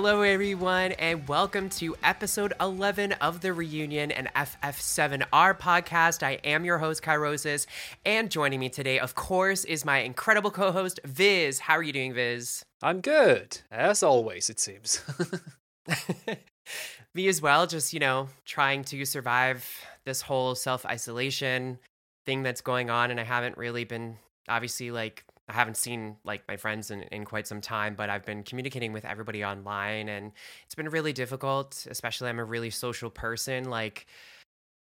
Hello, everyone, and welcome to episode 11 of the Reunion and FF7R podcast. I am your host, Kairosis, and joining me today, of course, is my incredible co host, Vyzz. How are you doing, Vyzz? I'm good, as always, it seems. me as well, just, you know, trying to survive this whole self isolation thing that's going on, and I haven't really been obviously like I haven't seen like my friends in, in quite some time, but I've been communicating with everybody online and it's been really difficult, especially I'm a really social person, like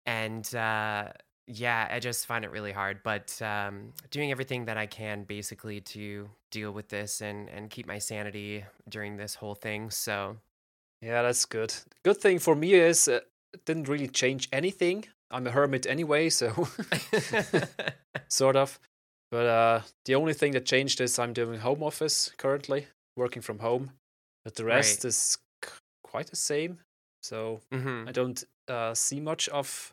and uh yeah, I just find it really hard, but um doing everything that I can basically to deal with this and and keep my sanity during this whole thing. So yeah, that's good. Good thing for me is uh, it didn't really change anything. I'm a hermit anyway, so sort of. But uh, the only thing that changed is I'm doing home office currently, working from home. But the rest right. is c- quite the same. So mm-hmm. I don't uh, see much of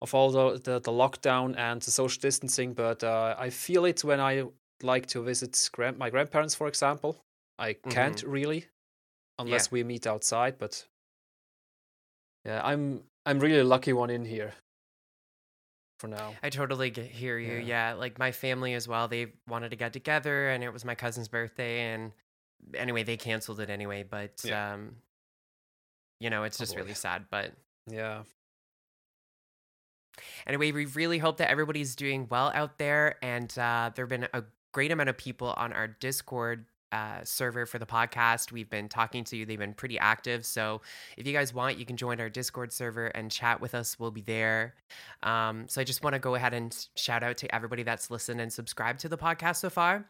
of all the, the, the lockdown and the social distancing. But uh, I feel it when I like to visit grand- my grandparents, for example. I can't mm-hmm. really, unless yeah. we meet outside. But yeah, I'm I'm really a lucky one in here for now. I totally get, hear you. Yeah. yeah. like my family as well. They wanted to get together, and it was my cousin's birthday, and anyway, they canceled it anyway. But yeah. um, you know, it's oh, just oh really sad. But yeah. Anyway, we really hope that everybody's doing well out there, and uh, there have been a great amount of people on our Discord uh, server for the podcast. We've been talking to you, they've been pretty active. So if you guys want, you can join our Discord server and chat with us. We'll be there. Um, so I just want to go ahead and shout out to everybody that's listened and subscribed to the podcast so far.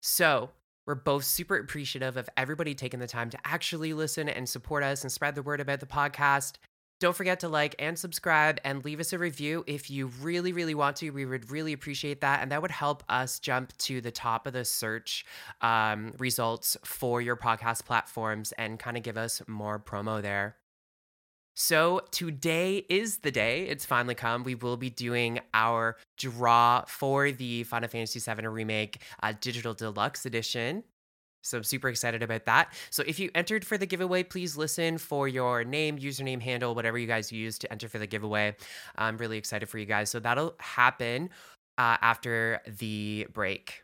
So we're both super appreciative of everybody taking the time to actually listen and support us and spread the word about the podcast. Don't forget to like and subscribe and leave us a review if you really, really want to. We would really appreciate that. And that would help us jump to the top of the search um, results for your podcast platforms and kind of give us more promo there. So today is the day. It's finally come. We will be doing our draw for the Final Fantasy VII Remake uh, Digital Deluxe Edition. So I'm super excited about that. So if you entered for the giveaway, please listen for your name, username, handle, whatever you guys use to enter for the giveaway. I'm really excited for you guys. So that'll happen uh, after the break.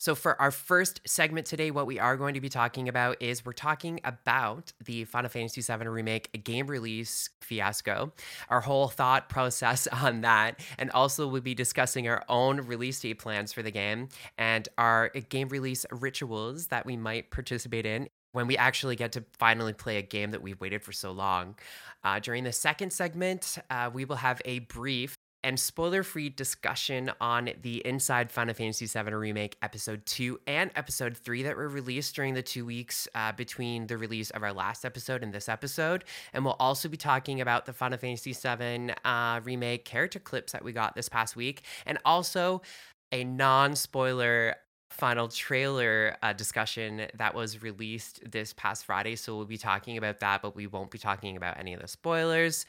So, for our first segment today, what we are going to be talking about is we're talking about the Final Fantasy VII Remake game release fiasco, our whole thought process on that, and also we'll be discussing our own release date plans for the game and our game release rituals that we might participate in when we actually get to finally play a game that we've waited for so long. Uh, during the second segment, uh, we will have a brief and spoiler free discussion on the Inside Final Fantasy VII Remake Episode 2 and Episode 3 that were released during the two weeks uh, between the release of our last episode and this episode. And we'll also be talking about the Final Fantasy VII uh, Remake character clips that we got this past week, and also a non spoiler final trailer uh, discussion that was released this past Friday. So we'll be talking about that, but we won't be talking about any of the spoilers.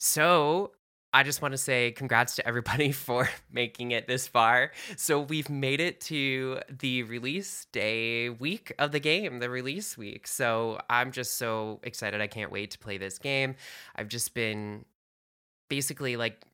So I just want to say congrats to everybody for making it this far. So we've made it to the release day week of the game, the release week. So I'm just so excited. I can't wait to play this game. I've just been basically like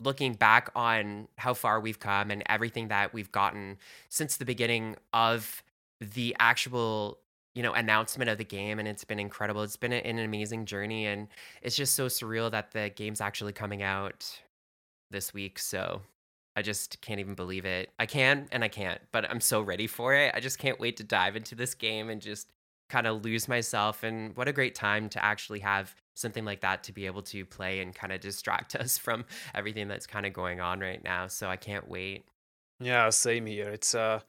looking back on how far we've come and everything that we've gotten since the beginning of the actual you know announcement of the game and it's been incredible. It's been an amazing journey and it's just so surreal that the game's actually coming out this week so i just can't even believe it. I can and i can't but i'm so ready for it. I just can't wait to dive into this game and just kind of lose myself and what a great time to actually have something like that to be able to play and kind of distract us from everything that's kind of going on right now so i can't wait. Yeah same here. It's uh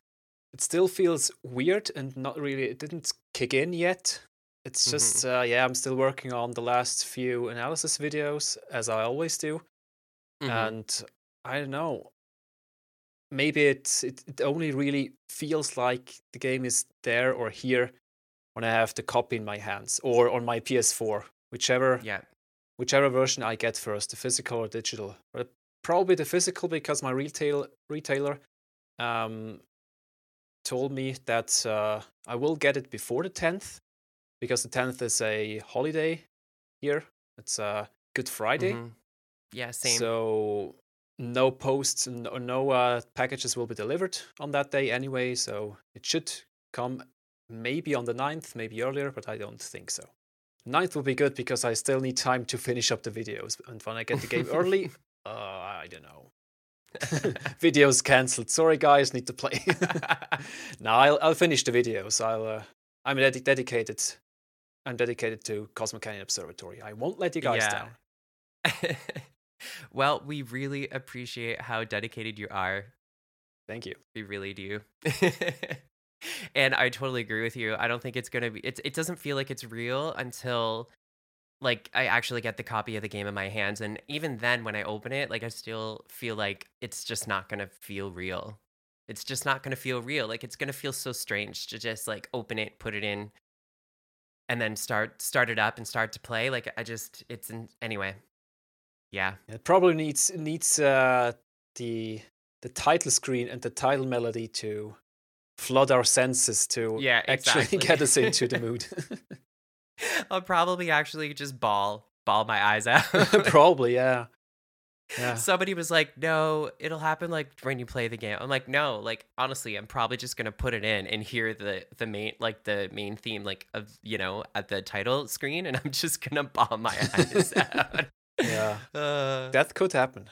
it still feels weird and not really it didn't kick in yet it's just mm-hmm. uh, yeah i'm still working on the last few analysis videos as i always do mm-hmm. and i don't know maybe it, it it only really feels like the game is there or here when i have the copy in my hands or on my ps4 whichever yeah whichever version i get first the physical or digital but probably the physical because my retail retailer um, told me that uh, I will get it before the 10th because the 10th is a holiday here. It's a Good Friday. Mhm. Yeah, same. So no posts, no, no uh, packages will be delivered on that day anyway. So it should come maybe on the 9th, maybe earlier, but I don't think so. 9th will be good because I still need time to finish up the videos. And when I get the game early, uh, I don't know. videos cancelled. Sorry, guys, need to play. no, I'll, I'll finish the videos. I'll. Uh, I'm ded- dedicated. I'm dedicated to Cosmo Canyon Observatory. I won't let you guys Yeah. down. well, we really appreciate how dedicated you are. Thank you. We really do. and I totally agree with you. I don't think it's gonna be. It's. It doesn't feel like it's real until, like, I actually get the copy of the game in my hands, and even then, when I open it, like, I still feel like it's just not gonna feel real. It's just not gonna feel real. Like, it's gonna feel so strange to just like open it, put it in, and then start start it up and start to play. Like, I just. It's in anyway. Yeah. It probably needs needs uh, the the title screen and the title melody to flood our senses to Yeah, actually get us into the mood. I'll probably actually just bawl bawl my eyes out. probably, yeah. Yeah. Somebody was like, "No, it'll happen like when you play the game." I'm like, "No, like honestly, I'm probably just gonna put it in and hear the the main like the main theme like of you know at the title screen, and I'm just gonna bawl my eyes out." Yeah. Uh, That could happen.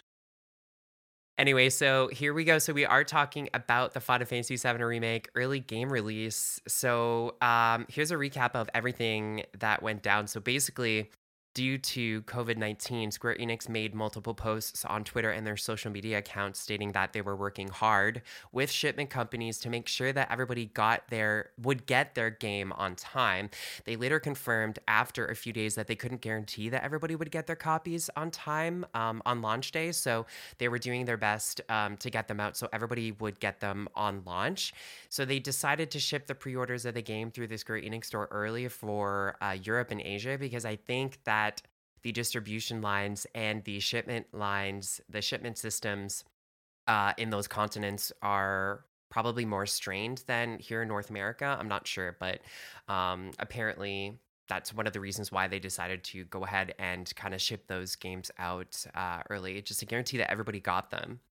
Anyway, so here we go. So we are talking about the Final Fantasy VII remake early game release. So um, here's a recap of everything that went down. So basically, due to COVID 19, Square Enix made multiple posts on Twitter and their social media accounts stating that they were working hard with shipment companies to make sure that everybody got their would get their game on time. They later confirmed after a few days that they couldn't guarantee that everybody would get their copies on time um, on launch day. So they were doing their best um, to get them out so everybody would get them on launch. So they decided to ship the pre-orders of the game through the Square Enix store early for uh, Europe and Asia because I think that the distribution lines and the shipment lines, the shipment systems uh, in those continents are probably more strained than here in North America. I'm not sure, but um, apparently that's one of the reasons why they decided to go ahead and kind of ship those games out uh, early, just to guarantee that everybody got them.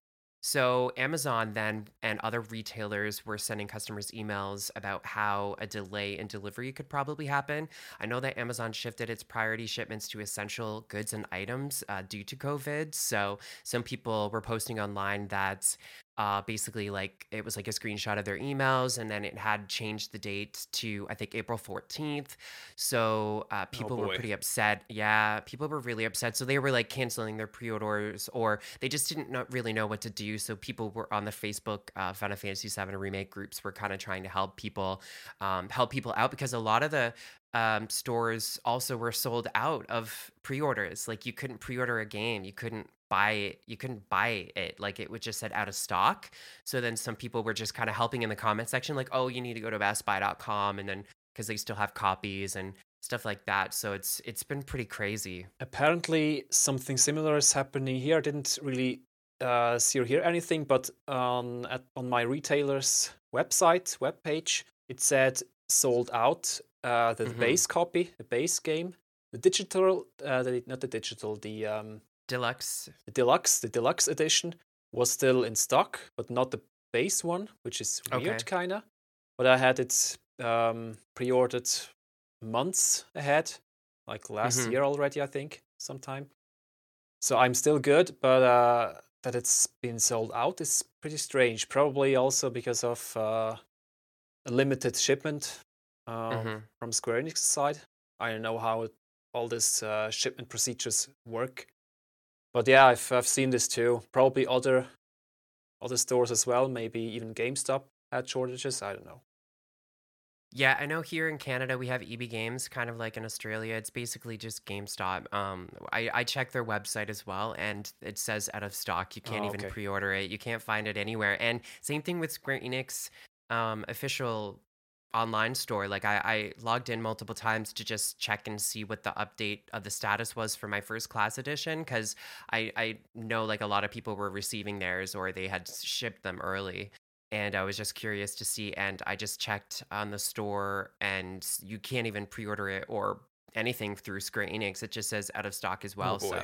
So Amazon then and other retailers were sending customers emails about how a delay in delivery could probably happen. I know that Amazon shifted its priority shipments to essential goods and items uh, due to COVID. So some people were posting online that uh, basically like it was like a screenshot of their emails and then it had changed the date to I think April 14th. So uh, people were pretty upset. Yeah, people were really upset. So they were like canceling their pre-orders or they just didn't know, really know what to do. So people were on the Facebook uh, Final Fantasy VII remake groups were kind of trying to help people um, help people out because a lot of the um, stores also were sold out of pre-orders. Like you couldn't pre-order a game, you couldn't buy it, you couldn't buy it. Like it would just said out of stock. So then some people were just kind of helping in the comment section, like, oh, you need to go to bestbuy.com and then because they still have copies and stuff like that. So it's it's been pretty crazy. Apparently, something similar is happening here. I didn't really uh, see or hear anything, but on at, on my retailer's website webpage, it said sold out. Uh, the Mhm. base copy, the base game, the digital, uh, the, not the digital, the um, Deluxe. the deluxe, the deluxe edition was still in stock, but not the base one, which is weird, Okay. kinda. But I had it um, pre-ordered months ahead, like last Mhm. year already, I think, sometime. So I'm still good, but uh, that it's been sold out is pretty strange. Probably also because of uh, a limited shipment uh, Mhm. from Square Enix's side. I don't know how it- all these uh, shipment procedures work, but yeah, I've I've seen this too. Probably other other stores as well. Maybe even GameStop had shortages. I don't know. Yeah, I know here in Canada we have EB Games, kind of like in Australia. It's basically just GameStop. Um, I, I checked their website as well, and it says out of stock. You can't Oh, even pre-order it. You can't find it anywhere. And same thing with Square Enix um, official online store. Like I, I logged in multiple times to just check and see what the update of the status was for my first class edition because I, I know like a lot of people were receiving theirs or they had shipped them early. and I was just curious to see. And I just checked on the store, and you can't even pre-order it or anything through Square Enix. It just says out of stock as Oh well. So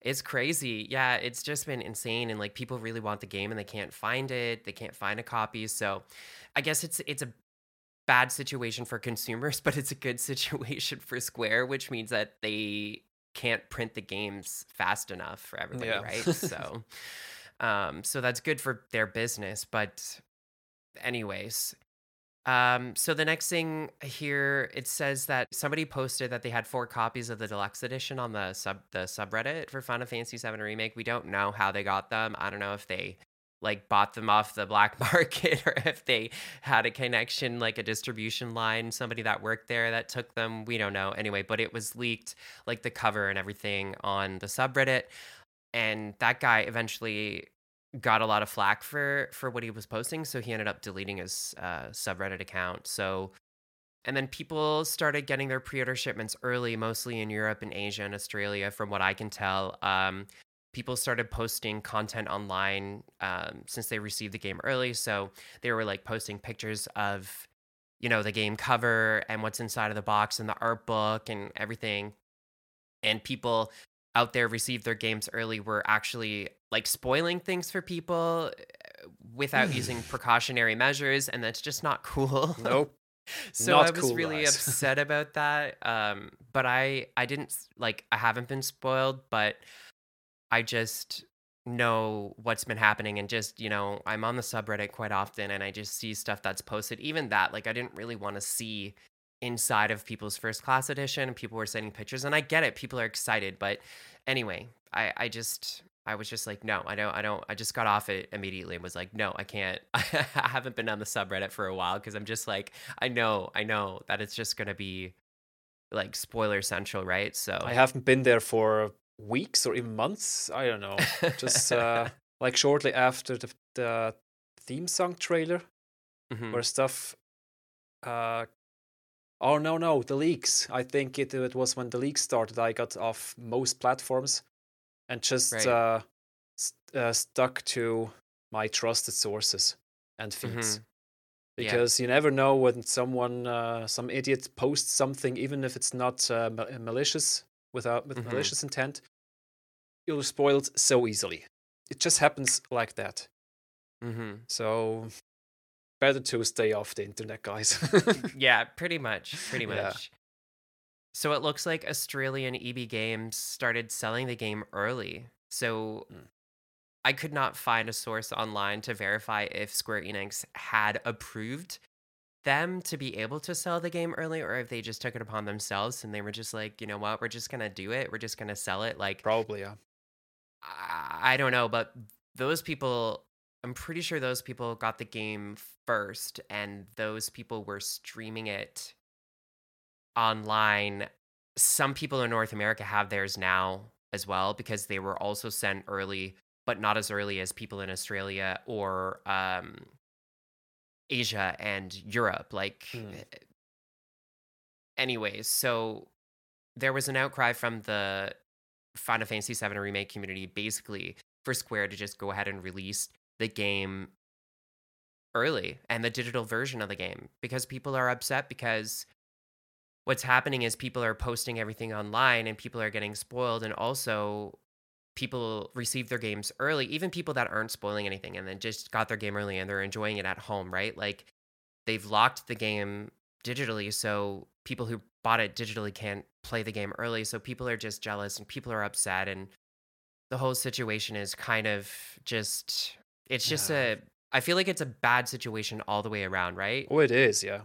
it's crazy. Yeah, it's just been insane, and like people really want the game, and they can't find it. They can't find a copy. So I guess it's it's a bad situation for consumers, but it's a good situation for Square, which means that they can't print the games fast enough for everybody, Yeah. right? So um so that's good for their business, but anyways, um so the next thing here it says that somebody posted that they had four copies of the deluxe edition on the sub the subreddit for Final Fantasy 7 remake. We don't know how they got them. I don't know if they like bought them off the black market or if they had a connection like a distribution line somebody that worked there that took them we don't know. Anyway but it was leaked like the cover and everything on the subreddit and that guy eventually got a lot of flack for for what he was posting so he ended up deleting his uh, subreddit account. So and then people started getting their pre-order shipments early mostly in europe and asia and australia from what i can tell. Um, people started posting content online um, since they received the game early. So they were like posting pictures of you know the game cover and what's inside of the box and the art book and everything. And people out there received their games early were actually like spoiling things for people uh, without using precautionary measures and that's just not cool. Nope. so Not i was cool, really upset about that um but i i didn't like i haven't been spoiled but i just know what's been happening and just you know i'm on the subreddit quite often and i just see stuff that's posted even that like i didn't really want to see inside of people's first class edition people were sending pictures and i get it people are excited but anyway i i just i was just like no i don't i don't i just got off it immediately and was like no i can't i haven't been on the subreddit for a while because i'm just like i know i know that it's just gonna be like spoiler central right? So I haven't been there for weeks or even months. I don't know. Just uh, like shortly after the, the theme song trailer, Mhm. where stuff. Uh, oh no no the leaks! I think it it was when the leaks started. I got off most platforms, and just Right. uh, st- uh, stuck to my trusted sources and feeds. Mhm. Yeah. Because you never know when someone, uh, some idiot posts something, even if it's not uh, ma- malicious, without with Mhm. malicious intent, you're spoiled so easily. It just happens like that. Mhm. So better to stay off the internet, guys. yeah, pretty much, pretty Yeah. much. So it looks like Australian EB Games started selling the game early. So Mm. I could not find a source online to verify if Square Enix had approved them to be able to sell the game early or if they just took it upon themselves and they were just like, you know what, we're just going to do it. We're just going to sell it. Like, Probably, yeah. I I don't know, but those people, I'm pretty sure those people got the game first, and those people were streaming it online. Some people in North America have theirs now as well because they were also sent early, but not as early as people in Australia or um, Asia and Europe. Like, Hmm. anyways, so there was an outcry from the Final Fantasy VII remake community, basically for Square to just go ahead and release the game early and the digital version of the game because people are upset because what's happening is people are posting everything online and people are getting spoiled and also people receive their games early even people that aren't spoiling anything and then just got their game early and they're enjoying it at home right like they've locked the game digitally so people who bought it digitally can't play the game early so people are just jealous and people are upset and the whole situation is kind of just it's just Yeah. a i feel like it's a bad situation all the way around right Oh, it is, yeah.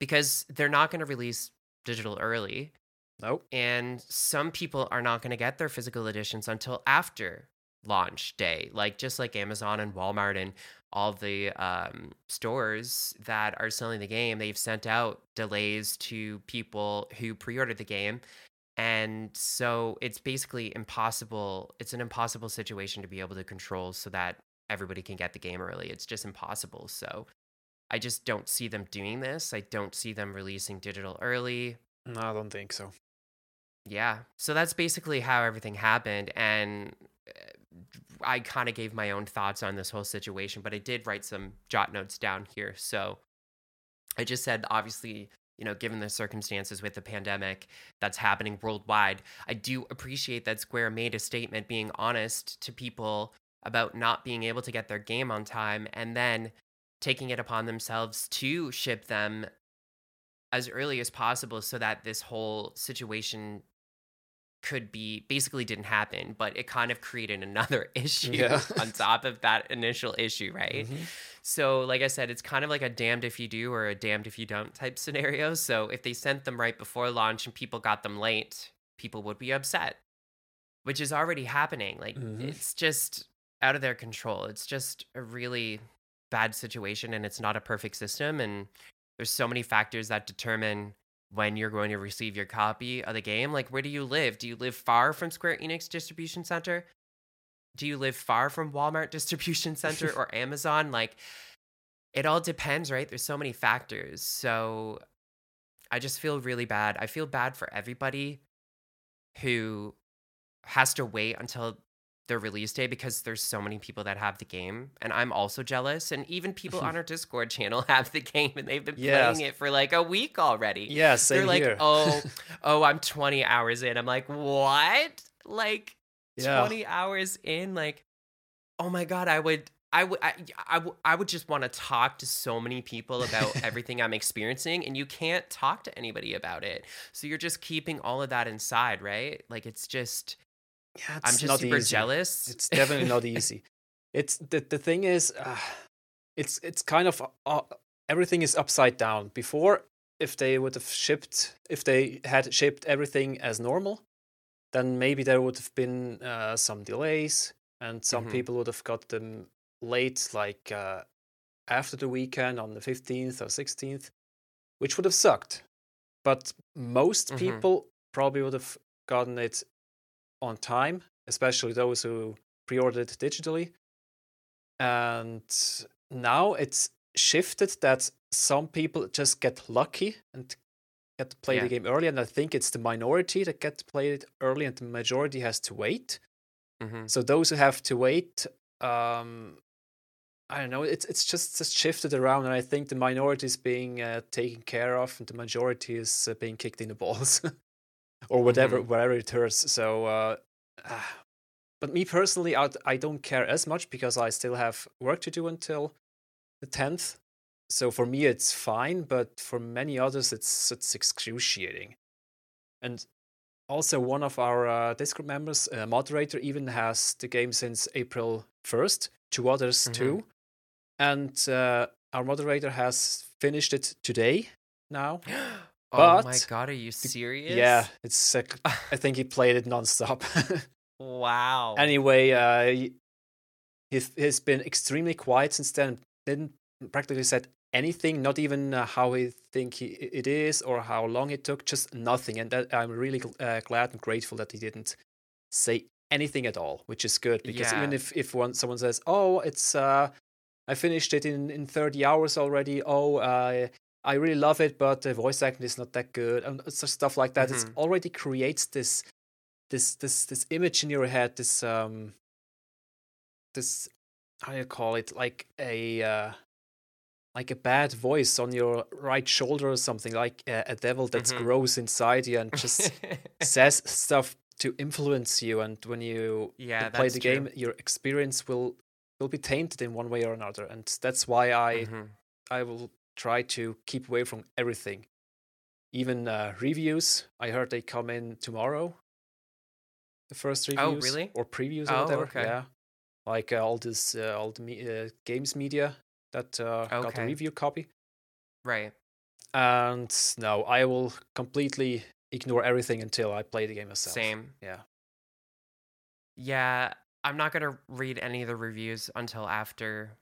because they're not going to release digital early Nope. and some people are not going to get their physical editions until after launch day like just like amazon and walmart and all the um, stores that are selling the game they've sent out delays to people who pre-ordered the game. And so it's basically impossible it's an impossible situation to be able to control so that everybody can get the game early. It's just impossible. So i just don't see them doing this. I don't see them releasing digital early. No, I don't think so. Yeah. So that's basically how everything happened. And uh, I kind of gave my own thoughts on this whole situation, but I did write some jot notes down here. So I just said, obviously, you know, given the circumstances with the pandemic that's happening worldwide, I do appreciate that Square made a statement being honest to people about not being able to get their game on time and then taking it upon themselves to ship them as early as possible so that this whole situation could be basically didn't happen, but it kind of created another issue Yeah. on top of that initial issue, right? Mhm. So, like I said, it's kind of like a damned if you do or a damned if you don't type scenario. So, if they sent them right before launch and people got them late, people would be upset, which is already happening. Like, Mhm. it's just out of their control. It's just a really bad situation and it's not a perfect system. And there's so many factors that determine when you're going to receive your copy of the game. Like, where do you live? Do you live far from Square Enix Distribution Center? Do you live far from Walmart Distribution Center or Amazon? Like, it all depends, right? There's so many factors. So, I just feel really bad. I feel bad for everybody who has to wait until the release day because there's so many people that have the game and I'm also jealous and even people on our Discord channel have the game and they've been Yes. playing it for like a week already. Yeah, They're like, here. "Oh, oh, I'm 20 hours in." I'm like, "What?" Like Yeah. 20 hours in like oh my god, I would I would I, I, would- I would just want to talk to so many people about everything I'm experiencing and you can't talk to anybody about it. So you're just keeping all of that inside, right? Like it's just yeah, I'm just not super easy. jealous. It's definitely not easy. It's the the thing is, uh, it's it's kind of uh, everything is upside down. Before, if they would have shipped, if they had shipped everything as normal, then maybe there would have been uh, some delays, and some Mhm. people would have got them late, like uh, after the weekend on the fifteenth or sixteenth, which would have sucked. But most Mhm. people probably would have gotten it on time, especially those who pre-ordered digitally. And now it's shifted that some people just get lucky and get to play Yeah. the game early, and I think it's the minority that get to play it early, and the majority has to wait. Mhm. So those who have to wait, um, I don't know. It's it's just, just shifted around, and I think the minority is being uh, taken care of, and the majority is uh, being kicked in the balls, or whatever, Mhm. wherever it hurts. So, uh, ah. but me personally, I I don't care as much because I still have work to do until the tenth. So for me, it's fine, but for many others, it's it's excruciating. And also, one of our uh, Discord members, uh, moderator, even has the game since April 1st, two others Mhm. too. And uh, our moderator has finished it today now. oh my But- god, are you serious? Yeah, it's uh, I think he played it nonstop. wow. anyway, uh, he, he's, he's been extremely quiet since then. Didn't practically said anything, not even uh, how he think he, it is or how long it took, just nothing. And that I'm really gl- uh, glad and grateful that he didn't say anything at all, which is good because even if if one someone says, "Oh, it's uh, I finished it in in 30 hours already," oh, uh, I really love it, but the voice acting is not that good, and stuff like that. It Mhm. already creates this this this this image in your head, this um this how do you call it, like a uh, like a bad voice on your right shoulder or something, like a, a devil that Mhm. grows inside you and just says stuff to influence you. And when you yeah, play the true. game, your experience will will be tainted in one way or another. And that's why I Mhm. I will try to keep away from everything. Even uh, reviews, I heard they come in tomorrow. The first reviews, Oh, really? or previews, or Oh, whatever. okay. Yeah, like uh, all this, uh, all the me- uh, games media that uh, got the review copy. Right. And no, I will completely ignore everything until I play the game myself. Same. Yeah. Yeah, I'm not gonna read any of the reviews until after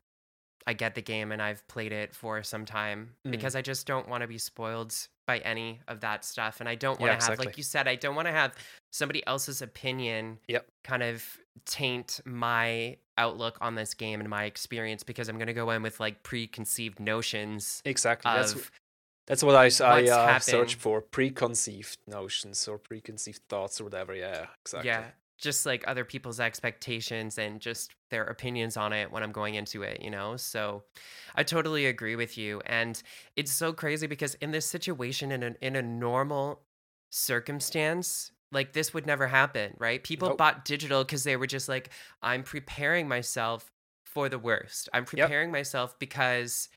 I get the game and I've played it for some time Mm. because I just don't want to be spoiled by any of that stuff, and I don't want to have, like you said, I don't want to have somebody else's opinion Yep. kind of taint my outlook on this game and my experience because I'm gonna go in with like preconceived notions Exactly. That's that's what I, what's uh, search for: preconceived notions or preconceived thoughts or whatever. Yeah, exactly. Yeah. Just like other people's expectations and just their opinions on it when I'm going into it, you know? So I totally agree with you. And it's so crazy because in this situation, in a, in a normal circumstance, like this would never happen, right? People Nope. bought digital because they were just like, I'm preparing myself for the worst. I'm Yep. preparing myself because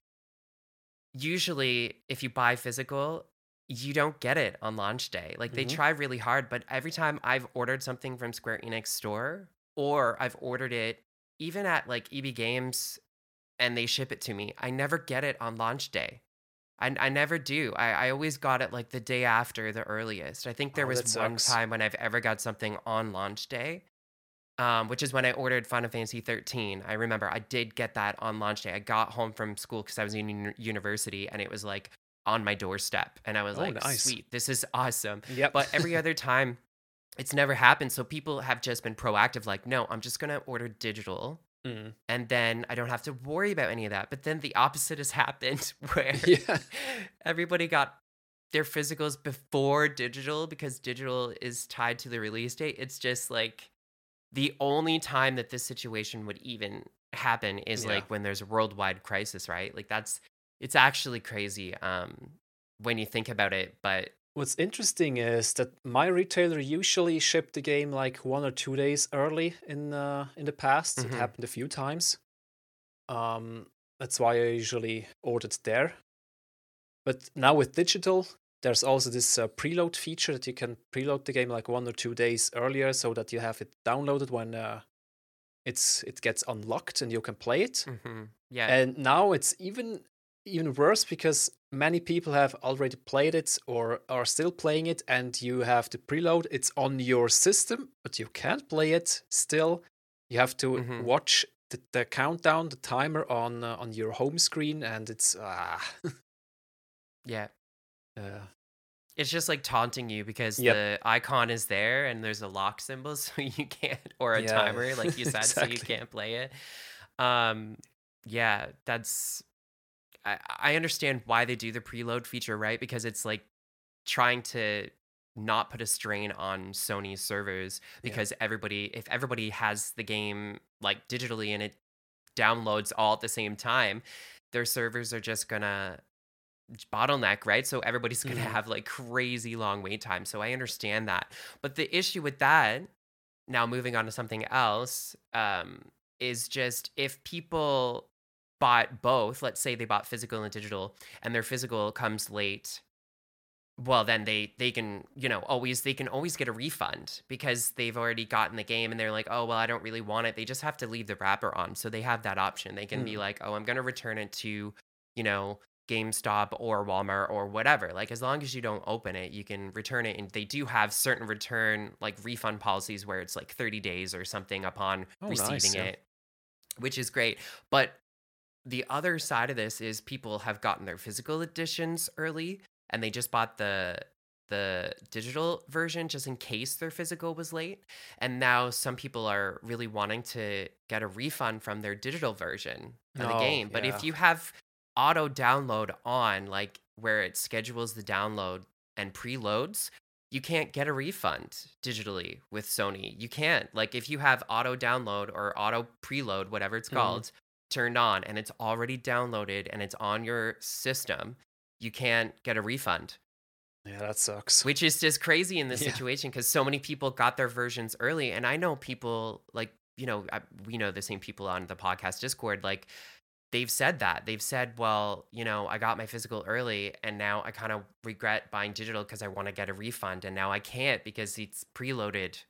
usually if you buy physical, you don't get it on launch day. Like they Mhm. try really hard, but every time I've ordered something from Square Enix store or I've ordered it even at like EB Games and they ship it to me, I never get it on launch day. I, I never do. I, I always got it like the day after the earliest. I think there Oh, was one time when I've ever got something on launch day, um, which is when I ordered Final Fantasy 13. I remember I did get that on launch day. I got home from school because I was in uni- university and it was like on my doorstep. And I was Oh, like, nice. sweet, this is awesome. Yep. But every other time, it's never happened. So people have just been proactive, like, no, I'm just going to order digital Mm. and then I don't have to worry about any of that. But then the opposite has happened where Yeah. everybody got their physicals before digital because digital is tied to the release date. It's just like the only time that this situation would even happen is Yeah. like when there's a worldwide crisis, right? Like that's it's actually crazy um when you think about it, but What's interesting is that my retailer usually shipped the game like one or two days early in uh, in the past. Mhm. It happened a few times. Um, that's why I usually ordered there. But now with digital, there's also this uh, preload feature that you can preload the game like one or two days earlier, so that you have it downloaded when uh, it's it gets unlocked and you can play it. mhm, yeah. And now it's even even worse because many people have already played it or are still playing it and you have to preload it's on your system but you can't play it still you have to Mhm. watch the, the countdown the timer on uh, on your home screen and it's ah yeah. uh, It's just like taunting you because Yep. the icon is there and there's a lock symbol so you can't or a Yeah, timer like you said so you can't play it. Um yeah, that's I, I understand why they do the preload feature, right? Because it's like trying to not put a strain on Sony's servers Yeah. because everybody if everybody has the game like digitally and it downloads all at the same time, their servers are just gonna bottleneck, right? So everybody's gonna Mhm. have like crazy long wait time. So I understand that. But the issue with that, now moving on to something else, um, is just if people bought both, let's say they bought physical and digital, and their physical comes late, well then they they can you know always they can always get a refund because they've already gotten the game and they're like oh well i don't really want it they just have to leave the wrapper on so they have that option they can be Mm. like oh i'm going to return it to you know GameStop or Walmart or whatever. Like as long as you don't open it, you can return it and they do have certain return like refund policies where it's like 30 days or something upon Oh, receiving nice, it, which is great. But the other side of this is people have gotten their physical editions early and they just bought the the digital version just in case their physical was late and now some people are really wanting to get a refund from their digital version of the game but yeah. if you have auto download on like where it schedules the download and preloads you can't get a refund digitally with Sony. You can't. Like if you have auto download or auto preload, whatever it's Mhm. called, turned on and it's already downloaded and it's on your system, you can't get a refund. yeah that sucks Which is just crazy in this Yeah. situation because so many people got their versions early. And I know people like, you know, I, we know the same people on the podcast Discord, like they've said that. They've said, well, you know, I got my physical early and now I kind of regret buying digital because I want to get a refund. And now I can't because it's preloaded.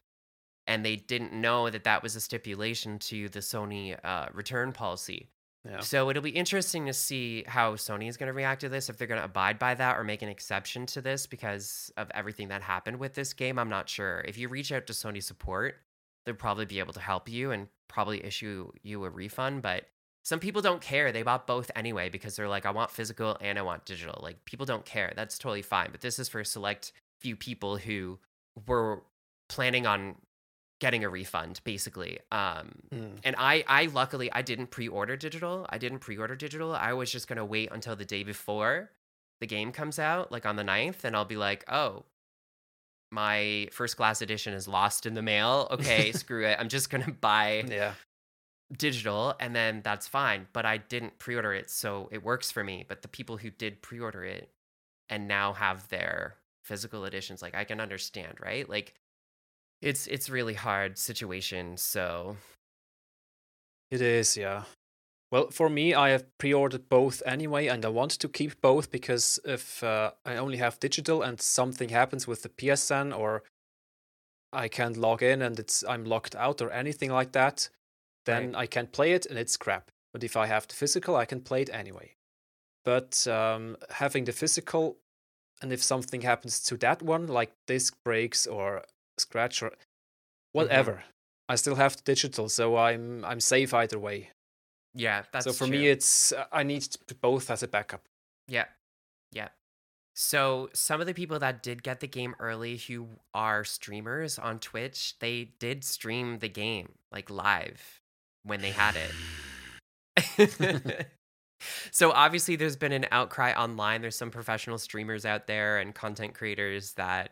And they didn't know that that was a stipulation to the Sony uh, return policy. yeah So it'll be interesting to see how Sony is going to react to this, if they're going to abide by that or make an exception to this because of everything that happened with this game. I'm not sure. If you reach out to Sony support, they'll probably be able to help you and probably issue you a refund. But some people don't care. They bought both anyway because they're like, I want physical and I want digital. Like people don't care. That's totally fine. But this is for a select few people who were planning on getting a refund, basically. Um, Mm. and I, I luckily I didn't pre-order digital. I didn't pre-order digital. I was just gonna wait until the day before the game comes out, like on the 9th, and I'll be like, oh, my first class edition is lost in the mail. Okay, screw it. I'm just gonna buy Yeah. digital and then that's fine. But I didn't pre-order it, so it works for me. But the people who did pre-order it and now have their physical editions, like I can understand, right? Like it's it's really hard situation. So It is, yeah. Well, for me, I have pre-ordered both anyway, and I want to keep both because if uh, I only have digital and something happens with the PSN or I can't log in and it's I'm locked out or anything like that, then I can't play it and it's crap. But if I have the physical, I can play it anyway. But um, having the physical, and if something happens to that one, like disc breaks or scratch or whatever, I still have the digital, so I'm I'm safe either way. yeah, that's so for true. me, it's uh, I need both as a backup. Yeah. Yeah. So some of the people that did get the game early who are streamers on Twitch, they did stream the game like live when they had it. so obviously there's been an outcry online. There's some professional streamers out there and content creators that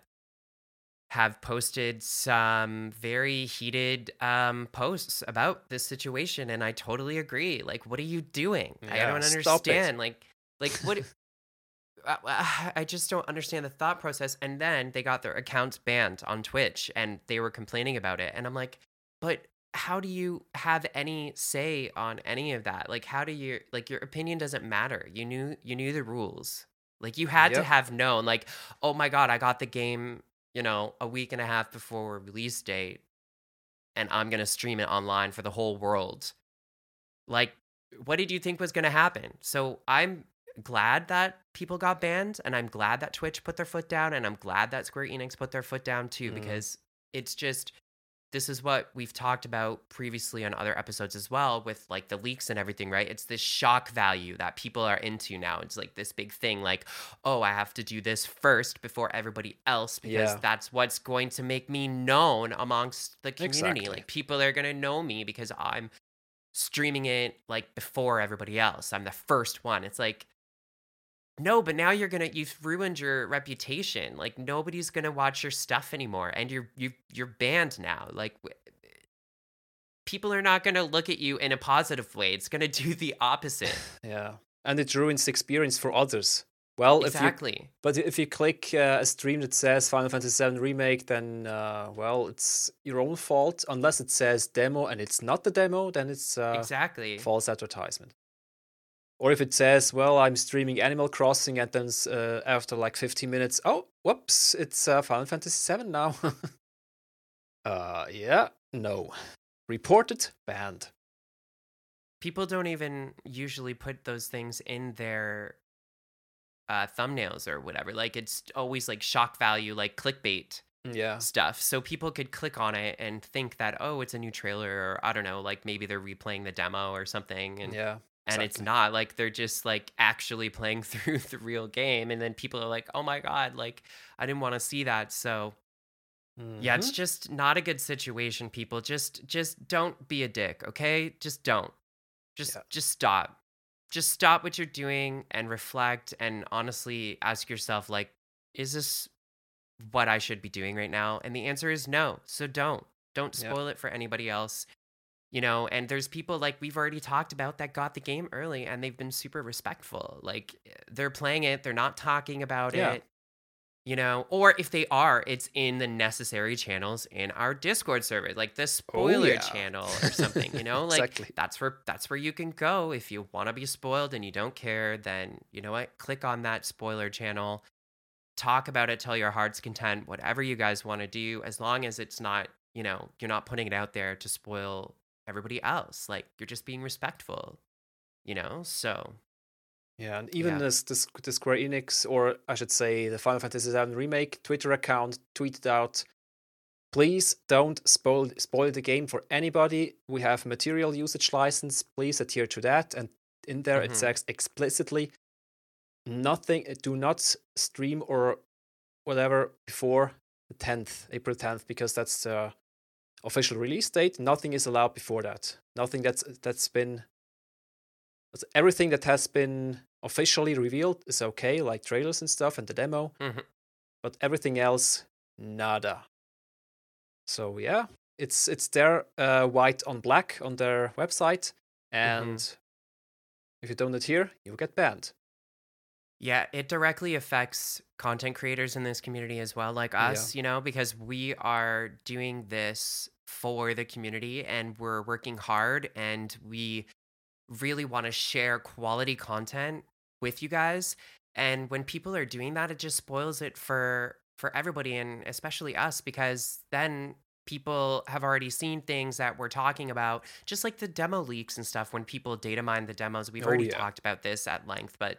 have posted some very heated um, posts about this situation and I totally agree. Like what are you doing? I don't understand. Like like what I- just don't understand the thought process. And then they got their accounts banned on Twitch and they were complaining about it. And I'm like, but how do you have any say on any of that? Like, how do you, like, your opinion doesn't matter. You knew, you knew the rules. Like, you had to have known, like, oh my God, I got the game, you know, a week and a half before release date and I'm going to stream it online for the whole world. Like, what did you think was going to happen? So I'm glad that people got banned and I'm glad that Twitch put their foot down and I'm glad that Square Enix put their foot down too Mhm. because it's just this is what we've talked about previously on other episodes as well with like the leaks and everything, right? It's this shock value that people are into now. It's like this big thing like, "Oh, I have to do this first before everybody else because Yeah. that's what's going to make me known amongst the community. Exactly. Like people are going to know me because I'm streaming it like before everybody else. I'm the first one. It's like no, but now you're gonna you've ruined your reputation. Like nobody's gonna watch your stuff anymore, and you're you you're banned now. Like people are not gonna look at you in a positive way. It's gonna do the opposite. Yeah, and it ruins the experience for others. Well, if you exactly. but if you click uh, a stream that says Final Fantasy VII Remake, then uh, well, it's your own fault. Unless it says demo and it's not the demo, then it's uh, exactly. false advertisement. Or if it says, well, I'm streaming Animal Crossing, and then uh, after like 15 minutes, oh, whoops, it's uh, Final Fantasy VII now. uh, yeah, no. Reported, banned. People don't even usually put those things in their uh, thumbnails or whatever. Like it's always like shock value, like clickbait. Yeah. stuff. So people could click on it and think that, oh, it's a new trailer, or I don't know, like maybe they're replaying the demo or something. And Yeah. And it's not like they're just like actually playing through the real game. And then people are like, oh my God, like I didn't want to see that. So yeah, it's Mhm. just not a good situation, people. Just just don't be a dick, okay? Just don't. Just Yeah. just stop. Just stop what you're doing and reflect and honestly ask yourself like is this what I should be doing right now? And the answer is no. So don't. Don't Yeah. spoil it for anybody else. You know, and there's people like we've already talked about that got the game early and they've been super respectful. Like eh, they're playing it, they're not talking about Yeah. it you know or if they are it's in the necessary channels in our discord server like the oh, spoiler Oh, yeah. channel or something you know like Exactly. that's where that's where you can go if you want to be spoiled and you don't care then you know what click on that spoiler channel talk about it till your heart's content whatever you guys want to do as long as it's not you know you're not putting it out there to spoil everybody else like you're just being respectful you know so Yeah, and even Yeah. this, this the Square Enix, or I should say, the Final Fantasy VII Remake Twitter account tweeted out, "Please don't spoil spoil the game for anybody. We have material usage license. Please adhere to that." And in there it Mhm. says explicitly, "Nothing. Do not stream or whatever before the tenth, April tenth, because that's the official release date. Nothing is allowed before that. Nothing that's that's been everything that has been officially revealed is okay, like trailers and stuff and the demo. Mhm. But everything else nada. So yeah, it's it's there uh, white on black on their website, and mm-hmm. if you don't adhere, you get banned. Yeah, it directly affects content creators in this community as well, like us, yeah. you know, because we are doing this for the community and we're working hard and we really want to share quality content with you guys. And when people are doing that, it just spoils it for for everybody and especially us because then people have already seen things that we're talking about, just like the demo leaks and stuff. When people data mine the demos, we've oh, already yeah. talked about this at length, but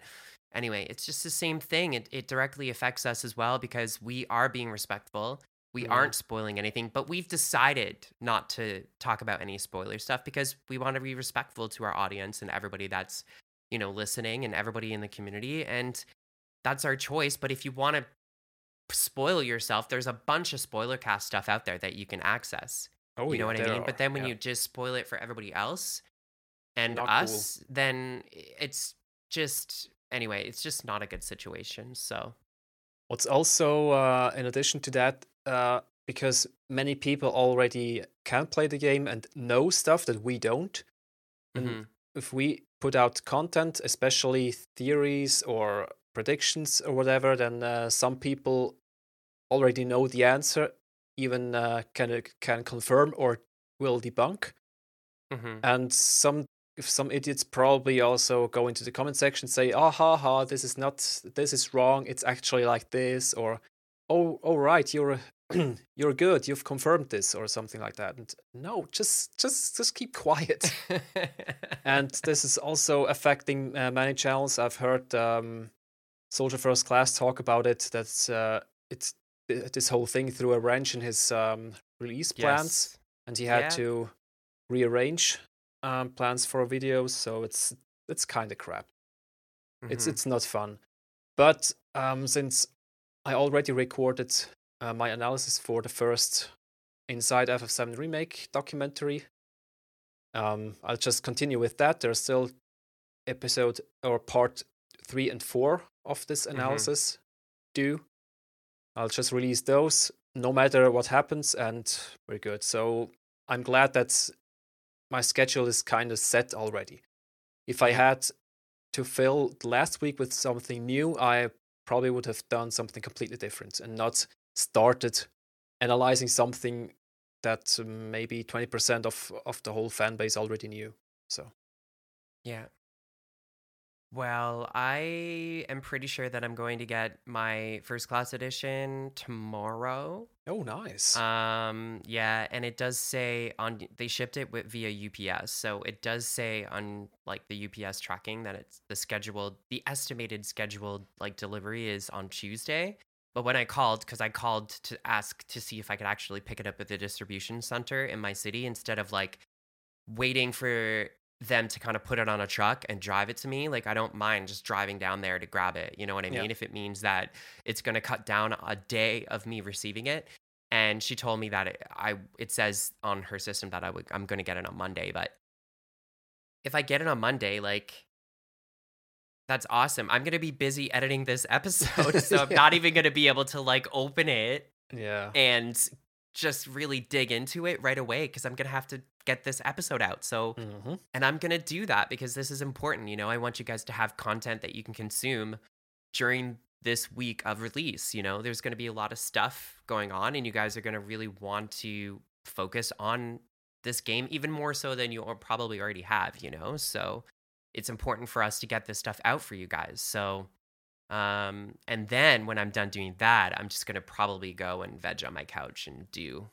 anyway, it's just the same thing. It, it directly affects us as well because we are being respectful. We mm-hmm. aren't spoiling anything, but we've decided not to talk about any spoiler stuff because we want to be respectful to our audience and everybody that's, you know, listening and everybody in the community. And that's our choice. But if you want to spoil yourself, there's a bunch of spoiler cast stuff out there that you can access. Oh, you know what I mean? Are. But then when yeah. you just spoil it for everybody else and not us, cool. then it's just anyway, it's just not a good situation. So, what's also uh, in addition to that, uh, because many people already can play the game and know stuff that we don't. Mm-hmm. And if we put out content, especially theories or predictions or whatever, then uh, some people already know the answer, even uh, can can confirm or will debunk. Mm-hmm. And some some idiots probably also go into the comment section say, "Ah, oh, ha, ha, this is not, this is wrong. It's actually like this," or "Oh, oh, right, you're you're good. You've confirmed this," or something like that. And no, just just just keep quiet. and this is also affecting uh, many channels. I've heard um, Soldier First Class talk about it. That uh, it's this whole thing threw a wrench in his um, release plans, yes. and he had yeah. to rearrange um, plans for videos. So it's it's kind of crap. Mm-hmm. It's it's not fun. But um, since I already recorded uh, my analysis for the first Inside FF7 remake documentary, um, I'll just continue with that. There's still episode or part three and four of this mm-hmm. analysis mm-hmm. due. I'll just release those no matter what happens, and we're good. So I'm glad that my schedule is kind of set already. If I had to fill last week with something new, I probably would have done something completely different and not started analyzing something that maybe 20% of, of the whole fan base already knew. So, yeah. Well, I am pretty sure that I'm going to get my first class edition tomorrow. Oh, nice. Um, yeah, and it does say on they shipped it with via UPS, so it does say on like the UPS tracking that it's the scheduled, the estimated scheduled like delivery is on Tuesday. But when I called, because I called to ask to see if I could actually pick it up at the distribution center in my city instead of like waiting for them to kind of put it on a truck and drive it to me like i don't mind just driving down there to grab it you know what i mean yeah. if it means that it's going to cut down a day of me receiving it and she told me that it, i it says on her system that i would i'm going to get it on monday but if i get it on monday like that's awesome i'm going to be busy editing this episode so i'm not even going to be able to like open it yeah and just really dig into it right away because i'm going to have to get this episode out. So, mm-hmm. and I'm going to do that because this is important. You know, I want you guys to have content that you can consume during this week of release. You know, there's going to be a lot of stuff going on, and you guys are going to really want to focus on this game even more so than you probably already have, you know? So, it's important for us to get this stuff out for you guys. So, um, and then when I'm done doing that, I'm just gonna probably go and veg on my couch and do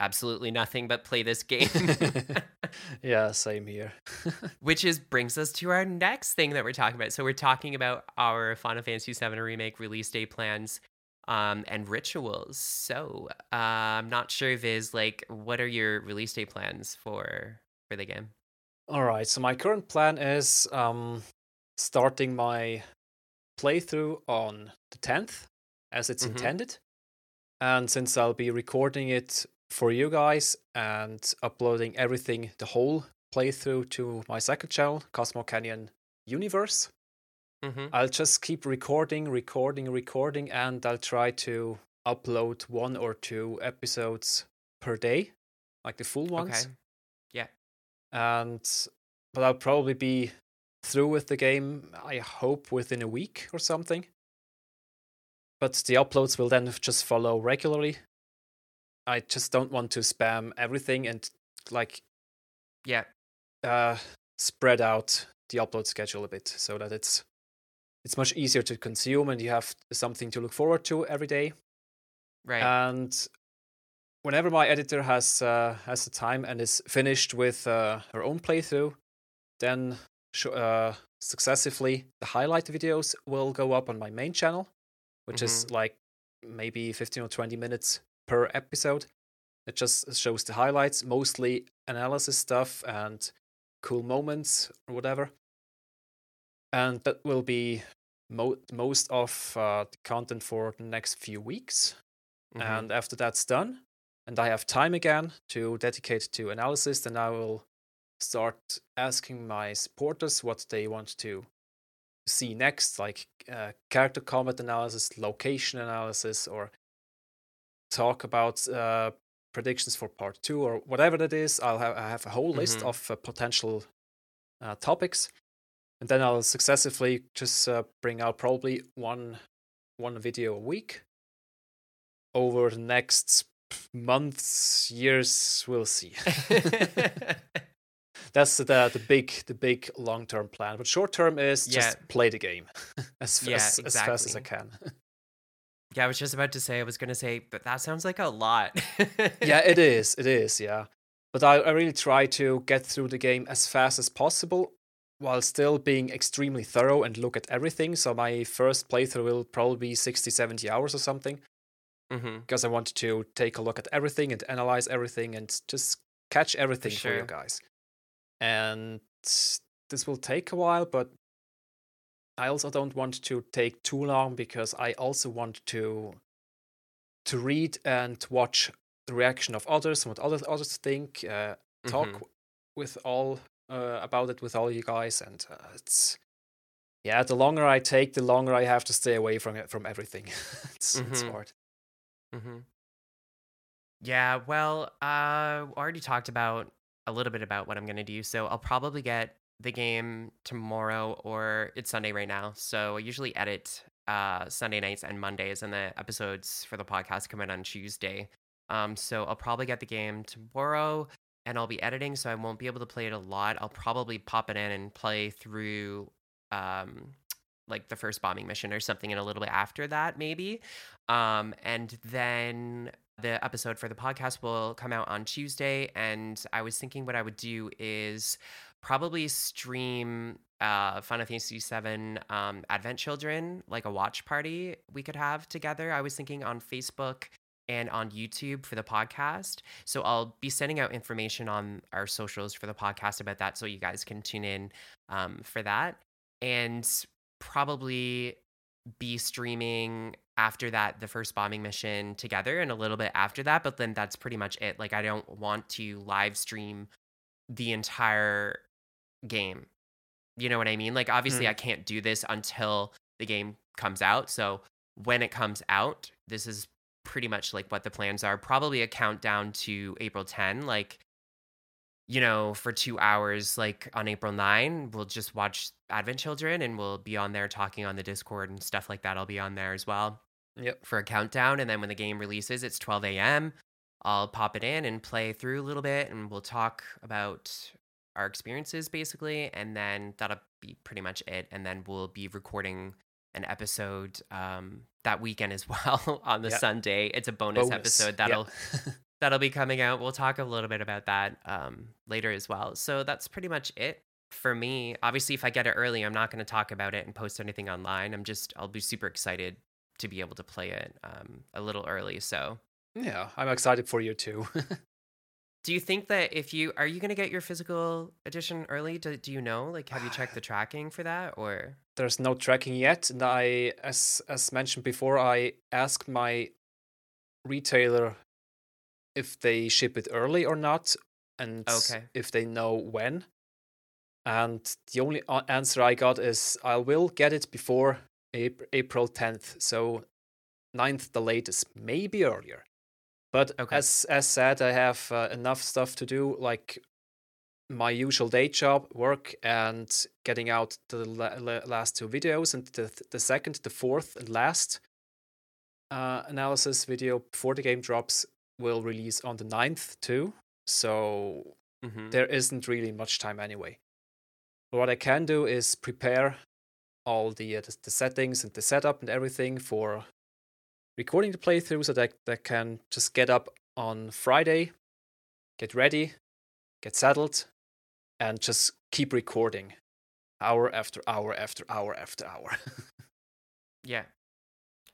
absolutely nothing but play this game. yeah, same here. Which is brings us to our next thing that we're talking about. So we're talking about our Final Fantasy VII remake release day plans um, and rituals. So uh, I'm not sure, Vyzz, like, what are your release day plans for for the game? All right. So my current plan is um, starting my playthrough on the 10th, as it's mm-hmm. intended. And since I'll be recording it for you guys and uploading everything, the whole playthrough to my second channel, Cosmo Canyon Universe. Mm-hmm. I'll just keep recording, recording, recording, and I'll try to upload one or two episodes per day, like the full ones. Okay. And but I'll probably be through with the game. I hope within a week or something. But the uploads will then just follow regularly. I just don't want to spam everything and like Yeah. uh, spread out the upload schedule a bit so that it's it's much easier to consume and you have something to look forward to every day. Right. And whenever my editor has uh, has the time and is finished with uh, her own playthrough, then uh, successively the highlight videos will go up on my main channel, which is like maybe 15 or 20 minutes per episode. It just shows the highlights, mostly analysis stuff and cool moments or whatever. And that will be mo- most of uh, the content for the next few weeks. Mhm. And after that's done, and I have time again to dedicate to analysis, then I will start asking my supporters what they want to see next, like uh, character combat analysis, location analysis, or talk about uh, predictions for part two or whatever that is. I'll have I have a whole list Mhm. of uh, potential uh, topics, and then I'll successively just uh, bring out probably one one video a week over the next months, years. We'll see. That's the the big the big long term plan. But short term is just Yeah. play the game as Yeah, as, as fast as I can. yeah, I was just about to say I was gonna say, but that sounds like a lot. yeah, it is. It is. Yeah, but I, I really try to get through the game as fast as possible while still being extremely thorough and look at everything. So my first playthrough will probably be 60, 70 hours or something hmm because I want to take a look at everything and analyze everything and just catch everything for, sure. you guys. And this will take a while, but I also don't want to take too long because I also want to to read and watch the reaction of others and what others others think. Uh, talk Mhm. with all uh, about it with all you guys, and uh, it's yeah. The longer I take, the longer I have to stay away from it from everything. it's it's Mhm. hard. Hmm Yeah, well, uh, already talked about a little bit about what I'm gonna do. So I'll probably get the game tomorrow or it's Sunday right now. So I usually edit uh Sunday nights and Mondays, and the episodes for the podcast come in on Tuesday. Um, so I'll probably get the game tomorrow, and I'll be editing, so I won't be able to play it a lot. I'll probably pop it in and play through um like the first bombing mission or something and a little bit after that maybe um and then the episode for the podcast will come out on Tuesday and I was thinking what I would do is probably stream uh Final Fantasy 7 um Advent Children like a watch party we could have together. I was thinking on Facebook and on YouTube for the podcast. So I'll be sending out information on our socials for the podcast about that so you guys can tune in um, for that. And probably be streaming after that the first bombing mission together and a little bit after that but then that's pretty much it. Like i don't want to live stream the entire game. You know what i mean? Like obviously Mm. i can't do this until the game comes out. So when it comes out this is pretty much like what the plans are. Probably a countdown to april 10 like you know, for two hours, like on April 9, we'll just watch Advent Children and we'll be on there talking on the Discord and stuff like that. I'll be on there as well Yep. for a countdown. And then when the game releases, it's 12 a.m. I'll pop it in and play through a little bit and we'll talk about our experiences basically. And then that'll be pretty much it. And then we'll be recording an episode um, that weekend as well on the Yeah. Sunday. It's a bonus, Bonus. episode that'll that'll be coming out. We'll talk a little bit about that um, later as well. So that's pretty much it for me. Obviously, if I get it early, I'm not going to talk about it and post anything online. I'm just, I'll be super excited to be able to play it um, a little early. So, yeah, I'm excited for you too. do you think that if you are you going to get your physical edition early? Do, do you know? Like, have you checked the tracking for that or? There's no tracking yet, and I, as as mentioned before, I asked my retailer if they ship it early or not, and Okay. if they know when. And the only answer I got is I will get it before April 10th. So 9th the latest, maybe earlier. But Okay. as as said, I have uh, enough stuff to do, like my usual day job, work, and getting out the la- la- last two videos, and the th- the second, the fourth, and last uh, analysis video before the game drops will release on the 9th too. So Mhm. there isn't really much time anyway. But what I can do is prepare all the, uh, the the settings and the setup and everything for recording the playthrough so that I can just get up on Friday, get ready, get settled, and just keep recording hour after hour after hour after hour. Yeah.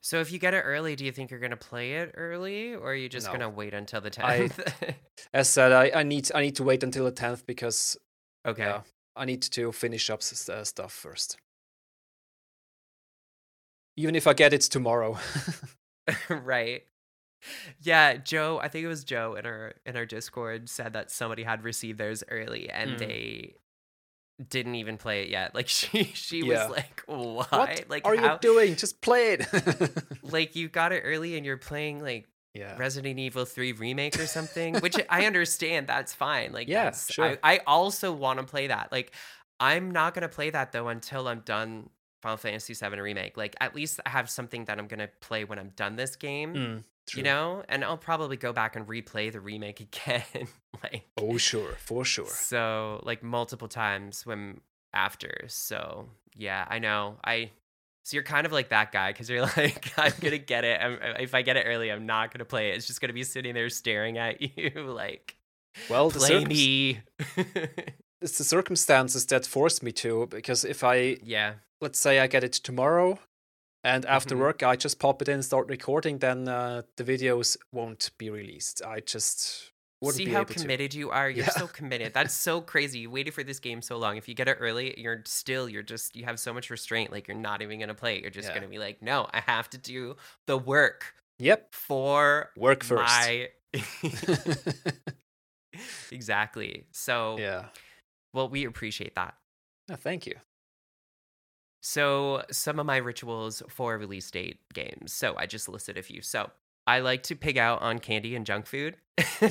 So if you get it early, do you think you're gonna play it early, or are you just No. gonna wait until the tenth? As said, I, I need I need to wait until the tenth because okay. yeah, I need to finish up uh, stuff first. Even if I get it tomorrow. right. Yeah, Joe, I think it was Joe in our in our Discord said that somebody had received theirs early and Mm. they didn't even play it yet. Like she she Yeah. was like, "Why? what Like are how you doing? Just play it. like you got it early and you're playing like yeah. Resident Evil 3 remake or something, which I understand that's fine. Like Yeah, sure. I, I also want to play that. Like I'm not going to play that though until I'm done Final Fantasy 7 remake. Like at least I have something that I'm going to play when I'm done this game. Mm, true. You know, and I'll probably go back and replay the remake again, like Oh sure, for sure. so, like multiple times when after. So yeah, I know. I so you're kind of like that guy because you're like, I'm gonna get it. I'm, uh, if I get it early, I'm not gonna play it. It's just gonna be sitting there staring at you, like Well, play circum- me. it's the circumstances that forced me to. Because if I yeah, let's say I get it tomorrow, and after Mhm. work I just pop it in and start recording, then uh, the videos won't be released. I just wouldn't see be how able to. committed you are. You're Yeah. so committed. That's so crazy. You waited for this game so long. If you get it early, you're still you're just you have so much restraint. Like you're not even gonna play it. You're just Yeah. gonna be like, no, I have to do the work Yep, for work first. my exactly. So, yeah. well, we appreciate that. Oh, thank you. So, some of my rituals for release date games. So, I just listed a few. So, I like to pig out on candy and junk food.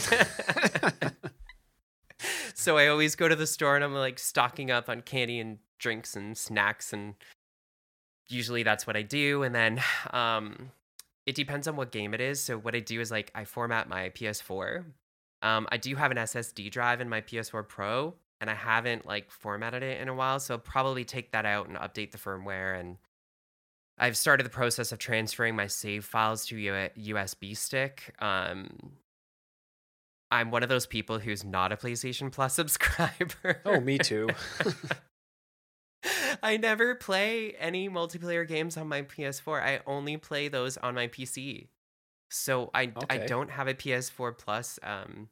so, I always go to the store and I'm like stocking up on candy and drinks and snacks and usually that's what I do and then um it depends on what game it is. So what I do is like I format my PS4. Um I do have an SSD drive in my PS4 Pro and I haven't like formatted it in a while, so I'll probably take that out and update the firmware and I've started the process of transferring my save files to a USB stick. Um I'm one of those people who's not a PlayStation Plus subscriber. Oh, me too. I never play any multiplayer games on my PS4. I only play those on my PC. So I I don't have a PS4 Plus um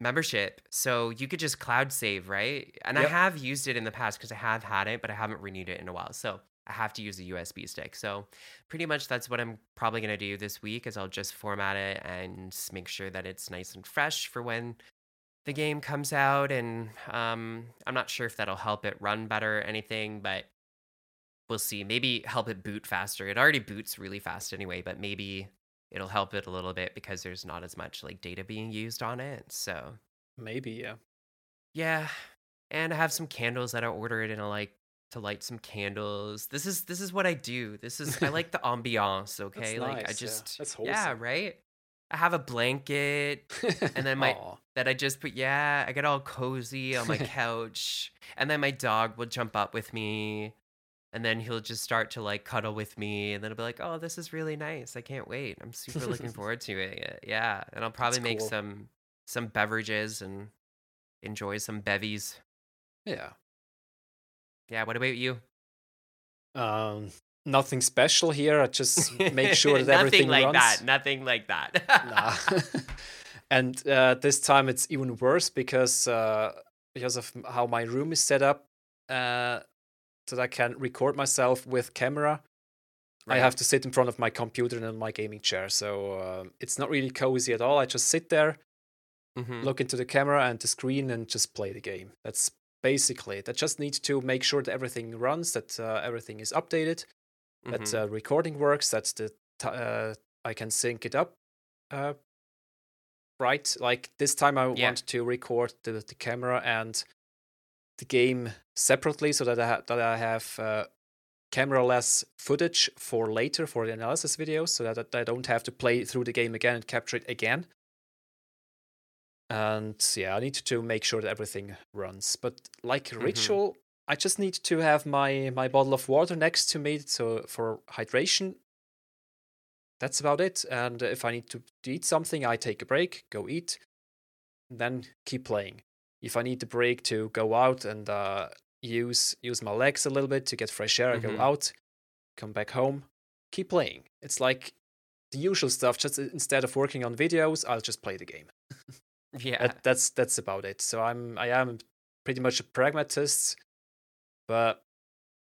membership. So you could just cloud save, right? And I have used it in the past because I have had it, but I haven't renewed it in a while. So I have to use a USB stick. So pretty much that's what I'm probably gonna do this week is I'll just format it and make sure that it's nice and fresh for when the game comes out and um i'm not sure if that'll help it run better or anything but we'll see maybe help it boot faster it already boots really fast anyway but maybe it'll help it a little bit because there's not as much like data being used on it so Maybe, yeah. yeah and i have some candles that i ordered and i uh, like to light some candles this is this is what i do this is i like the ambiance okay like i yeah. just That's yeah right i have a blanket and then my- that I just put, yeah, I get all cozy on my couch. And then my dog will jump up with me. And then he'll just start to like cuddle with me. And then I'll be like, oh, this is really nice. I can't wait. I'm super looking forward to it. Yeah. And I'll probably make cool. some some beverages and enjoy some bevies. yeah. Yeah. What about you? Um, nothing special here. I just make sure that everything. Nothing like runs. that. Nothing like that. Nah. and uh, this time it's even worse because uh, because of how my room is set up, uh, that I can record myself with camera. I have to sit in front of my computer and on my gaming chair, so um, it's not really cozy at all. I just sit there, Mhm. look into the camera and the screen, and just play the game. That's basically it. I just need to make sure that everything runs, that uh, everything is updated, that Mhm. uh, recording works, that the t- uh, I can sync it up uh, right. Like this time, I Yeah. want to record the, the camera and the game separately, so that I ha- that I have uh, camera-less footage for later for the analysis videos, so that I don't have to play through the game again and capture it again. And yeah, I need to make sure that everything runs. But like Mhm. ritual, I just need to have my my bottle of water next to me, so for hydration. That's about it. And if I need to eat something, I take a break, go eat, then keep playing. If I need the break to go out and uh, use use my legs a little bit to get fresh air, I Mhm. go out, come back home, keep playing. It's like the usual stuff. Just instead of working on videos, I'll just play the game. Yeah. That, that's that's about it. So I'm I am pretty much a pragmatist, but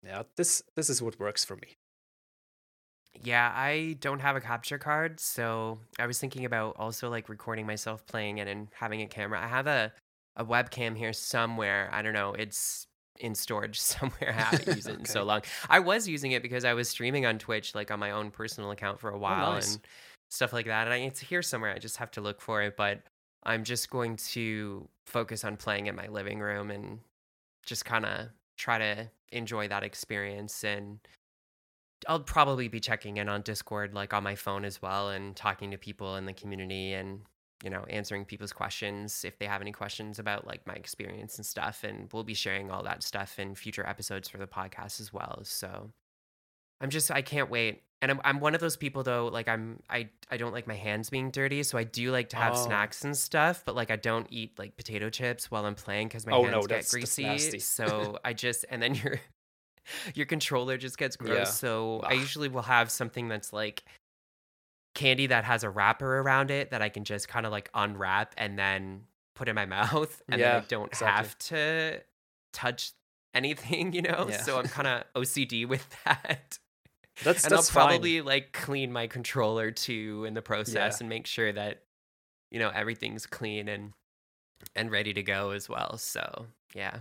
yeah, this this is what works for me. Yeah, I don't have a capture card, so I was thinking about also like recording myself playing it and having a camera. I have a a webcam here somewhere. I don't know. It's in storage somewhere. I haven't used it in so long. I was using it because I was streaming on Twitch, like on my own personal account for a oh, while nice. and stuff like that. And I, it's here somewhere. I just have to look for it. But I'm just going to focus on playing in my living room and just kind of try to enjoy that experience and I'll probably be checking in on Discord like on my phone as well and talking to people in the community and you know answering people's questions if they have any questions about like my experience and stuff and we'll be sharing all that stuff in future episodes for the podcast as well. So I'm just I can't wait. And I'm I'm one of those people though like I'm I I don't like my hands being dirty, so I do like to have Oh. snacks and stuff, but like I don't eat like potato chips while I'm playing cuz my Oh, hands no, get greasy. so I just and then your your controller just gets gross. Yeah. So I usually will have something that's like candy that has a wrapper around it that I can just kind of like unwrap and then put in my mouth and then I don't exactly. have to touch anything, you know? Yeah. So I'm kind of OCD with that. That's and I'll that's fine. probably like clean my controller too in the process Yeah. and make sure that you know everything's clean and and ready to go as well. So, yeah.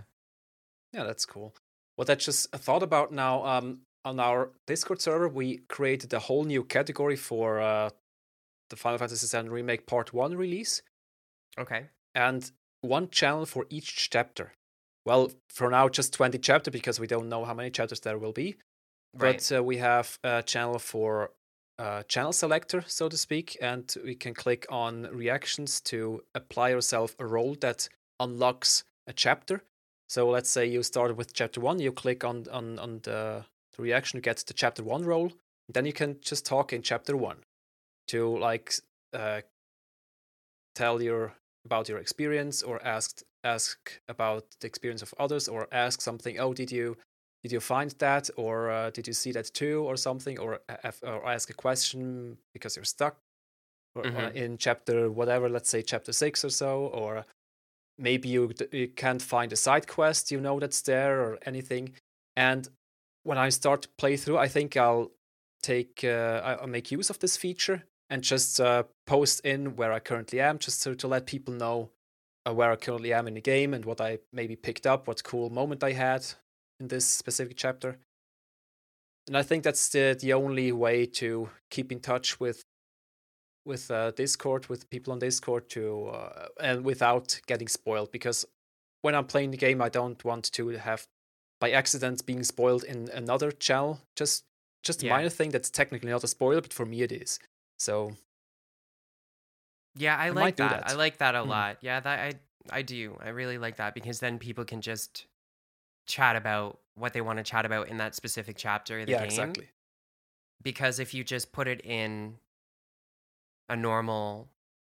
Yeah, that's cool. What I just a thought about now, um, on our Discord server, we created a whole new category for uh, the Final Fantasy VII Remake Part 1 release, Okay. and one channel for each chapter. Well, for now, just 20 chapter because we don't know how many chapters there will be. Right. But uh, we have a channel for uh, channel selector, so to speak, and we can click on reactions to apply yourself a role that unlocks a chapter. So let's say you started with chapter one, you click on on on the, the reaction, you get the chapter one role. Then you can just talk in chapter one to like uh, tell your about your experience or ask ask about the experience of others or ask something. Oh, did you did you find that or uh, did you see that too or something or, or ask a question because you're stuck or, uh, Mhm. in chapter whatever let's say chapter 6 or so or maybe you, you can't find a side quest you know that's there or anything and when i start to play through i think i'll take uh, i'll make use of this feature and just uh, post in where i currently am just to, to let people know uh, where i currently am in the game and what i maybe picked up what cool moment i had in this specific chapter. And I think that's the the only way to keep in touch with with uh, Discord, with people on Discord, to uh, and without getting spoiled. Because when I'm playing the game, I don't want to have by accident being spoiled in another channel. Just just a Yeah. minor thing that's technically not a spoiler, but for me it is. So Yeah, I, I like do that. I like that a Mm. lot. Yeah, that I I do. I really like that because then people can just chat about what they want to chat about in that specific chapter of the yeah, game. exactly. Because if you just put it in a normal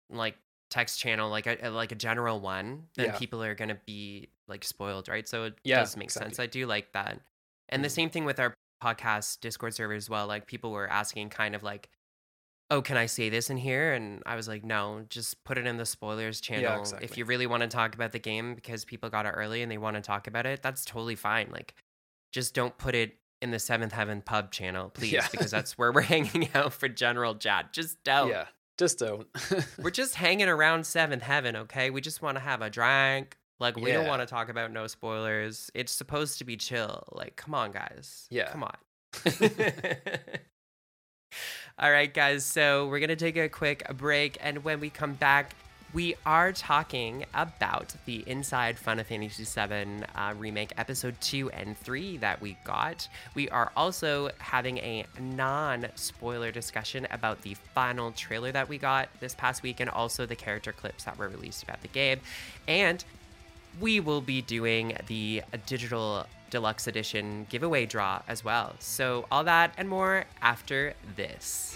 like text channel like a like a general one, then Yeah. people are going to be like spoiled, right? So it Yeah, does make sense. I do like that. And the Mhm. same thing with our podcast Discord server as well. Like people were asking kind of like oh, can I say this in here? And I was like, no, just put it in the spoilers channel. If exactly. you really want to talk about the game because people got it early and they want to talk about it, that's totally fine. Like, just don't put it in the Seventh Heaven pub channel, please, Yeah. because that's where we're hanging out for general chat. Just don't. Yeah, just don't. We're just hanging around Seventh Heaven, okay? We just want to have a drink. Like, we don't want to talk about no spoilers. It's supposed to be chill. Like, come on, guys. Yeah. Come on. All right, guys. So we're gonna take a quick break, and when we come back, we are talking about the Inside Final Fantasy VII uh, Remake Episode 2 and 3 that we got. We are also having a non spoiler discussion about the final trailer that we got this past week and also the character clips that were released about the game. And we will be doing the digital deluxe edition giveaway draw as well. So, all that and more after this.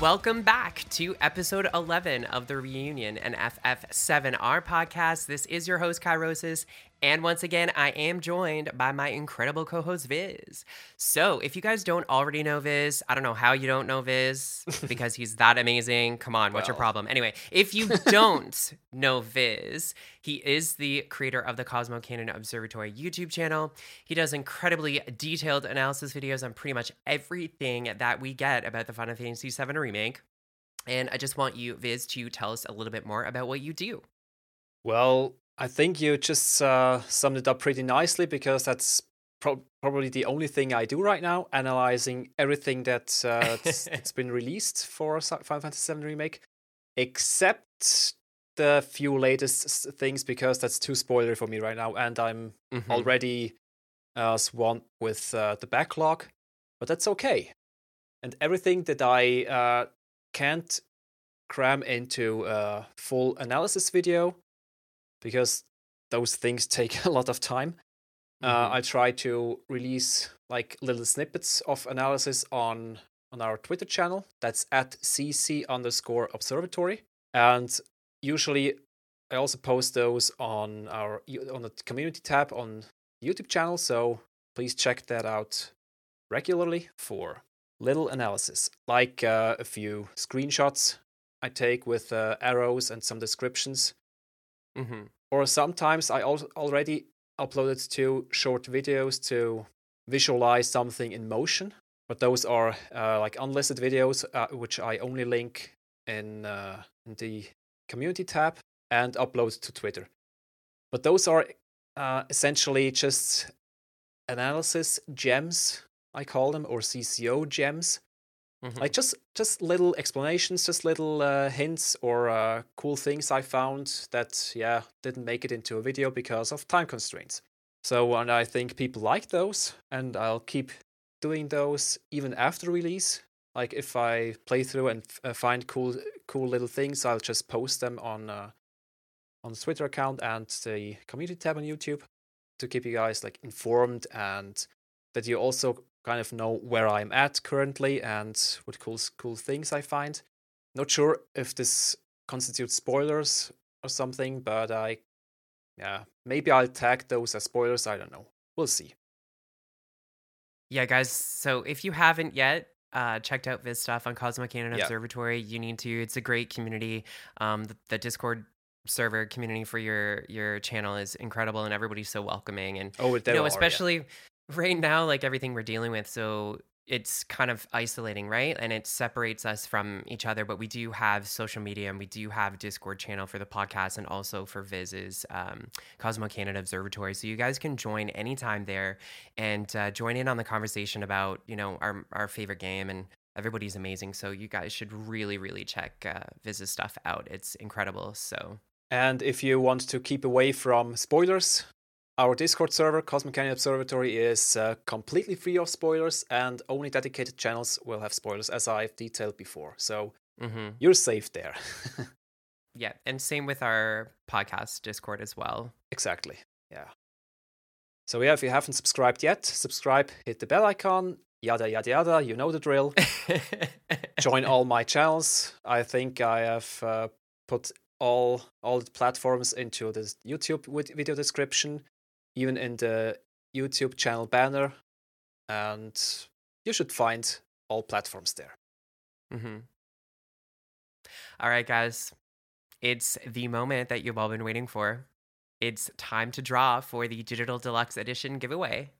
Welcome back to episode 11 of the Reunion and FF7R podcast. This is your host, Kairosis, and once again, I am joined by my incredible co host, Vyzz. So, if you guys don't already know Vyzz, I don't know how you don't know Vyzz because he's that amazing. Come on, what's your problem? Anyway, if you don't know Vyzz, he is the creator of the Cosmo Canyon Observatory YouTube channel. He does incredibly detailed analysis videos on pretty much everything that we get about the Final Fantasy VII Remake. And I just want you, Vyzz, to tell us a little bit more about what you do. Well, I think you just uh, summed it up pretty nicely because that's pro- probably the only thing I do right now, analyzing everything that, uh, that's been released for Final Fantasy VII Remake, except the few latest things because that's too spoilery for me right now, and I'm mm-hmm. already uh, swamped with uh, the backlog, but that's okay. And everything that I uh, can't cram into a full analysis video because those things take a lot of time. Uh, mm-hmm. Uh, I try to release like little snippets of analysis on on our Twitter channel. That's at cc underscore observatory, and usually I also post those on our on the community tab on YouTube channel. So please check that out regularly for little analysis, like uh, a few screenshots I take with uh, arrows and some descriptions. Mm-hmm. Or sometimes I al- already uploaded two short videos to visualize something in motion, but those are uh, like unlisted videos, uh, which I only link in, uh, in the community tab and upload to Twitter. But those are uh, essentially just analysis gems, I call them, or CCO gems. Mm-hmm. Like just just little explanations, just little uh, hints or uh, cool things I found that yeah didn't make it into a video because of time constraints. So and I think people like those, and I'll keep doing those even after release like if I play through and uh, find cool cool little things, I'll just post them on uh, on the Twitter account and the community tab on YouTube to keep you guys like informed and that you also kind of know where I'm at currently and what cool cool things I find. Not sure if this constitutes spoilers or something, but I yeah, maybe I'll tag those as spoilers, I don't know. We'll see. Yeah, guys, so if you haven't yet, uh, checked out Vyzz stuff on Cosmo Canyon yep. Observatory, you need to. It's a great community. Um, the, the, Discord server community for your your channel is incredible, and everybody's so welcoming. And oh, you know, especially yeah. Right now, like everything we're dealing with. So it's kind of isolating, right? And it separates us from each other. But we do have social media and we do have Discord channel for the podcast and also for Vyzz's um, Cosmo Canyon Observatory. So you guys can join anytime there and uh, join in on the conversation about you know our our favorite game and everybody's amazing. So you guys should really really check uh, Vyzz's stuff out. It's incredible. So. And if you want to keep away from spoilers, our Discord server, Cosmo Canyon Observatory, is uh, completely free of spoilers, and only dedicated channels will have spoilers, as I've detailed before. So mm-hmm. you're safe there. yeah, and same with our podcast Discord as well. Exactly. Yeah. So yeah, if you haven't subscribed yet, subscribe, hit the bell icon, yada yada yada. You know the drill. Join all my channels. I think I have uh, put all all the platforms into the YouTube video description even in the YouTube channel banner, and you should find all platforms there. Mm-hmm. All right, guys, it's the moment that you've all been waiting for. It's time to draw for the Digital Deluxe Edition giveaway.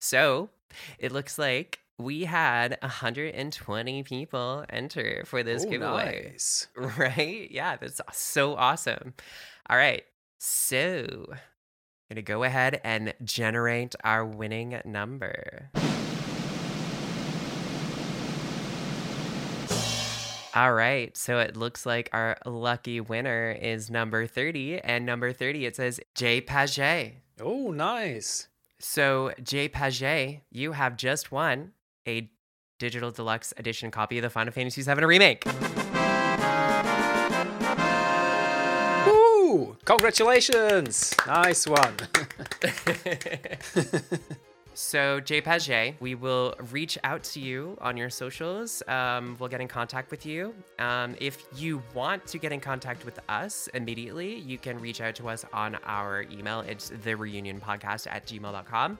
So it looks like we had 120 people enter for this Oh, giveaway. nice. Right? Yeah, that's so awesome. All right. So, gonna go ahead and generate our winning number. All right. So it looks like our lucky winner is number 30. And number 30, it says Jay Paget. Oh, nice. So, Jay Paget, you have just won a digital deluxe edition copy of the Final Fantasy VII Remake. Congratulations! Nice one. so, Jay Paget, we will reach out to you on your socials. Um, we'll get in contact with you. Um, if you want to get in contact with us immediately, you can reach out to us on our email. It's the reunion podcast at gmail.com.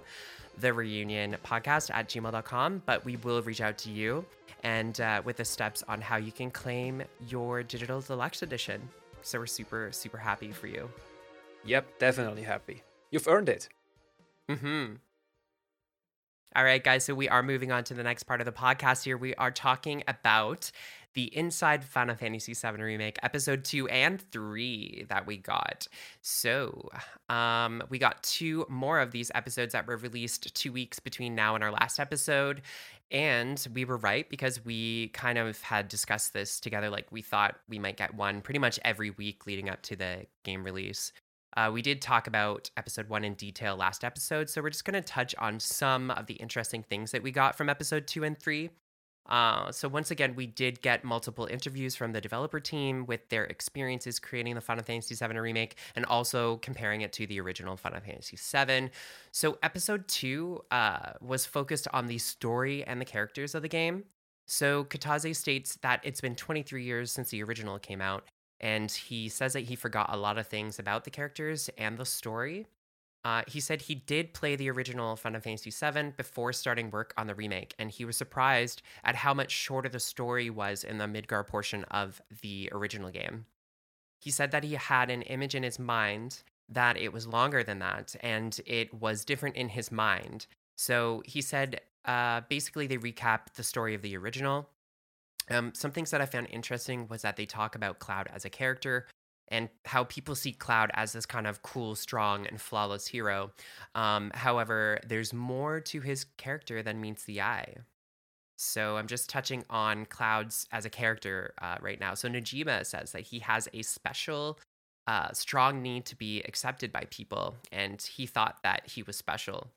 Podcast at gmail.com. But we will reach out to you and uh, with the steps on how you can claim your digital deluxe edition. So, we're super, super happy for you. yep, definitely happy. You've earned it. Mm-hmm. All right, guys. So we are moving on to the next part of the podcast here. We are talking about the Inside Final Fantasy VII Remake, episode two and three that we got. So um, we got two more of these episodes that were released two weeks between now and our last episode. And we were right because we kind of had discussed this together. Like we thought we might get one pretty much every week leading up to the game release. Uh, we did talk about episode one in detail last episode, so we're just going to touch on some of the interesting things that we got from episode two and three. Uh, so, once again, we did get multiple interviews from the developer team with their experiences creating the Final Fantasy VII remake and also comparing it to the original Final Fantasy VII. So, episode two uh, was focused on the story and the characters of the game. So, Kitase states that it's been 23 years since the original came out, and he says that he forgot a lot of things about the characters and the story. Uh, he said he did play the original Final Fantasy VII before starting work on the remake, and he was surprised at how much shorter the story was in the Midgar portion of the original game. He said that he had an image in his mind that it was longer than that, and it was different in his mind. So he said uh, basically they recap the story of the original. Um, some things that I found interesting was that they talk about Cloud as a character and how people see Cloud as this kind of cool, strong, and flawless hero. Um, however, there's more to his character than meets the eye. So I'm just touching on Clouds as a character uh, right now. So Nojima says that he has a special, uh, strong need to be accepted by people, and he thought that he was special.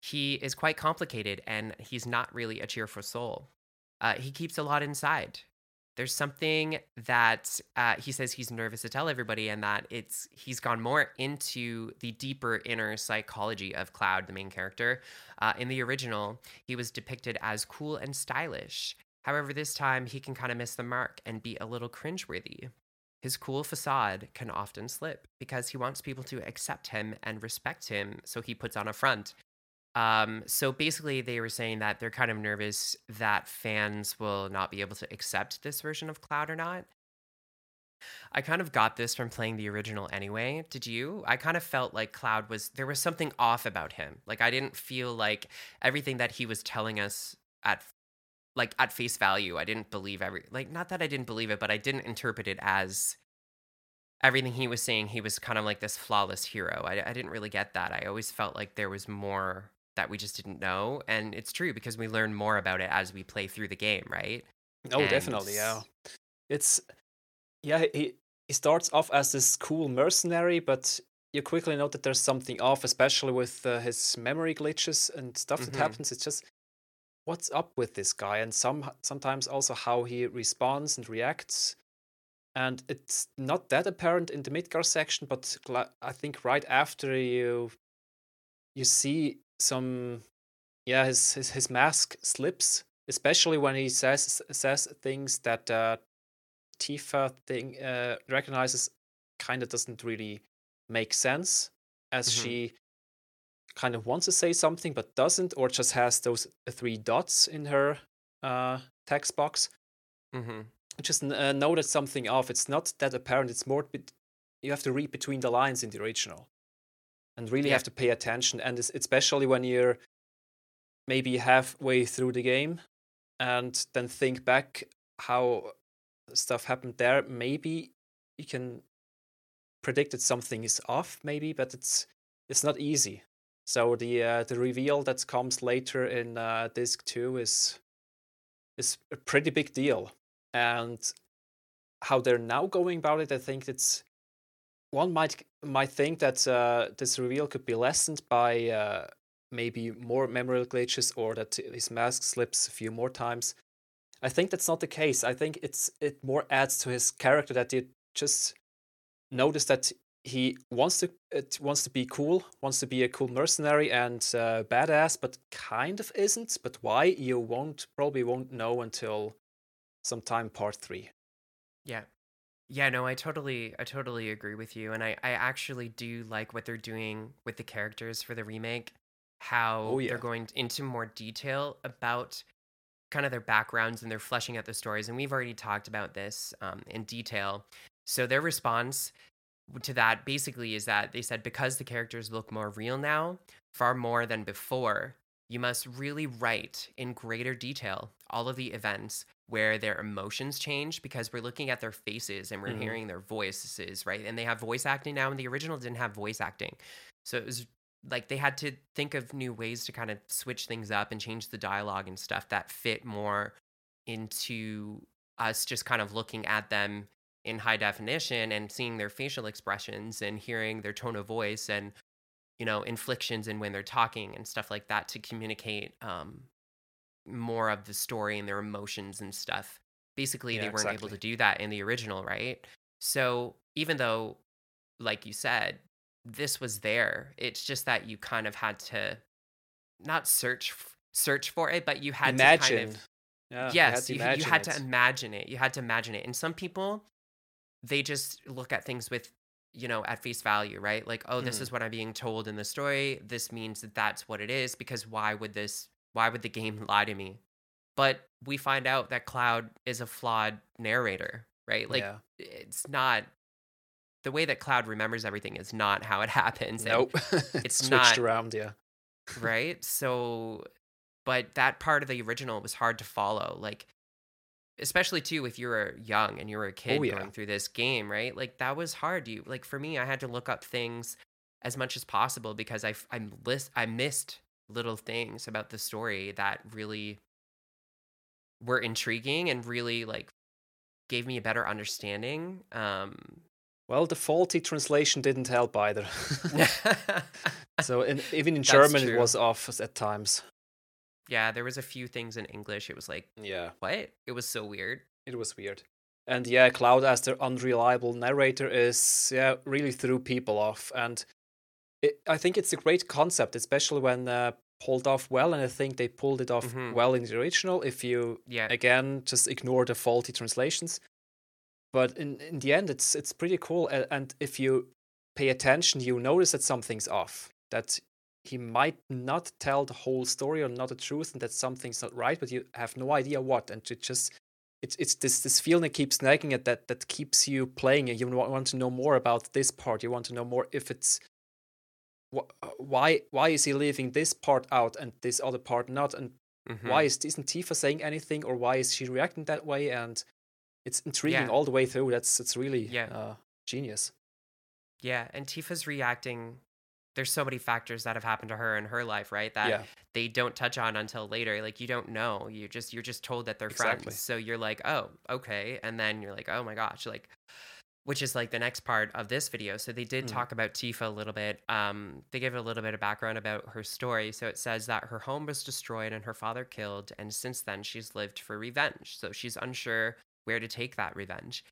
He is quite complicated, and he's not really a cheerful soul. Uh, he keeps a lot inside there's something that uh, he says he's nervous to tell everybody and that it's he's gone more into the deeper inner psychology of cloud the main character. Uh, in the original he was depicted as cool and stylish. However this time he can kind of miss the mark and be a little cringeworthy. His cool facade can often slip because he wants people to accept him and respect him so he puts on a front um, so basically, they were saying that they're kind of nervous that fans will not be able to accept this version of Cloud or not. I kind of got this from playing the original anyway. Did you? I kind of felt like Cloud was there was something off about him. Like I didn't feel like everything that he was telling us at like at face value. I didn't believe every like not that I didn't believe it, but I didn't interpret it as everything he was saying. He was kind of like this flawless hero. I, I didn't really get that. I always felt like there was more that we just didn't know. And it's true because we learn more about it as we play through the game, right? Oh, And definitely, yeah. It's yeah, he he starts off as this cool mercenary, but you quickly note that there's something off, especially with uh, his memory glitches and stuff that Mhm. happens. It's just what's up with this guy, and some sometimes also how he responds and reacts. And it's not that apparent in the Midgar section, but I think right after you you see some yeah his his, his mask slips especially when he says says things that uh tifa thing uh recognizes kind of doesn't really make sense as Mhm. she kind of wants to say something but doesn't or just has those three dots in her uh text box Mm-hmm. just uh, noted something off it's not that apparent it's more bet- you have to read between the lines in the original and really Yeah. have to pay attention and especially when you're maybe halfway through the game and then think back how stuff happened there, maybe you can predict that something is off, maybe, but it's it's not easy. So the uh, the reveal that comes later in uh, disc two is is a pretty big deal, and how they're now going about it, I think it's one might might think that uh, this reveal could be lessened by uh, maybe more memory glitches or that his mask slips a few more times. I think that's not the case. I think it's it more adds to his character that you just notice that he wants to it wants to be cool, wants to be a cool mercenary and uh, badass, but kind of isn't. But why you won't probably won't know until sometime part three. Yeah. Yeah, no, I totally I totally agree with you. And I, I actually do like what they're doing with the characters for the remake. How Oh, yeah. they're going into more detail about kind of their backgrounds and they're fleshing out the stories. And we've already talked about this um, in detail. So their response to that basically is that they said because the characters look more real now, far more than before, you must really write in greater detail all of the events where their emotions change because we're looking at their faces and we're Mhm. hearing their voices, right? And they have voice acting now, and the original didn't have voice acting. So it was like they had to think of new ways to kind of switch things up and change the dialogue and stuff that fit more into us just kind of looking at them in high definition and seeing their facial expressions and hearing their tone of voice and you know inflections and when they're talking and stuff like that to communicate um, more of the story and their emotions and stuff basically Yeah, they weren't able to do that in the original right so even though like you said this was there it's just that you kind of had to not search search for it but you had imagine. to kind of yeah, yes, you you, had you to had imagine to it. imagine it. You had to imagine it. And some people, they just look at things with, you know, at face value, right? Like, oh, this Mhm. is what I'm being told in the story. This means that that's what it is. Because why would this? Why would the game lie to me? But we find out that Cloud is a flawed narrator, right? Like, yeah. it's not the way that Cloud remembers everything is not how it happens. Nope. it's switched not- around. Yeah. right? So, but that part of the original was hard to follow. Like, especially too if you were young and you were a oh, kid Oh, yeah. going through this game, right? Like that was hard. You like for me, I had to look up things as much as possible because I I list I missed little things about the story that really were intriguing and really like gave me a better understanding. Um, Well, the faulty translation didn't help either. so in, even in That's German, it was off at times. yeah, there was a few things in English. It was like Yeah, what? It was so weird. it was weird. And yeah, Cloud as the unreliable narrator is yeah really threw people off. And it, I think it's a great concept, especially when uh, pulled off well. And I think they pulled it off Mhm. well in the original. If you Yeah. again just ignore the faulty translations but in, in the end it's it's pretty cool and if you pay attention you notice that something's off that he might not tell the whole story or not the truth and that something's not right but you have no idea what and it just it's it's this this feeling that keeps nagging at that that keeps you playing and you want to know more about this part you want to know more if it's why why is he leaving this part out and this other part not and Mhm. why is isn't Tifa saying anything or why is she reacting that way? And it's intriguing Yeah. all the way through. That's it's really Yeah. uh, genius. Yeah, and Tifa's reacting. There's so many factors that have happened to her in her life, right? That yeah, they don't touch on until later. Like you don't know. You just you're just told that they're Exactly. friends. So you're like, oh, okay, and then you're like, oh my gosh, like, which is like the next part of this video. So they did Mm. talk about Tifa a little bit. Um, they gave a little bit of background about her story. So it says that her home was destroyed and her father killed, and since then she's lived for revenge. So she's unsure where to take that revenge.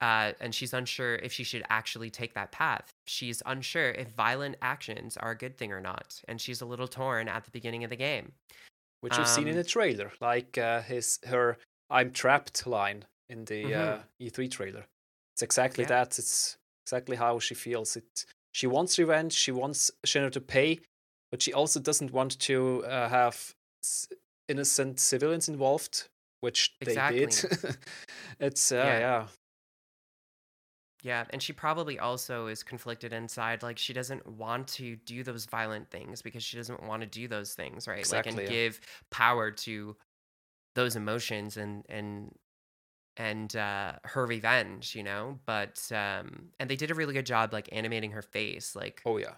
Uh, and she's unsure if she should actually take that path. She's unsure if violent actions are a good thing or not, and she's a little torn at the beginning of the game. which we've seen in Um, the trailer, like uh, his her "I'm trapped" line in the Mhm. uh, E3 trailer. It's exactly Yeah. that. It's exactly how she feels. It. She wants revenge. She wants Shinra to pay, but she also doesn't want to uh, have s- innocent civilians involved, which they did. it's uh, Yeah. yeah. Yeah, and she probably also is conflicted inside. Like she doesn't want to do those violent things because she doesn't want to do those things, right? Exactly, Like and Yeah. give power to those emotions and and and uh her revenge, you know? But um and they did a really good job like animating her face, like Oh yeah.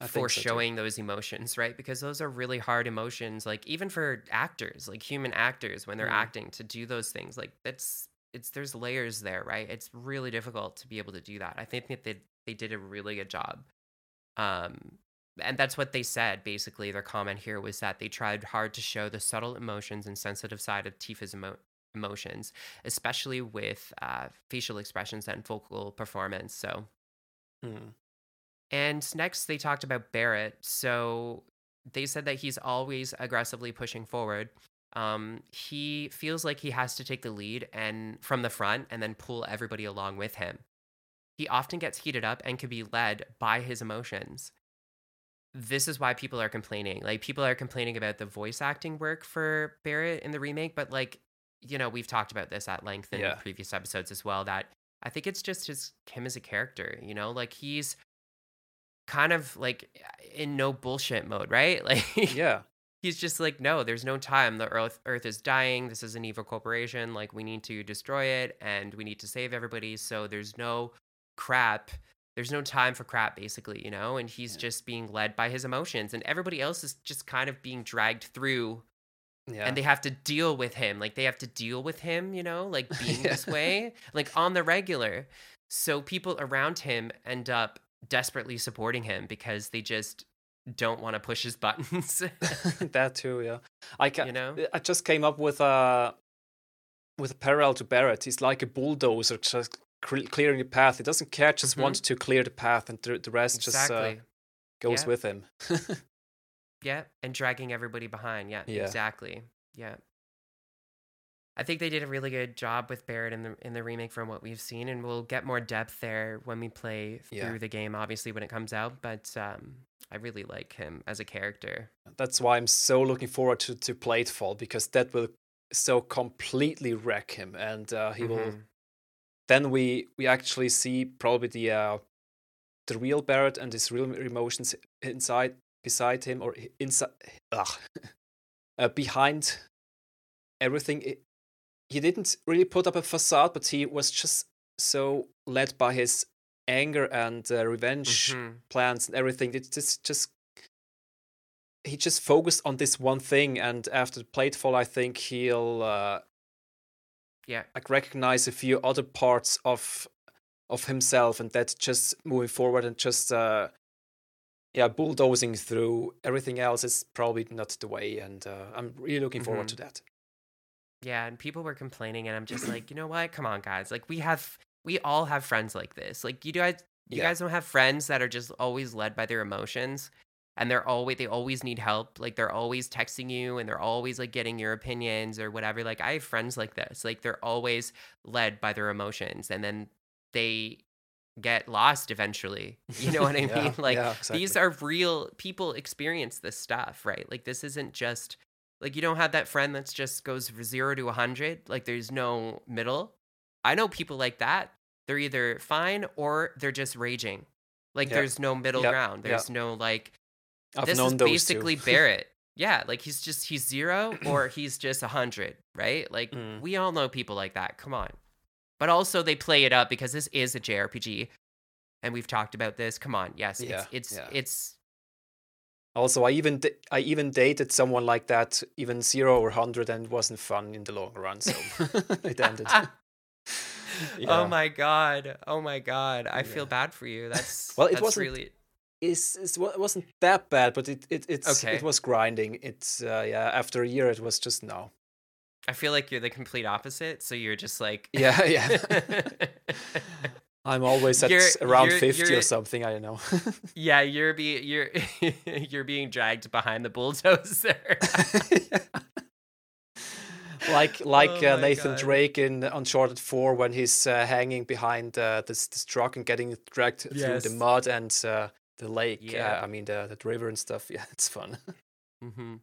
I for so too. showing those emotions, right? Because those are really hard emotions, like even for actors, like human actors when they're Mm. acting to do those things, like that's it's there's layers there, right? It's really difficult to be able to do that. I think that they they did a really good job. Um and that's what they said basically. Their comment here was that they tried hard to show the subtle emotions and sensitive side of Tifa's emo- emotions, especially with uh, facial expressions and vocal performance. So, Mm. and next, they talked about Barrett. So they said that he's always aggressively pushing forward. Um, he feels like he has to take the lead and from the front and then pull everybody along with him. He often gets heated up and can be led by his emotions. This is why people are complaining. Like people are complaining about the voice acting work for Barrett in the remake, but like, you know, we've talked about this at length in Yeah. previous episodes as well that I think it's just his him as a character, you know? Like he's kind of like in no bullshit mode, right? Like Yeah. he's just like, no, there's no time. The earth earth is dying. This is an evil corporation. Like we need to destroy it and we need to save everybody. So there's no crap. There's no time for crap, basically, you know? And he's Yeah. just being led by his emotions. And everybody else is just kind of being dragged through Yeah. and they have to deal with him. Like they have to deal with him, you know, like being Yeah. this way, like on the regular. So people around him end up desperately supporting him because they just don't want to push his buttons, that too, yeah. I ca- you know? I just came up with a with a parallel to Barrett. He's like a bulldozer, just clearing the path. He doesn't care, just Mhm. wants to clear the path, and the, the rest just uh, goes Yeah. with him. Yeah, and dragging everybody behind. Yeah, Yeah. exactly. Yeah. I think they did a really good job with Barrett in the in the remake from what we've seen, and we'll get more depth there when we play Yeah. through the game, obviously when it comes out. But um, I really like him as a character. That's why I'm so looking forward to to Platefall because that will so completely wreck him, and uh, he will. Mhm. Then we we actually see probably the uh, the real Barrett and his real emotions inside beside him or inside ugh, uh, behind everything. It, he didn't really put up a facade, but he was just so led by his anger and uh, revenge Mhm. plans and everything. It just just he just focused on this one thing, and after the platefall, I think he'll uh, Yeah. like recognize a few other parts of of himself, and that's just moving forward and just uh, yeah bulldozing through everything else is probably not the way, and uh, I'm really looking forward Mhm. to that. Yeah, and people were complaining, and I'm just like, you know what? Come on, guys. Like we have, we all have friends like this. Like you guys, you Yeah. guys don't have friends that are just always led by their emotions, and they're always they always need help. Like they're always texting you, and they're always like getting your opinions or whatever. Like I have friends like this. Like they're always led by their emotions, and then they get lost eventually. You know what I Yeah, mean? Like yeah, these are real people experience this stuff, right? Like this isn't just like you don't have that friend that's just goes from zero to a hundred. Like there's no middle. I know people like that. They're either fine or they're just raging. Like Yeah. there's no middle Yeah, ground. There's no like I've this is basically. Barrett. Yeah, like he's just he's zero or he's just a hundred, right? Like Mm. we all know people like that. Come on. But also they play it up because this is a JRPG, and we've talked about this. Come on, yes, Yeah, it's it's yeah. it's Also, I even I even dated someone like that, even zero or hundred, and it wasn't fun in the long run. So it ended. Yeah. Oh my god! Oh my god! I feel bad for you. That's Well, it that's wasn't- really It's, it's it wasn't that bad, but it it it's Okay. it was grinding. It's uh, yeah. After a year, it was just no. I feel like you're the complete opposite. So you're just like Yeah, yeah. I'm always at You're- around you're- fifty you're- or something. I don't know. yeah, you're be you're you're being dragged behind the bulldozer. like like Oh uh, Nathan God. Drake in Uncharted Four when he's uh, hanging behind uh, this this truck and getting dragged through the mud and uh, the lake. Yeah. Uh, I mean the the river and stuff. Yeah, it's fun. hmm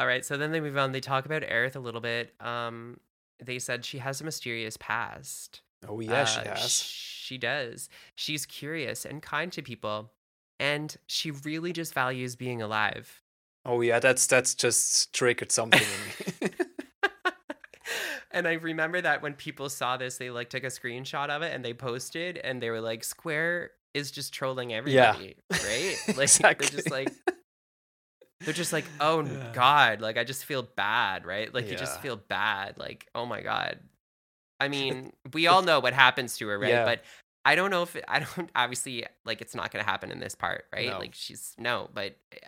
All right, so then they move on. They talk about Aerith a little bit. Um, they said she has a mysterious past. Oh yeah, she Uh, has. she does. She's curious and kind to people, and she really just values being alive. Oh yeah, that's that's just triggered something in me. and I remember that when people saw this, they like took a screenshot of it and they posted, and they were like, "Square is just trolling everybody, right? Like exactly. they're just like." They're just like, oh Yeah. god, like I just feel bad, right? Like you just feel bad, like oh my god. I mean, we all know what happens to her, right? Yeah. But I don't know if it, I don't obviously like it's not going to happen in this part, right? No. Like she's no, but uh,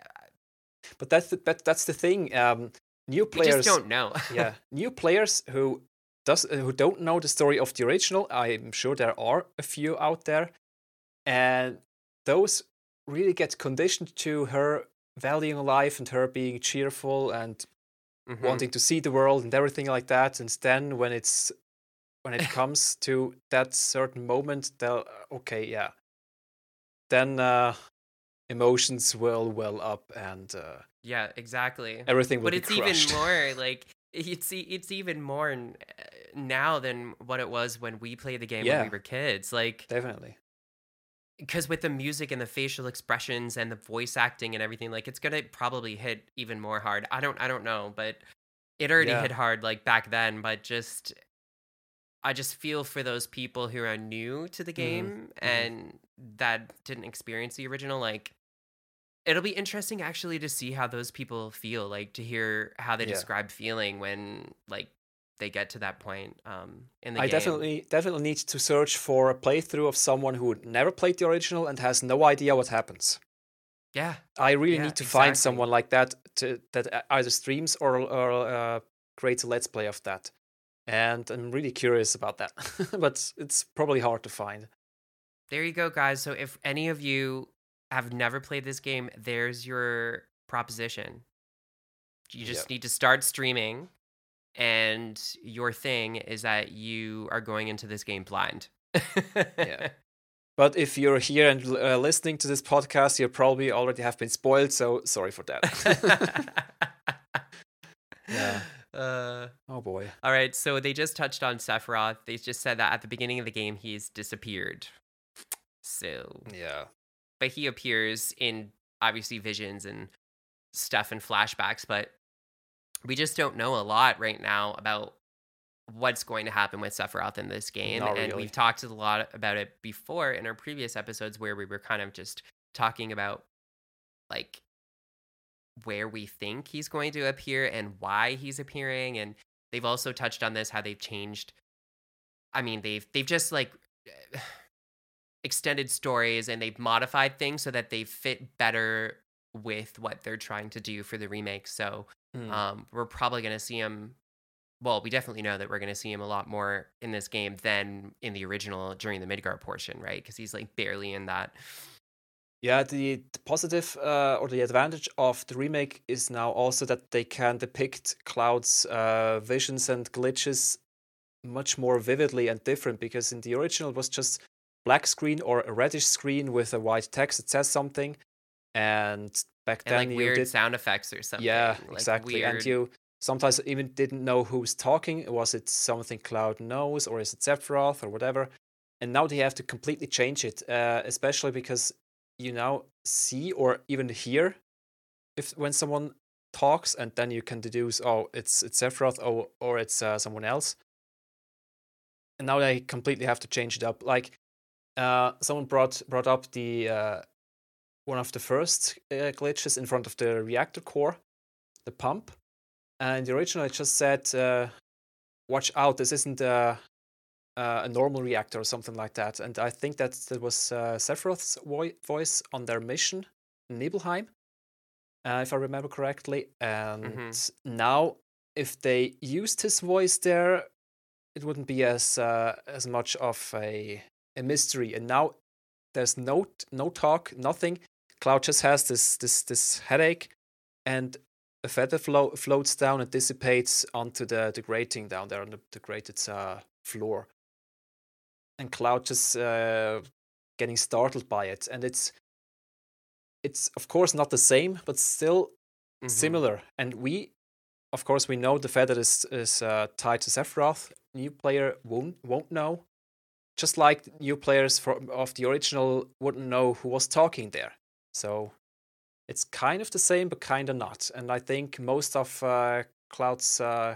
but that's the, that, that's the thing. Um, new we players, just don't know. yeah, new players who does uh, who don't know the story of the original. I'm sure there are a few out there, and those really get conditioned to her valuing life and her being cheerful and Mhm. wanting to see the world and everything like that. And then when it's when it comes to that certain moment, they'll okay, yeah. Then uh, emotions will well up and uh, Yeah, exactly. everything will But be it's crushed. even more like it's it's even more uh, now than what it was when we played the game when we were kids. Like Definitely. Because with the music and the facial expressions and the voice acting and everything like it's gonna probably hit even more hard i don't i don't know but it already Yeah. hit hard like back then but just i just feel for those people who are new to the Mhm, game mhm. and that didn't experience the original like it'll be interesting actually to see how those people feel like to hear how they Yeah. describe feeling when like they get to that point um in the I game definitely definitely need to search for a playthrough of someone who never played the original and has no idea what happens. yeah I really Yeah, need to find someone like that to that e- either streams or or uh, creates a let's play of that. And I'm really curious about that, but it's probably hard to find. There you go, guys. So if any of you have never played this game, there's your proposition. You just Yep. need to start streaming, and your thing is that you are going into this game blind. Yeah. But if you're here and uh, listening to this podcast, you probably already have been spoiled. So sorry for that. Yeah. Uh, oh boy. all right. So they just touched on Sephiroth. They just said that at the beginning of the game, he's disappeared. So Yeah. but he appears in obviously visions and stuff and flashbacks but we just don't know a lot right now about what's going to happen with Sephiroth in this game Not and really. we've talked a lot about it before in our previous episodes where we were kind of just talking about like where we think he's going to appear and why he's appearing and they've also touched on this how they've changed I mean they've they've just like extended stories and they've modified things so that they fit better with what they're trying to do for the remake. So Hmm. um, we're probably going to see him. Well, we definitely know that we're going to see him a lot more in this game than in the original during the Midgar portion, right? Because he's like barely in that. Yeah, the, the positive uh, or the advantage of the remake is now also that they can depict Cloud's uh, visions and glitches much more vividly and different because in the original it was just black screen or a reddish screen with a white text that says something and back And then like you weird did sound effects or something. yeah like exactly weird- and you sometimes even didn't know who's talking was it something Cloud knows or is it Sephiroth or whatever and now they have to completely change it uh, especially because you now see or even hear if when someone talks and then you can deduce oh it's it's Sephiroth or or it's uh, someone else and now they completely have to change it up like uh, someone brought brought up the uh, one of the first uh, glitches in front of the reactor core the pump. And the original it just said uh, watch out this isn't a, a normal reactor or something like that. And i think that that was uh, sephiroth's voi- voice on their mission in nibelheim uh, if i remember correctly. And Mhm. now if they used his voice there it wouldn't be as uh, as much of a a mystery. And now there's no no talk nothing cloud just has this this this headache and a feather flo- floats down and dissipates onto the, the grating down there on the, the grated uh, floor. And Cloud just uh, getting startled by it. And it's, it's of course not the same, but still Mhm. similar. And we, of course, we know the feather is, is uh, tied to Sephiroth. New player won't, won't know. just like new players from of the original wouldn't know who was talking there. So it's kind of the same, but kind of not. And I think most of uh, Cloud's uh,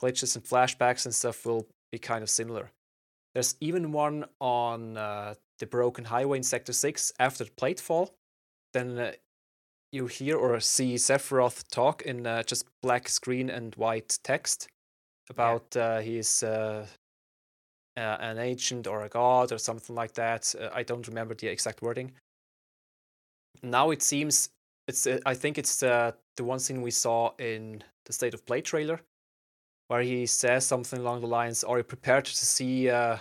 glitches and flashbacks and stuff will be kind of similar. There's even one on uh, the broken highway in Sector 6 after the plate fall. Then uh, you hear or see Sephiroth talk in uh, just black screen and white text about yeah. uh, he's uh, uh, an ancient or a god or something like that. Uh, I don't remember the exact wording. Now it seems it's uh, I think it's the the one scene we saw in the State of Play trailer, where he says something along the lines, "Are you prepared to see the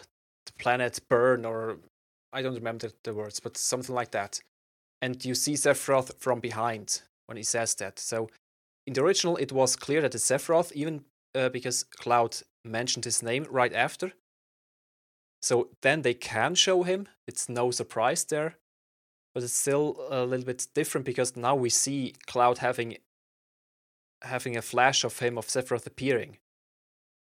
planet burn?" Or I don't remember the, the words, but something like that and you see Sephiroth from behind when he says that. So in the original, it was clear that it's Sephiroth, even uh, because Cloud mentioned his name right after. So then they can show him. It's no surprise there. But it's still a little bit different because now we see Cloud having having a flash of him of Sephiroth appearing.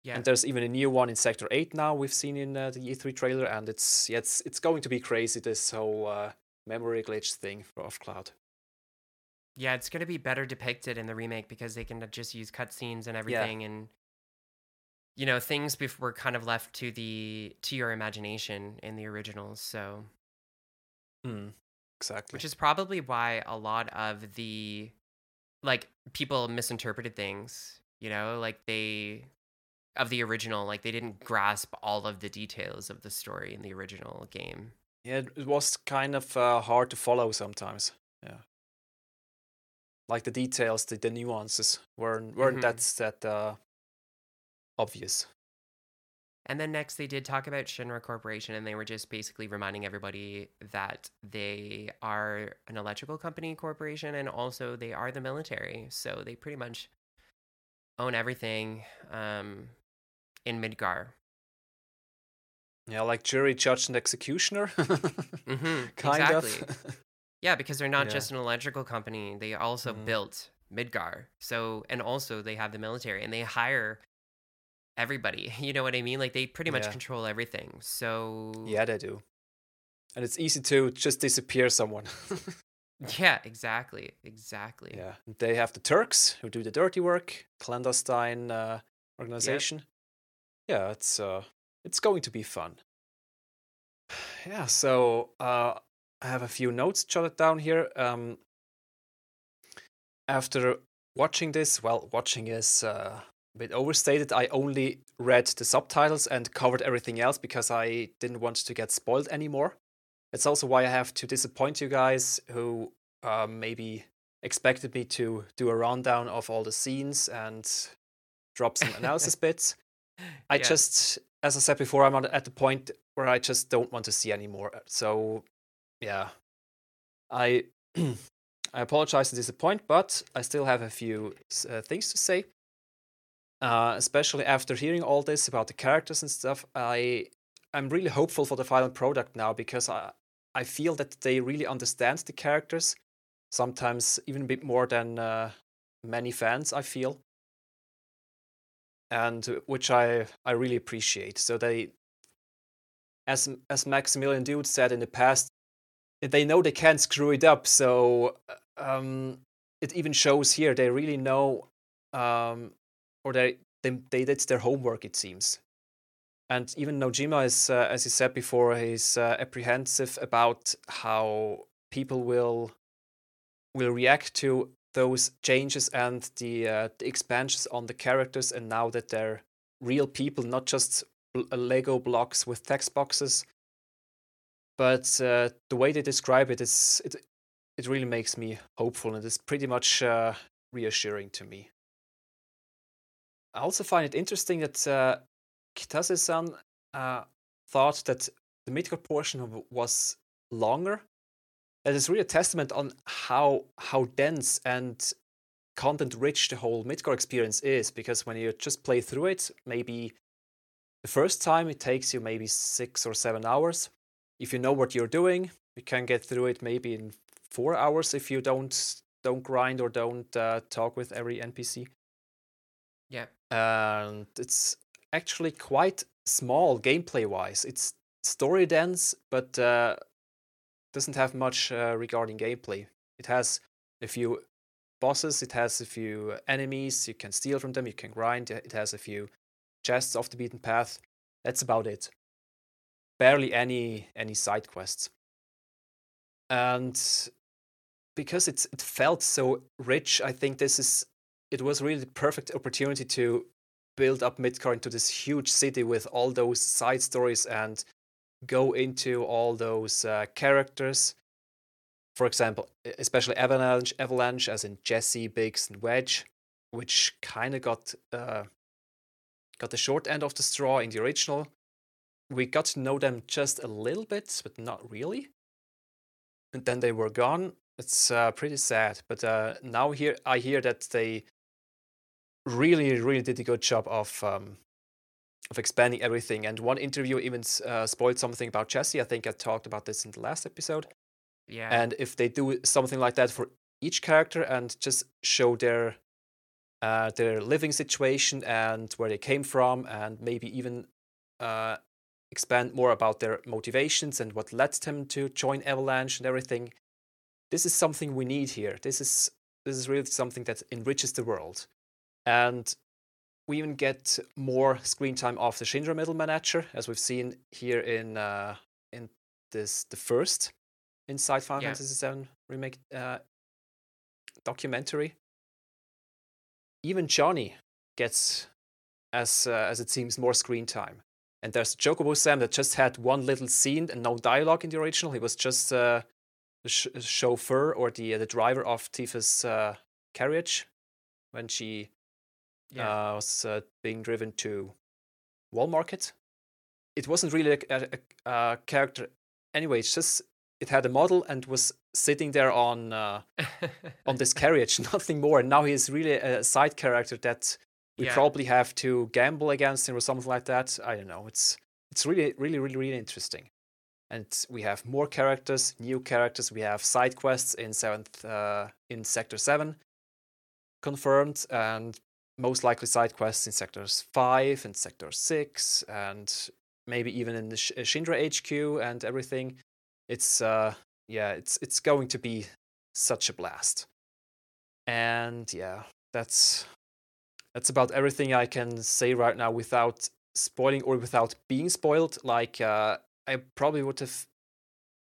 Yeah. And there's even a new one in Sector 8 now we've seen in uh, the E3 trailer and it's yeah, it's it's going to be crazy this whole uh, memory glitch thing of Cloud. Yeah, it's going to be better depicted in the remake because they can just use cutscenes and everything, yeah. and you know things were kind of left to the to your imagination in the originals. So, mm, exactly. Which is probably why a lot of the like people misinterpreted things. You know, like they of the original, like they didn't grasp all of the details of the story in the original game. Yeah, it was kind of uh, hard to follow sometimes. Yeah, like the details, the, the nuances weren't weren't mm-hmm. that that uh, obvious. And then next, they did talk about Shinra Corporation, and they were just basically reminding everybody that they are an electrical company corporation, and also they are the military. So they pretty much own everything um, in Midgar. Yeah, like jury, judge, and executioner. mm-hmm, kind exactly. of. yeah, because they're not yeah. just an electrical company; they also mm. built Midgar. So, and also they have the military, and they hire everybody. You know what I mean? Like they pretty much yeah. control everything. So yeah, they do. And it's easy to just disappear someone. yeah, exactly, exactly. Yeah, they have the Turks who do the dirty work, clandestine uh, organization. Yep. Yeah, it's uh, it's going to be fun. Yeah, so uh, I have a few notes jotted down here. Um, after watching this, well, watching is uh, bit overstated. I only read the subtitles and covered everything else because I didn't want to get spoiled anymore. It's also why I have to disappoint you guys who uh, maybe expected me to do a rundown of all the scenes and drop some analysis bits. I yeah. just as I said before, I'm at the point where I just don't want to see anymore. So, yeah, I I apologize to disappoint, but I still have a few uh, things to say. Uh, especially after hearing all this about the characters and stuff, I I'm really hopeful for the final product now because I I feel that they really understand the characters, sometimes even a bit more than uh, many fans. I feel, and uh, which I I really appreciate. So they, as as Maximilian Dood said in the past, they know they can't screw it up. So uh, um, it even shows here they really know, um, or they, they they did their homework. It seems. And even Nojima is, uh, as he said before, he's uh, apprehensive about how people will will react to those changes and the, uh, the expansions on the characters, and now that they're real people, not just uh, Lego blocks with text boxes. But uh, the way they describe it is it it really makes me hopeful, and it's pretty much uh, reassuring to me. I also find it interesting that uh, Kitase-san uh, thought that the Midgar portion was longer that is really a testament on how how dense and content rich the whole Midgar experience is. Because when you just play through it, maybe the first time it takes you maybe six or seven hours. If you know what you're doing, you can get through it maybe in four hours if you don't don't grind or don't uh, talk with every NPC. Yeah, and it's actually quite small gameplay wise. It's story dense, but uh, doesn't have much uh, regarding gameplay. It has a few bosses, it has a few enemies, you can steal from them, you can grind, it has a few chests off the beaten path. That's about it. Barely any any side quests. And because it's it felt so rich, I think this is it was really the perfect opportunity to build up Midgar into this huge city with all those side stories and go into all those uh, characters. For example, especially Avalanche, Avalanche, as in Jesse, Biggs, and Wedge, which kind of got uh, got the short end of the straw in the original. We got to know them just a little bit, but not really. And then they were gone. It's uh, pretty sad. But uh, now here I hear that they really, really did a good job of um, of expanding everything. And one interview even uh, spoiled something about Jesse. I think I talked about this in the last episode. Yeah. And if they do something like that for each character and just show their uh, their living situation and where they came from, and maybe even uh, expand more about their motivations and what led them to join Avalanche and everything. This is something we need here. This is this is really something that enriches the world. And we even get more screen time of the Shinra Middle Manager, as we've seen here in uh, in this the first Inside Final yeah. Fantasy VII remake uh, documentary. Even Johnny gets, as uh, as it seems, more screen time. And there's Chocobo Sam that just had one little scene and no dialogue in the original. He was just uh, the sh- chauffeur or the uh, the driver of Tifa's uh, carriage when she yeah. uh, was uh, being driven to Wall Market. It wasn't really a, a, a, character anyway. It's just it had a model and was sitting there on uh, on this carriage, nothing more. And now he's really a side character that we yeah. probably have to gamble against him or something like that. I don't know. It's it's really really really really interesting. And we have more characters, new characters. We have side quests in seventh uh, in Sector Seven confirmed, and most likely side quests in sectors 5 and sector 6 and maybe even in the uh, HQ and everything. It's uh yeah it's it's going to be such a blast. And yeah that's that's about everything I can say right now without spoiling or without being spoiled. Like uh I probably would have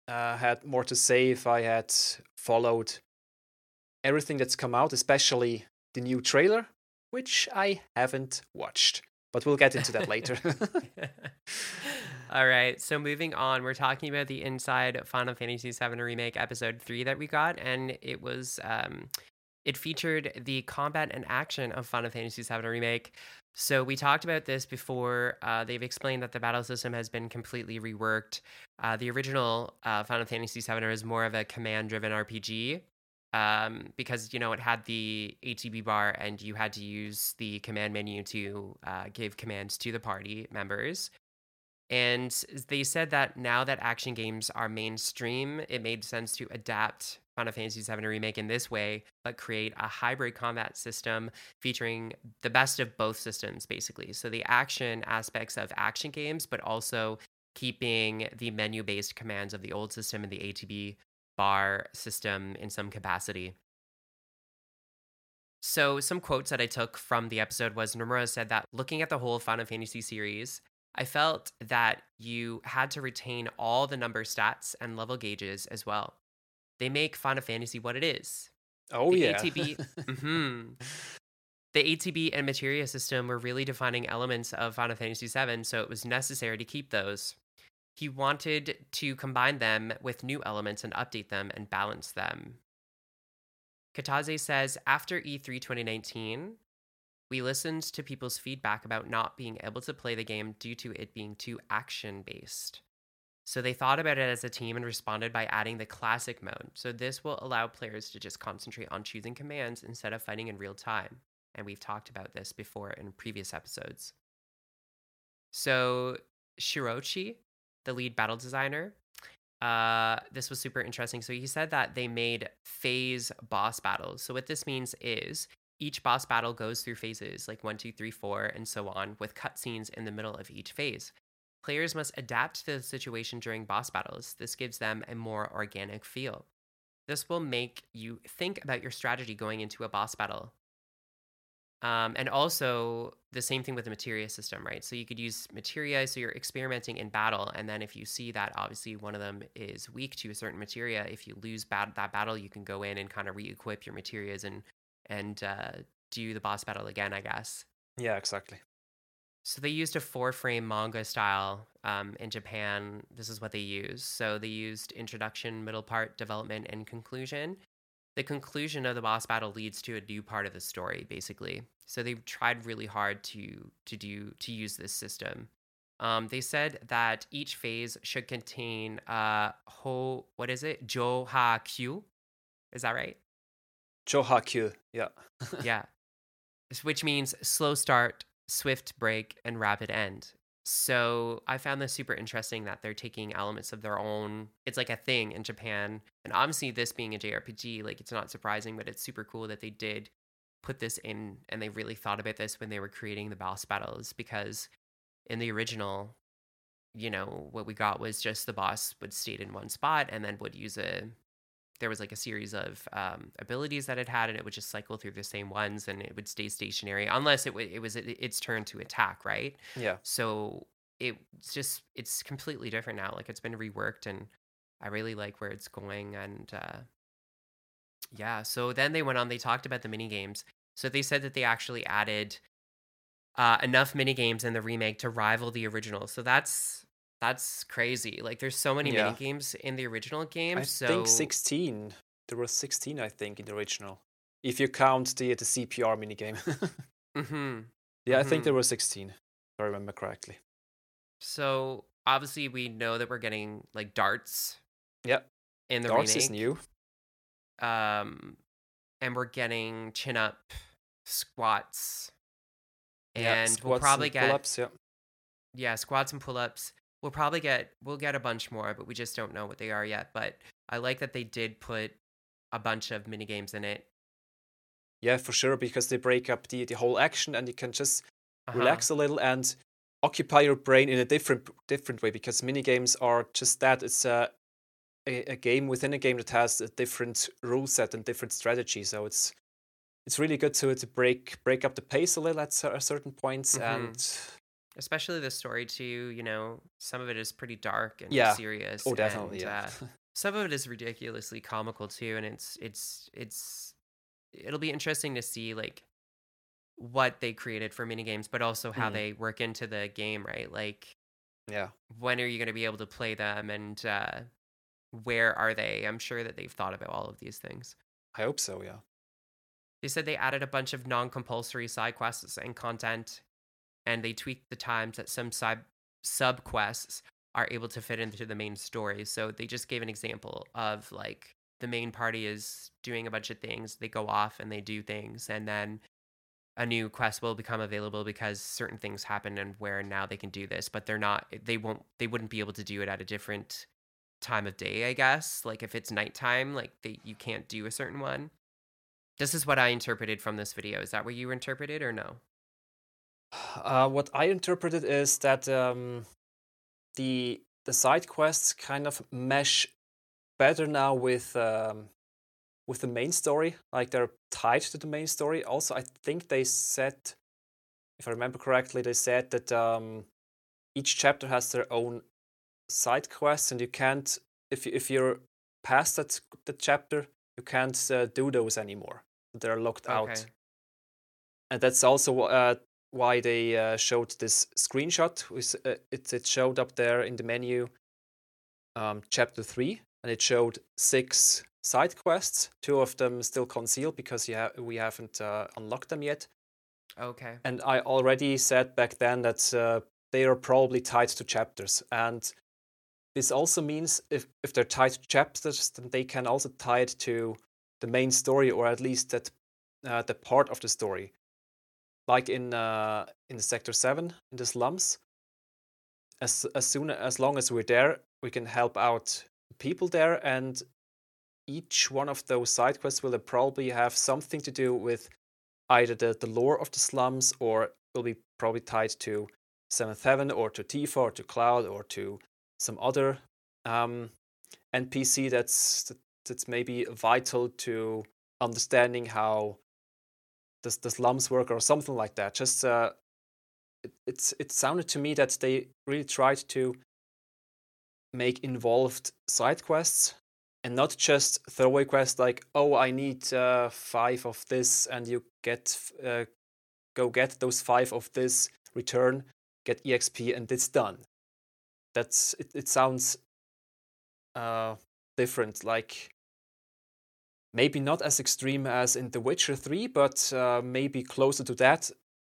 uh, had more to say if I had followed everything that's come out especially the new trailer which I haven't watched. But we'll get into that later. All right. So moving on, we're talking about the Inside Final Fantasy VII Remake Episode Three that we got, and it was um, it featured the combat and action of Final Fantasy VII Remake. So we talked about this before. Uh, they've explained that the battle system has been completely reworked. Uh, the original uh, Final Fantasy VII is more of a command-driven RPG, um, because you know it had the ATB bar and you had to use the command menu to uh, give commands to the party members. And they said that now that action games are mainstream, it made sense to adapt Final Fantasy VII Remake in this way, but create a hybrid combat system featuring the best of both systems, basically. So the action aspects of action games, but also keeping the menu based commands of the old system and the ATB bar system in some capacity. So, some quotes that I took from the episode was Nomura said that looking at the whole Final Fantasy series, I felt that you had to retain all the number stats and level gauges as well. They make Final Fantasy what it is. Oh, the yeah. ATB, mm-hmm. The ATB and materia system were really defining elements of Final Fantasy VII, so it was necessary to keep those. He wanted to combine them with new elements and update them and balance them. Kitase says after E3 2019, we listened to people's feedback about not being able to play the game due to it being too action based. So they thought about it as a team and responded by adding the classic mode. So this will allow players to just concentrate on choosing commands instead of fighting in real time. And we've talked about this before in previous episodes. So Shirochi the lead battle designer. Uh, this was super interesting. So he said that they made phase boss battles. So what this means is Each boss battle goes through phases like one, two, three, four, and so on, with cutscenes in the middle of each phase. Players must adapt to the situation during boss battles. This gives them a more organic feel. This will make you think about your strategy going into a boss battle. Um, and also the same thing with the materia system, right? So you could use materia, so you're experimenting in battle, and then if you see that obviously one of them is weak to a certain materia, if you lose bat- that battle, you can go in and kind of re-equip your materias and and uh, do the boss battle again, I guess. Yeah, exactly. So they used a four-frame manga style um, in Japan. This is what they use. So they used introduction, middle part, development, and conclusion the conclusion of the boss battle leads to a new part of the story basically. So they tried really hard to to do to use this system. Um, they said that each phase should contain uh ho what is it? Jo ha kyu is that right? Jo ha kyu yeah. Yeah. Which means slow start swift break and rapid end so I found this super interesting that they're taking elements of their own. It's like a thing in Japan, and obviously this being a JRPG, like it's not surprising, but it's super cool that they did put this in and they really thought about this when they were creating the boss battles because in the original you know what we got was just the boss would stay in one spot and then would use a there was like a series of um, abilities that it had, and it would just cycle through the same ones, and it would stay stationary unless it, w- it was its turn to attack, right? Yeah. So it's just it's completely different now. Like it's been reworked, and I really like where it's going. And uh, yeah, so then they went on. They talked about the mini games. So they said that they actually added uh, enough mini games in the remake to rival the original. So that's that's crazy. Like there's so many yeah. mini games in the original game. I so... think 16. There were 16, I think, in the original. If you count the the CPR mini game. mm-hmm. Yeah, mm-hmm. I think there were 16, if I remember correctly. So obviously we know that we're getting like darts. Yep. In the darts remake. is new. Um, and we're getting chin up, squats, and yeah, squats we'll probably and get pull-ups, yeah. yeah squats and pull ups we'll probably get we'll get a bunch more, but we just don't know what they are yet. But I like that they did put a bunch of mini games in it. Yeah, for sure, because they break up the the whole action, and you can just uh-huh. relax a little and occupy your brain in a different different way. Because mini games are just that. It's a a, a game within a game that has a different rule set and different strategy. So it's it's really good to to break break up the pace a little at certain points mm-hmm. and especially the story too you know some of it is pretty dark and yeah. serious oh definitely and, yeah. uh, some of it is ridiculously comical too and it's it's it's it'll be interesting to see like what they created for mini games but also how mm. they work into the game right like yeah when are you going to be able to play them and uh where are they i'm sure that they've thought about all of these things i hope so yeah they said they added a bunch of non-compulsory side quests and content and they tweak the times that some sub sub quests are able to fit into the main story. So they just gave an example of like the main party is doing a bunch of things, they go off and they do things, and then a new quest will become available because certain things happen and where now they can do this, but they're not they won't they wouldn't be able to do it at a different time of day, I guess. Like if it's nighttime, like they you can't do a certain one. This is what I interpreted from this video. Is that what you interpreted or no? Uh, what I interpreted is that um, the the side quests kind of mesh better now with um, with the main story. Like they're tied to the main story. Also, I think they said, if I remember correctly, they said that um, each chapter has their own side quests, and you can't if you, if you're past that that chapter, you can't uh, do those anymore. They're locked okay. out. And that's also uh, why they uh, showed this screenshot. Uh, it, it showed up there in the menu, um, chapter three, and it showed six side quests. Two of them still concealed because ha- we haven't uh, unlocked them yet. Okay. And I already said back then that uh, they are probably tied to chapters, and this also means if if they're tied to chapters, then they can also tie it to the main story, or at least that uh, the part of the story like in uh, in sector seven in the slums. As as soon as long as we're there, we can help out people there, and each one of those side quests will probably have something to do with either the, the lore of the slums or will be probably tied to Seventh Heaven or to Tifa or to Cloud or to some other um, NPC that's that's maybe vital to understanding how the slums work or something like that. Just uh, it, it's it sounded to me that they really tried to make involved side quests and not just throwaway quests like oh I need uh, five of this and you get uh, go get those five of this return get exp and it's done. That's it. It sounds uh, different like maybe not as extreme as in The Witcher 3, but uh, maybe closer to that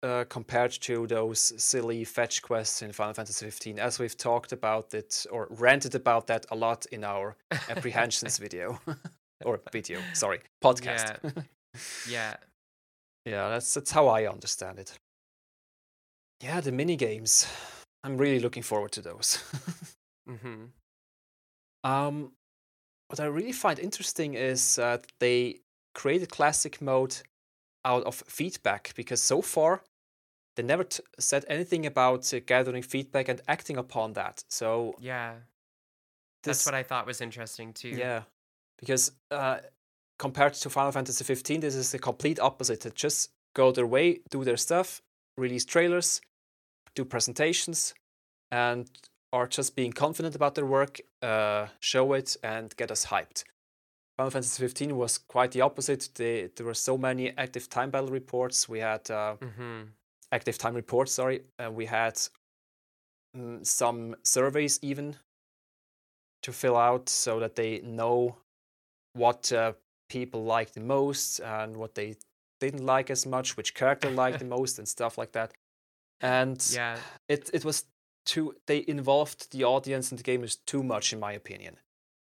uh, compared to those silly fetch quests in Final Fantasy 15, as we've talked about it or ranted about that a lot in our apprehensions video or video, sorry, podcast. Yeah. yeah. yeah, that's that's how I understand it. Yeah, the mini games. I'm really looking forward to those. mm-hmm. Um, what I really find interesting is that they created classic mode out of feedback because so far they never t- said anything about uh, gathering feedback and acting upon that. So yeah, this, that's what I thought was interesting too. Yeah, because uh, compared to Final Fantasy 15, this is the complete opposite. They just go their way, do their stuff, release trailers, do presentations, and are just being confident about their work, uh, show it, and get us hyped. Final Fantasy 15 was quite the opposite. They, there were so many active time battle reports. We had uh, mm-hmm. active time reports, sorry. and we had mm, some surveys even to fill out so that they know what uh, people liked the most and what they didn't like as much, which character liked the most, and stuff like that. And yeah, it it was too they involved the audience and the game is too much in my opinion.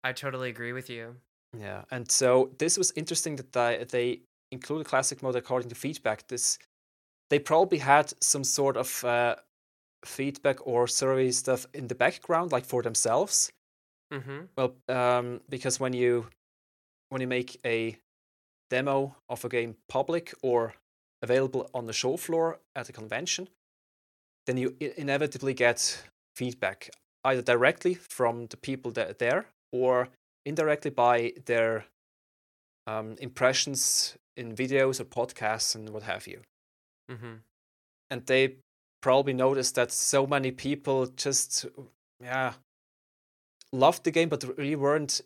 I totally agree with you. Yeah and so this was interesting that they, they included classic mode according to feedback. This they probably had some sort of uh, feedback or survey stuff in the background like for themselves. Mm-hmm. well um, because when you when you make a demo of a game public or available on the show floor at a convention then you inevitably get feedback either directly from the people that are there or indirectly by their um, impressions in videos or podcasts and what have you. Mm-hmm. And they probably noticed that so many people just, yeah, loved the game, but really weren't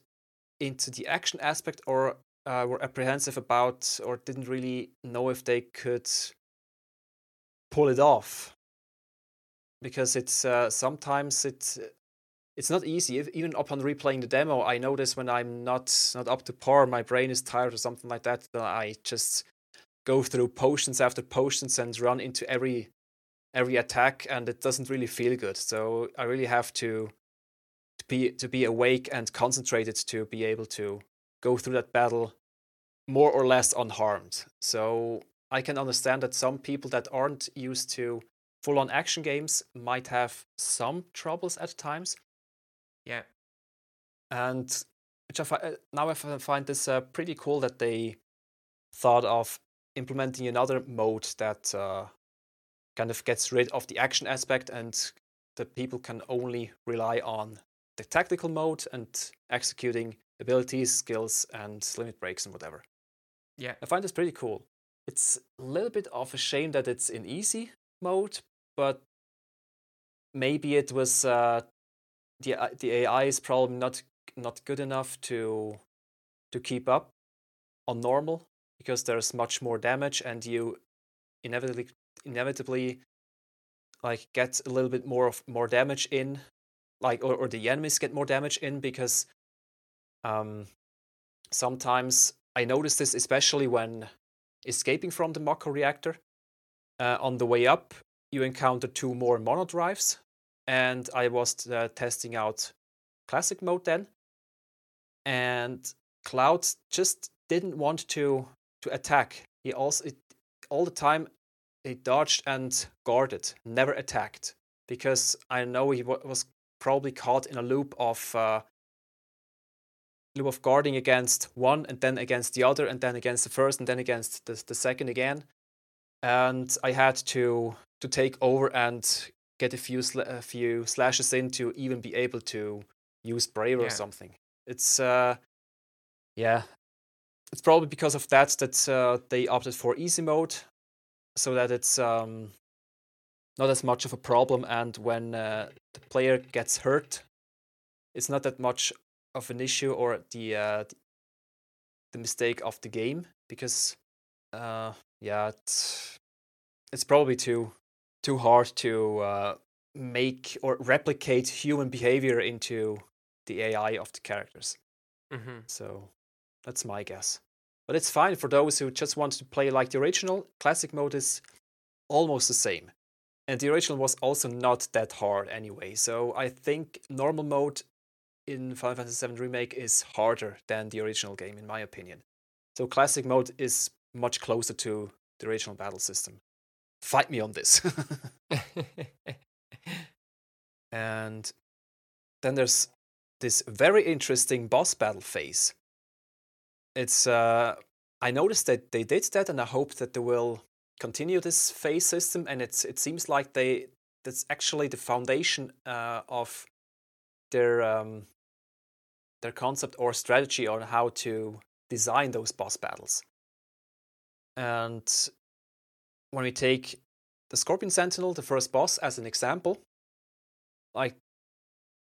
into the action aspect or uh, were apprehensive about or didn't really know if they could pull it off because it's uh, sometimes it's it's not easy. If, even upon replaying the demo, I notice when I'm not not up to par, my brain is tired or something like that. Then I just go through potions after potions and run into every every attack, and it doesn't really feel good. So I really have to to be to be awake and concentrated to be able to go through that battle more or less unharmed. So I can understand that some people that aren't used to full on action games might have some troubles at times. Yeah. And which I fi- uh, now I find this uh, pretty cool that they thought of implementing another mode that uh, kind of gets rid of the action aspect and that people can only rely on the tactical mode and executing abilities, skills, and limit breaks and whatever. Yeah. I find this pretty cool. It's a little bit of a shame that it's in easy mode, but maybe it was uh, the uh, the AI is probably not not good enough to to keep up on normal because there's much more damage and you inevitably inevitably like get a little bit more of more damage in like or, or the enemies get more damage in because um sometimes i notice this especially when escaping from the mako reactor uh, on the way up you encounter two more Monodrives, and I was uh, testing out classic mode then, and Cloud just didn't want to to attack. He also it, all the time he dodged and guarded, never attacked because I know he w- was probably caught in a loop of uh, loop of guarding against one and then against the other and then against the first and then against the, the second again and I had to to take over and get a few sl- a few slashes in to even be able to use Braver yeah. or something. It's uh, yeah, it's probably because of that that uh, they opted for easy mode, so that it's um, not as much of a problem. And when uh, the player gets hurt, it's not that much of an issue or the uh, the mistake of the game because uh, yeah, it's, it's probably too too hard to uh, make or replicate human behavior into the AI of the characters. Mm-hmm. So that's my guess. But it's fine for those who just want to play like the original. Classic mode is almost the same. And the original was also not that hard anyway. So I think normal mode in Final Fantasy VII Remake is harder than the original game, in my opinion. So classic mode is much closer to the original battle system. Fight me on this. and then there's this very interesting boss battle phase. It's uh, I noticed that they did that, and I hope that they will continue this phase system. And it's it seems like they that's actually the foundation uh, of their um, their concept or strategy on how to design those boss battles. And when we take the Scorpion Sentinel, the first boss, as an example, like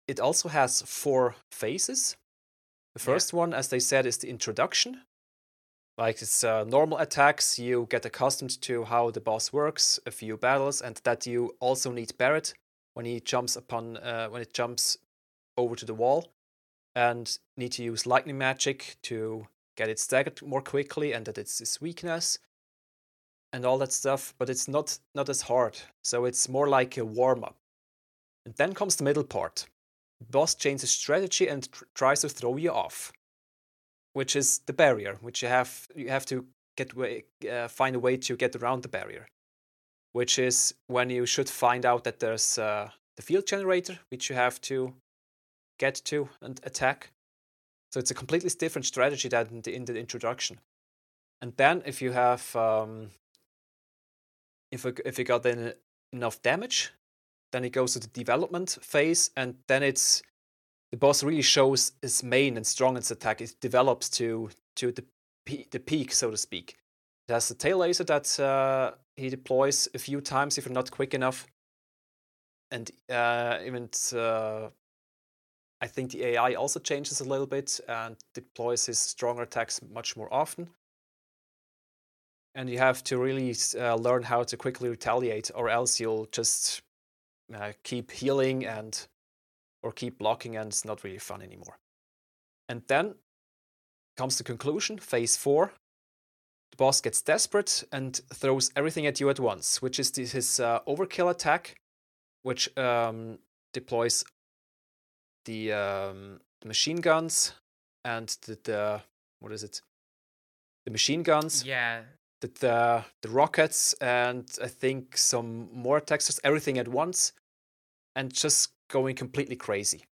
it also has four phases. The first yeah. one, as they said, is the introduction. Like it's uh, normal attacks, you get accustomed to how the boss works, a few battles, and that you also need Barret when he jumps upon uh, when it jumps over to the wall, and need to use lightning magic to get it staggered more quickly and that it's its weakness and all that stuff, but it's not not as hard. So it's more like a warm up. And then comes the middle part. Boss changes strategy and tr- tries to throw you off, which is the barrier, which you have you have to get way, uh, find a way to get around the barrier, which is when you should find out that there's uh, the field generator, which you have to get to and attack. So it's a completely different strategy than in the, in the introduction. And then if you have um, if it, if it got in enough damage, then it goes to the development phase, and then it's the boss really shows his main and strongest attack. It develops to to the the peak, so to speak. It has the tail laser that uh, he deploys a few times if you're not quick enough, and uh, even uh, I think the AI also changes a little bit and deploys his stronger attacks much more often. And you have to really uh, learn how to quickly retaliate, or else you'll just uh, keep healing and or keep blocking, and it's not really fun anymore. And then comes the conclusion, phase four. The boss gets desperate and throws everything at you at once, which is his uh, overkill attack, which um, deploys the, um, machine guns and the, the what is it? The machine guns. Yeah. The, the the rockets and I think some more attacks, just everything at once, and just going completely crazy.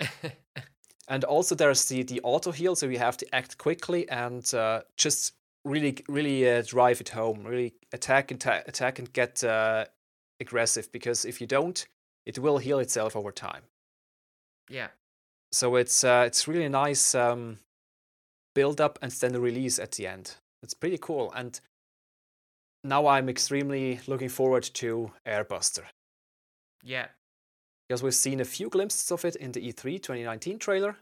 and also there's the the auto heal, so you have to act quickly and uh, just really really uh, drive it home, really attack and ta- attack and get uh, aggressive because if you don't, it will heal itself over time. Yeah. So it's uh, it's really nice um, build up and then the release at the end. It's pretty cool. And now I'm extremely looking forward to Airbuster. Yeah. Because we've seen a few glimpses of it in the E3 2019 trailer.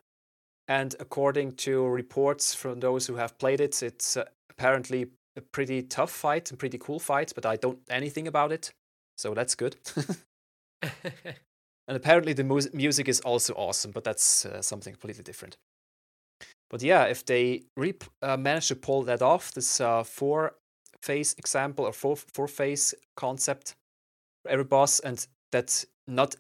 And according to reports from those who have played it, it's uh, apparently a pretty tough fight and pretty cool fight, but I don't know anything about it. So that's good. And apparently the mu- music is also awesome, but that's uh, something completely different. But yeah, if they re- uh, manage to pull that off, this uh, four phase example or four four phase concept for every boss, and that's not.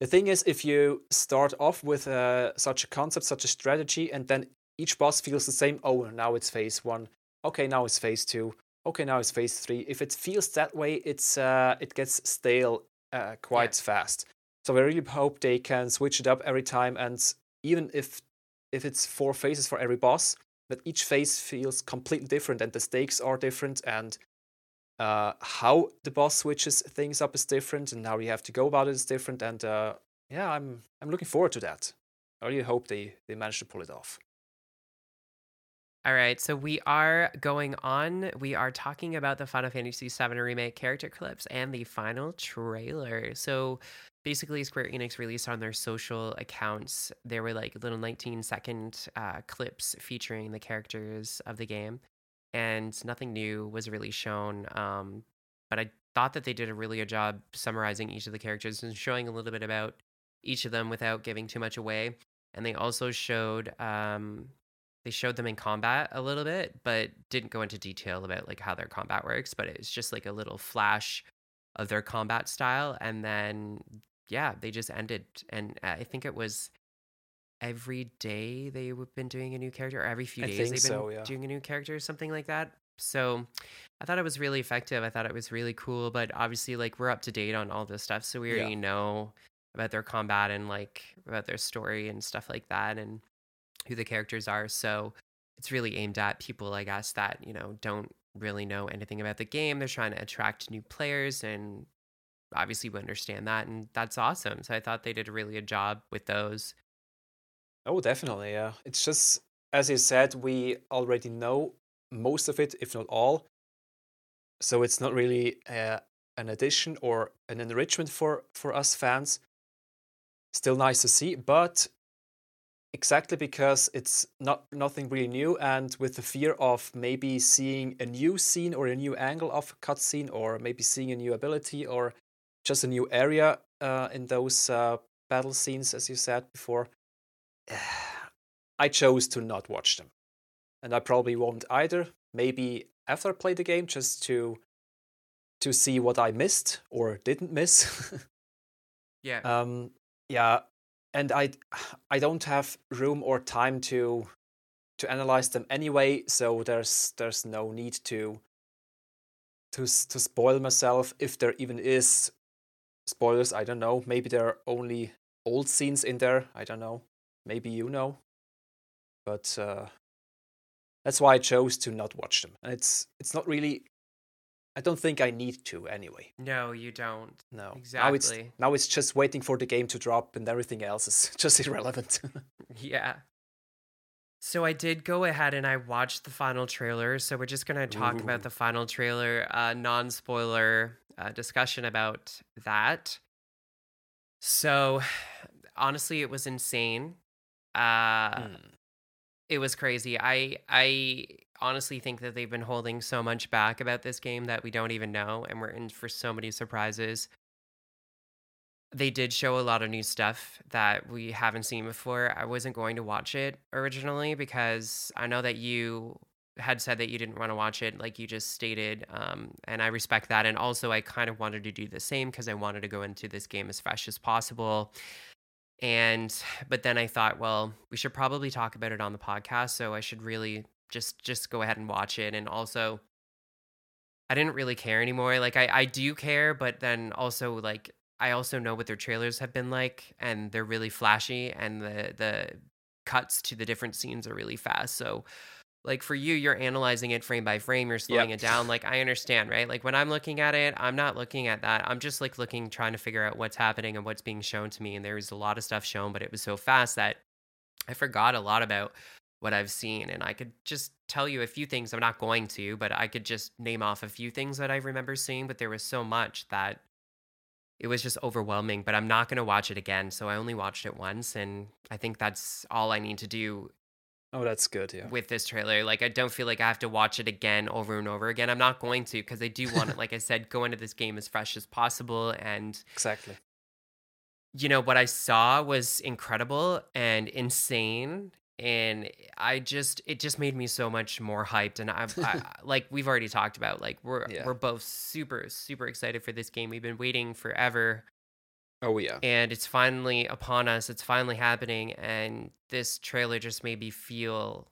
The thing is, if you start off with uh, such a concept, such a strategy, and then each boss feels the same. Oh, now it's phase one. Okay, now it's phase two. Okay, now it's phase three. If it feels that way, it's uh, it gets stale uh, quite yeah. fast. So I really hope they can switch it up every time, and even if if it's four phases for every boss, that each phase feels completely different and the stakes are different and Uh, how the boss switches things up is different, and how you have to go about it is different. And uh, yeah, I'm I'm looking forward to that. I really hope they they manage to pull it off. All right, so we are going on. We are talking about the Final Fantasy VII Remake character clips and the final trailer. So basically, Square Enix released on their social accounts, there were like little 19 second uh, clips featuring the characters of the game, and nothing new was really shown. Um, but I thought that they did a really good job summarizing each of the characters and showing a little bit about each of them without giving too much away. And they also showed um, they showed them in combat a little bit, but didn't go into detail about like how their combat works. But it was just like a little flash of their combat style, and then yeah, they just ended. And uh, I think it was every day they've been doing a new character, or every few I days they've been so, yeah. doing a new character, or something like that. So I thought it was really effective. I thought it was really cool. But obviously, like we're up to date on all this stuff, so we Yeah. already know about their combat and like about their story and stuff like that, and who the characters are. So it's really aimed at people, I guess, that, you know, don't really know anything about the game. They're trying to attract new players and obviously we understand that and that's awesome. So I thought they did a really good job with those. Oh, definitely, yeah. It's just as you said, we already know most of it, if not all. So it's not really uh, an addition or an enrichment for for us fans. Still nice to see, but exactly because it's not nothing really new, and with the fear of maybe seeing a new scene or a new angle of a cutscene, or maybe seeing a new ability or just a new area uh, in those uh, battle scenes, as you said before. I chose to not watch them. And I probably won't either. Maybe after I play the game just to to see what I missed or didn't miss. Yeah. um yeah, and I I don't have room or time to to analyze them anyway, so there's there's no need to to to spoil myself if there even is spoilers, I don't know. Maybe there are only old scenes in there, I don't know. Maybe you know but uh, that's why I chose to not watch them. And it's it's not really. I don't think I need to anyway. no, you don't. No, Now Exactly. it's now it's just waiting for the game to drop, and everything else is just irrelevant. Yeah. So I did go ahead and I watched the final trailer. So we're just gonna talk Ooh. about the final trailer, uh, non-spoiler uh, discussion about that. So honestly, it was insane. Uh, Hmm. it was crazy. I I honestly think that they've been holding so much back about this game that we don't even know, and we're in for so many surprises. They did show a lot of new stuff that we haven't seen before. I wasn't going to watch it originally because I know that you had said that you didn't want to watch it, like you just stated, um, and I respect that. And also, I kind of wanted to do the same because I wanted to go into this game as fresh as possible and but then i thought well we should probably talk about it on the podcast so i should really just just go ahead and watch it and also i didn't really care anymore like i i do care but then also like i also know what their trailers have been like and they're really flashy and the the cuts to the different scenes are really fast so like for you you're analyzing it frame by frame you're slowing Yep. it down like i understand right? Like when i'm looking at it i'm not looking at that. I'm just like looking trying to figure out what's happening and what's being shown to me and there was a lot of stuff shown but it was so fast that i forgot a lot about what i've seen and i could just tell you a few things. I'm not going to but i could just name off a few things that i remember seeing but there was so much that it was just overwhelming but i'm not going to watch it again so i only watched it once and i think that's all i need to do Oh, that's good. Yeah. with this trailer. Like I don't feel like I have to watch it again over and over again. I'm not going to because I do want it, like I said, go into this game as fresh as possible. And Exactly. you know what I saw was incredible and insane. And I just, it just made me so much more hyped. And I've, I, like we've already talked about, like we're Yeah. we're both super super excited for this game. We've been waiting forever Oh yeah. and it's finally upon us it's finally happening and this trailer just made me feel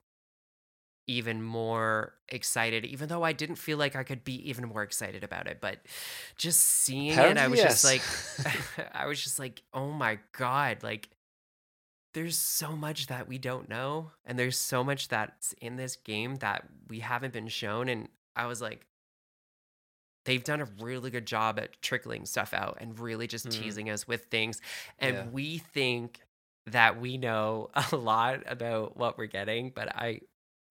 even more excited even though i didn't feel like i could be even more excited about it but just seeing it i was just like i was just like oh my god like there's so much that we don't know and there's so much that's in this game that we haven't been shown and i was like they've done a really good job at trickling stuff out and really just Mm. teasing us with things. And Yeah. we think that we know a lot about what we're getting, but I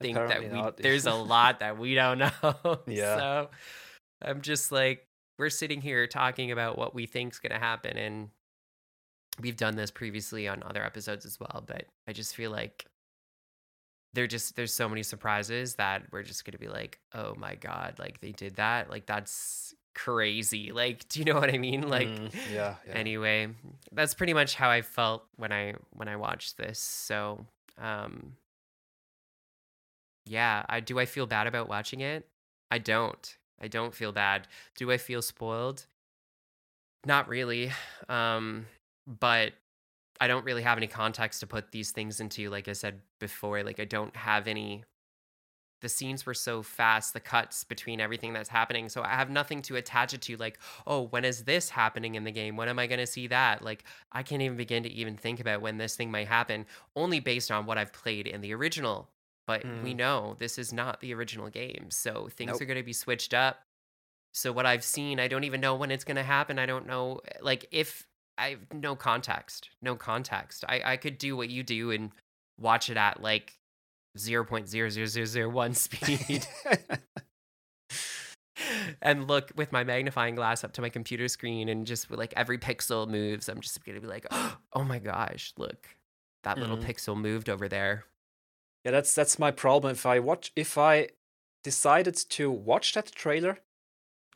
think Apparently that we, not. there's a lot that we don't know. Yeah. So I'm just like, we're sitting here talking about what we think's going to happen. And we've done this previously on other episodes as well, but I just feel like there just there's so many surprises that we're just going to be like, "Oh my god, like they did that." Like that's crazy. Like do you know what I mean? Like Mm, yeah, yeah. anyway, that's pretty much how I felt when I when I watched this. So, um yeah, I do I feel bad about watching it? I don't. I don't feel bad. Do I feel spoiled? Not really. Um but I don't really have any context to put these things into like I said before. Like I don't have any the scenes were so fast, the cuts between everything that's happening. So I have nothing to attach it to. Like, oh, when is this happening in the game? When am I going to see that? Like, I can't even begin to even think about when this thing might happen, only based on what I've played in the original. But we Mm. know this is not the original game. So things Nope. are going to be switched up. So what I've seen, I don't even know when it's going to happen. I don't know, like, if I have no context, no context. I, I could do what you do and watch it at like 0.00001 speed and look with my magnifying glass up to my computer screen and just like every pixel moves i'm just gonna be like oh my gosh look that little Mhm. pixel moved over there yeah, that's that's my problem. If I watch, if I decided to watch that trailer,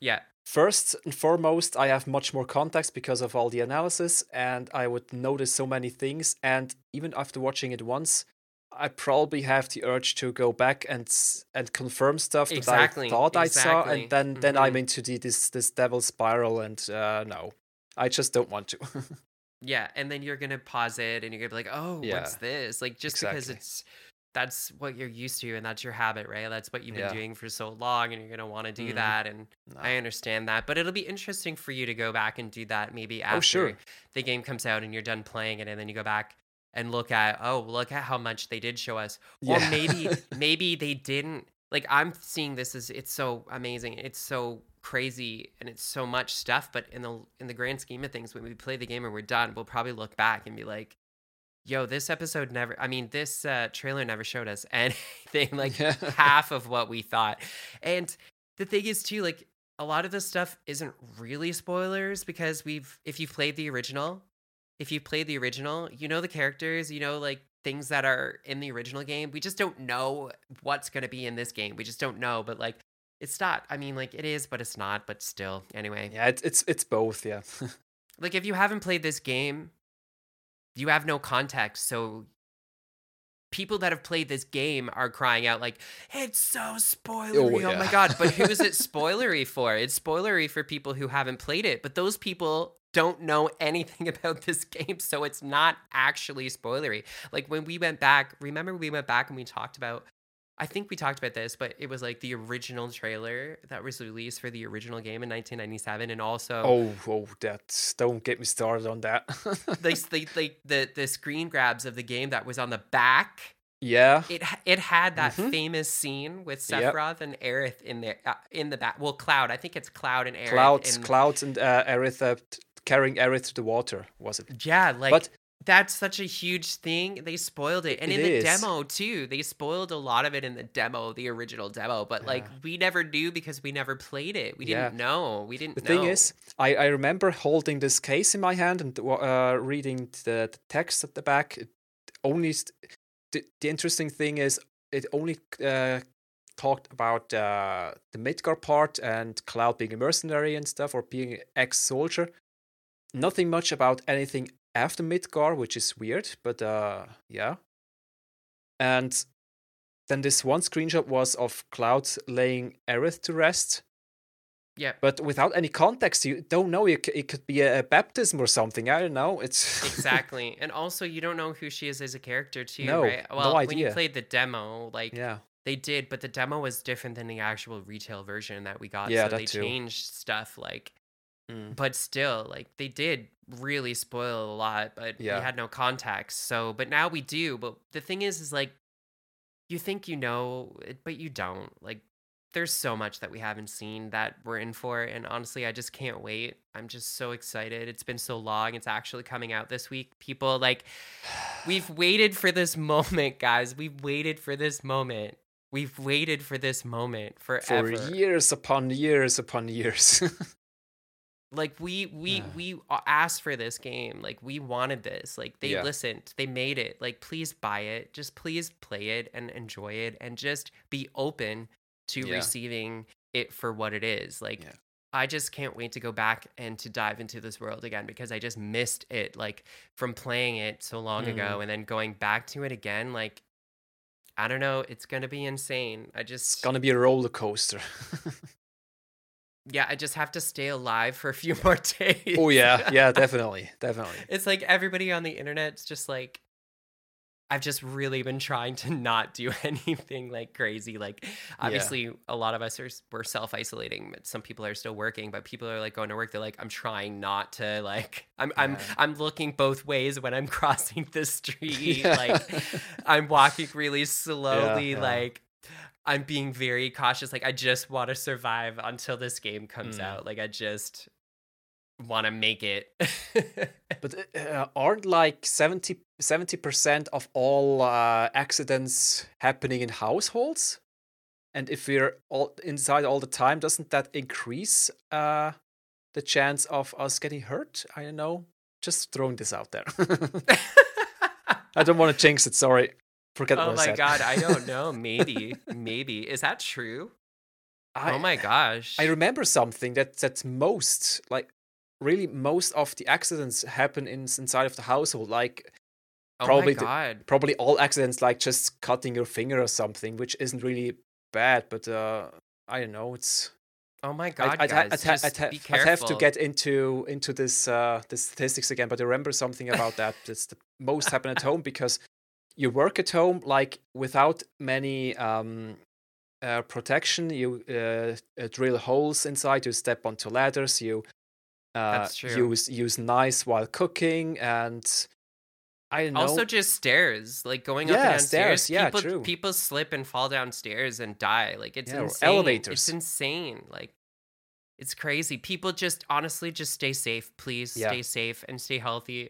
yeah first and foremost, I have much more context because of all the analysis, and I would notice so many things. And even after watching it once, I probably have the urge to go back and and confirm stuff Exactly, that I thought I saw, and then then I'm Mhm. into the this this devil spiral, and uh, no, I just don't want to. yeah and then you're gonna pause it and you're gonna be like oh Yeah. what's this like just because it's that's what you're used to and that's your habit right that's what you've been Yeah. doing for so long and you're gonna want to do Mhm. that and No. I understand that, but it'll be interesting for you to go back and do that maybe after Oh, sure. the game comes out and you're done playing it, and then you go back and look at oh look at how much they did show us, or maybe maybe they didn't. Like I'm seeing this as it's so amazing, it's so crazy, and it's so much stuff. But in the in the grand scheme of things, when we play the game and we're done, we'll probably look back and be like. Yo, this episode never, I mean, this uh, trailer never showed us anything like Yeah. half of what we thought. And the thing is too like a lot of this stuff isn't really spoilers because we've if you've played the original if you've played the original you know the characters you know like things that are in the original game we just don't know what's going to be in this game we just don't know but like it's not i mean like it is but it's not but still anyway yeah, it's it's it's both. Yeah. like if you haven't played this game you have no context so people that have played this game are crying out like it's so oh, spoilery oh, my god but who is it spoilery for? It's spoilery for people who haven't played it but those people don't know anything about this game so it's not actually spoilery. Like when we went back remember we went back and we talked about I think we talked about this, but it was like the original trailer that was released for the original game in 1997, and also Oh, oh, that don't get me started on that. they, they, they, the the screen grabs of the game that was on the back. yeah. It it had that Mhm. famous scene with Yep. Sephiroth and Aerith in there uh, in the back. Well, Cloud. I think it's Cloud and Aerith. Clouds, in- clouds, and uh, Aerith uh, carrying Aerith to the water. Was it? Yeah, like but that's such a huge thing. They spoiled it, and It in the is. demo too. They spoiled a lot of it in the demo, the original demo. But like we never knew because we never played it. We didn't know. We didn't. the know. thing is, I, I remember holding this case in my hand and uh, reading the, the text at the back. It only the, the interesting thing is it only uh, talked about uh, the Midgar part and Cloud being a mercenary and stuff, or being ex-soldier. Nothing much about anything after Midgar, which is weird, but uh, yeah. And then this one screenshot was of Cloud laying Aerith to rest. Yeah. But without any context, you don't know. It, it could be a, baptism or something. I don't know. It's exactly. And also, you don't know who she is as a character, too, No, right? no Well, when you played the demo, like yeah, they did, but the demo was different than the actual retail version that we got. Yeah, so that they too. changed stuff, like, Mm. but still, like they did really spoil a lot, but Yeah. we had no context. So, but now we do. But the thing is, is like, you think you know, but you don't. Like, there's so much that we haven't seen that we're in for and honestly i just can't wait i'm just so excited it's been so long it's actually coming out this week people like we've waited for this moment guys we've waited for this moment we've waited for this moment forever for years upon years upon years like we we yeah. we asked for this game like we wanted this like they yeah. listened they made it like please buy it just please play it and enjoy it and just be open to yeah. receiving it for what it is. Like. I just can't wait to go back and to dive into this world again because I just missed it, like, from playing it so long mm. ago and then going back to it again. Like, I don't know. It's going to be insane. I just. It's going to be a roller coaster. yeah, I just have to stay alive for a few more days. oh, yeah. Yeah, definitely. Definitely. it's like everybody on the internet's just like, I've just really been trying to not do anything like crazy. Like obviously yeah. a lot of us are we're self isolating. but Some people are still working, but people are like going to work. They're like, I'm trying not to like I'm yeah. I'm I'm looking both ways when I'm crossing the street. Yeah. Like I'm walking really slowly. Like I'm being very cautious. Like I just want to survive until this game comes mm. out. Like I just want to make it. but uh, aren't like 70 percent of all uh, accidents happening in households? And if we're all inside all the time, doesn't that increase uh, the chance of us getting hurt? I don't know. Just throwing this out there. I don't want to jinx it. Sorry. Forget oh. Oh my god, I don't know. Maybe, maybe is that true? I, oh my gosh! I remember something that that most like really most of the accidents happen in, inside of the household like oh probably the, probably all accidents like just cutting your finger or something which isn't really bad but uh i don't know it's Oh my god, I'd, guys! I'd, just I'd, be careful. I'd have to get into into this uh, the statistics again, but I remember something about that. It's the most happen at home because you work at home like without many um, uh, protection. You uh, drill holes inside. You step onto ladders. You uh, use use nice while cooking and I know. Also, just stairs, like going yeah, up and down stairs. Yeah, people, true. People slip and fall downstairs and die. Like it's yeah, insane. Elevators. It's insane. Like it's crazy. People just honestly just stay safe, please. Yeah. Stay safe and stay healthy.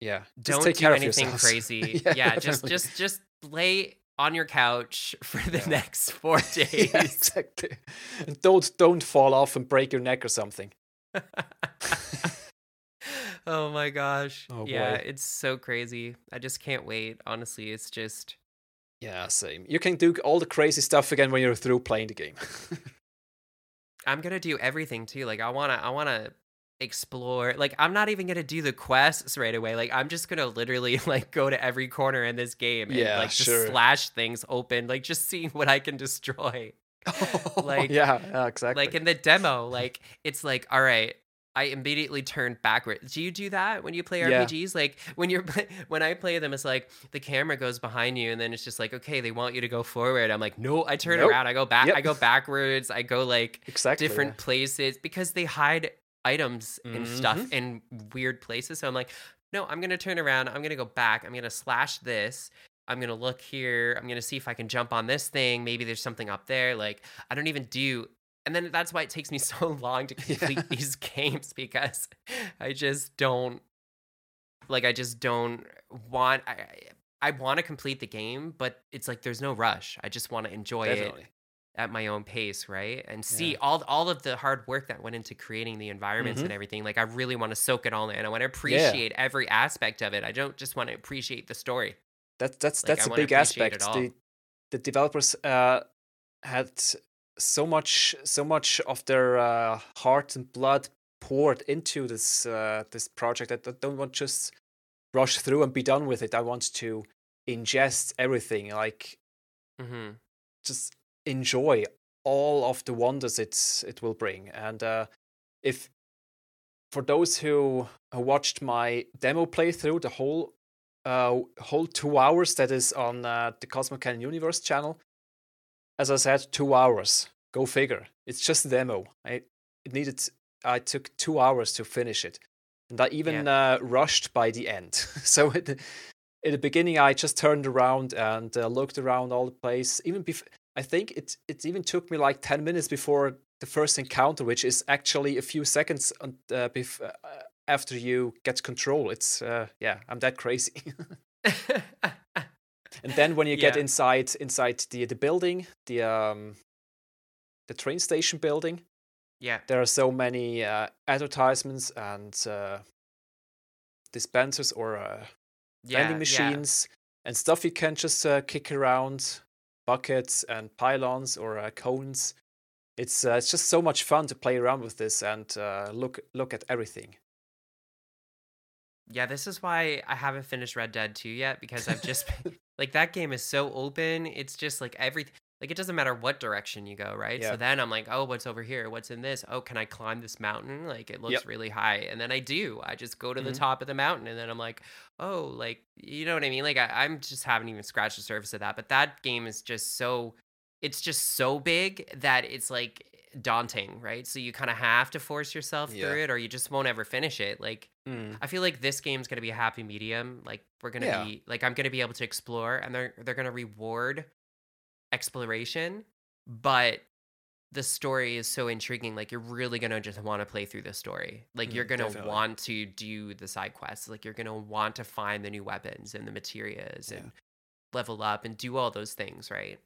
Yeah. Just Don't do anything crazy. yeah, yeah just just just lay on your couch for the yeah. next four days. yeah, exactly. And don't don't fall off and break your neck or something. oh my gosh. Oh yeah, it's so crazy. I just can't wait. Honestly, it's just Yeah, same. You can do all the crazy stuff again when you're through playing the game. I'm going to do everything too. Like I want to I want to explore like i'm not even gonna do the quests right away like i'm just gonna literally like go to every corner in this game and yeah, like just sure. slash things open like just seeing what i can destroy like yeah, exactly. Like in the demo, like it's like, all right, I immediately turned backwards. Do you do that when you play RPGs? Yeah. Like when you're when I play them, it's like the camera goes behind you, and then it's just like, okay, they want you to go forward. I'm like, no, I turn nope. around, I go back, yep. I go backwards, I go like exactly, different yeah. places because they hide items and mm-hmm. stuff in weird places. So I'm like, no, I'm gonna turn around, I'm gonna go back, I'm gonna slash this, I'm going to look here. I'm going to see if I can jump on this thing. Maybe there's something up there. Like, I don't even do. And then that's why it takes me so long to complete yeah. these games because I just don't, like, I just don't want. I, I want to complete the game, but it's like there's no rush. I just want to enjoy Definitely. it at my own pace, right? And see yeah. all all of the hard work that went into creating the environments mm-hmm. and everything. Like I really want to soak it all in. I want to appreciate yeah. every aspect of it. I don't just want to appreciate the story. That that's like, that's a big aspect. The the developers uh, had so much so much of their uh, heart and blood poured into this uh, this project that I don't want just rush through and be done with it. I want to ingest everything, like mm-hmm. just enjoy all of the wonders it's it will bring. And uh, if for those who, who watched my demo playthrough, the whole uh, whole two hours that is on uh, the Cosmo Canyon Universe channel. As I said, two hours. Go figure. It's just a demo. I it needed. I took two hours to finish it, and I even yeah. uh, rushed by the end. so at the, in the beginning, I just turned around and uh, looked around all the place. Even bef- I think it it even took me like ten minutes before the first encounter, which is actually a few seconds uh, bef- uh, after you get control. It's uh, yeah, I'm that crazy. and then when you get inside inside the the building, the um the train station building, yeah. there are so many uh, advertisements and uh, dispensers or uh, Yeah. vending yeah. machines and stuff you can just uh, kick around, buckets and pylons or uh, cones. It's uh, it's just so much fun to play around with this and uh, look look at everything. Yeah, this is why I haven't finished Red Dead 2 yet because I've just been, like that game is so open. It's just like everything like it doesn't matter what direction you go, right? Yeah. So then I'm like, "Oh, what's over here? What's in this? Oh, can I climb this mountain? Like it looks Yep. really high." And then I do. I just go to the Mhm. top of the mountain and then I'm like, "Oh, like you know what I mean? Like I, I'm just haven't even scratched the surface of that. But that game is just so it's just so big that it's like daunting, right? So you kind of have to force yourself Yeah. through it or you just won't ever finish it. Like Mm. I feel like this game's gonna be a happy medium. Like we're gonna Yeah. be like I'm gonna be able to explore, and they're they're gonna reward exploration, but the story is so intriguing. Like you're really gonna just want to play through the story. Like you're Mm, gonna definitely. want to do the side quests. Like you're gonna want to find the new weapons and the materials Yeah. and level up and do all those things, right?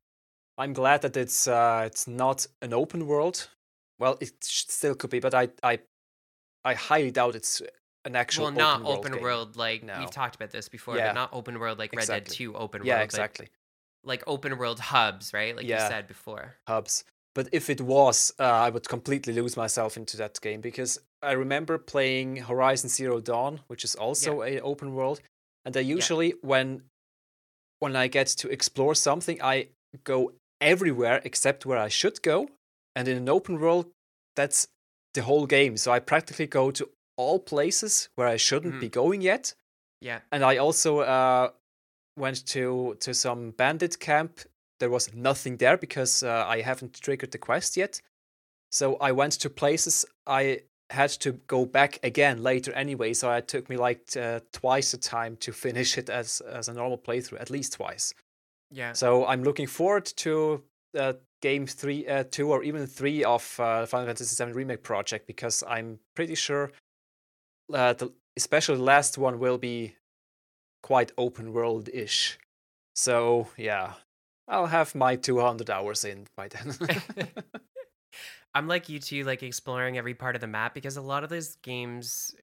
I'm glad that it's uh, it's not an open world. Well, it still could be, but I I I highly doubt it's an actual well, not open world open world like No. we've talked about this before, Yeah. but not open world like Red Dead Two open Yeah, world. but exactly. like open world hubs, right? Like you said before. hubs. But if it was, uh, I would completely lose myself into that game because I remember playing Horizon Zero Dawn, which is also a open world, and I usually when when I get to explore something, I go everywhere except where I should go, and in an open world, that's the whole game. So I practically go to all places where I shouldn't Mhm. be going yet, Yeah. and I also uh, went to to some bandit camp. There was nothing there because uh, I haven't triggered the quest yet. So I went to places I had to go back again later anyway. So it took me like uh, twice the time to finish it as as a normal playthrough, at least twice. Yeah. So I'm looking forward to uh, game three, uh, two, or even three of uh, Final Fantasy VII Remake project because I'm pretty sure, uh, the, especially the last one will be quite open world ish. So yeah, I'll have my 200 hours in by then. I'm like you too, like exploring every part of the map because a lot of those games,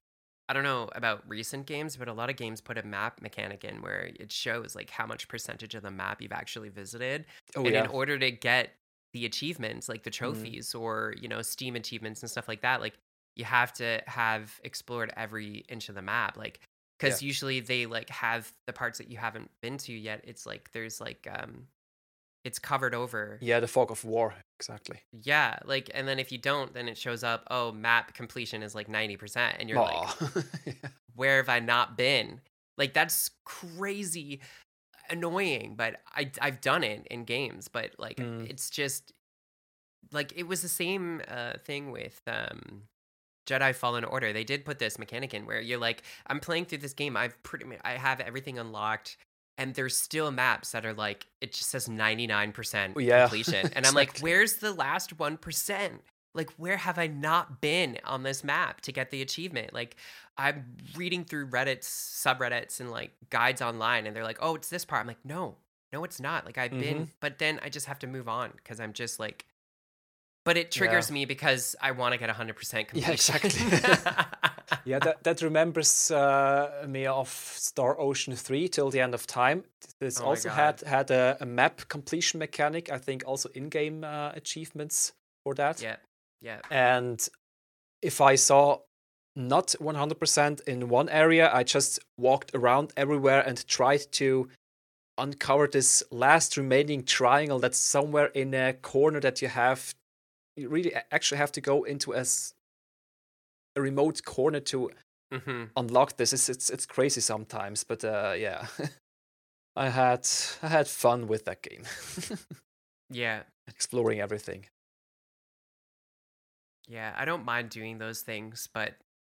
I don't know about recent games, but a lot of games put a map mechanic in where it shows like how much percentage of the map you've actually visited. oh and yeah, in order to get the achievements, like the mm-hmm. trophies or, you know, Steam achievements and stuff like that, like you have to have explored every inch of the map. Like, because usually they like have the parts that you haven't been to yet. It's like there's like, um, it's covered over. yeah, the fog of war, exactly. Yeah, like, and then if you don't, then it shows up. Oh, map completion is like ninety percent, and you're like, Yeah. where have I not been? Like, that's crazy annoying. But I I've done it in games, but like, Mm. it's just like it was the same uh, thing with um. Jedi Fallen Order. They did put this mechanic in where you're like, I'm playing through this game. I've pretty much I have everything unlocked, and there's still maps that are like it just says 99% Yeah, completion, and I'm like, where's the last one percent? Like, where have I not been on this map to get the achievement? Like, I'm reading through Reddit's subreddits and like guides online, and they're like, oh, it's this part. I'm like, no, no, it's not. Like, I've been, mm-hmm. but then I just have to move on because I'm just like, but it triggers me because I want to get 100% completion. Yeah, exactly. yeah, that, that remembers uh, me of Star Ocean 3 till the end of time. This Oh also had had a, a map completion mechanic. I think also in-game uh, achievements for that. yeah, yeah. And if I saw not 100% in one area, I just walked around everywhere and tried to uncover this last remaining triangle that's somewhere in a corner that you have. You really actually have to go into a remote corner to hmm unlock this. It's it's, it's crazy sometimes, but uh, yeah, I had I had fun with that game, Yeah, exploring everything. yeah. I don't mind doing those things, but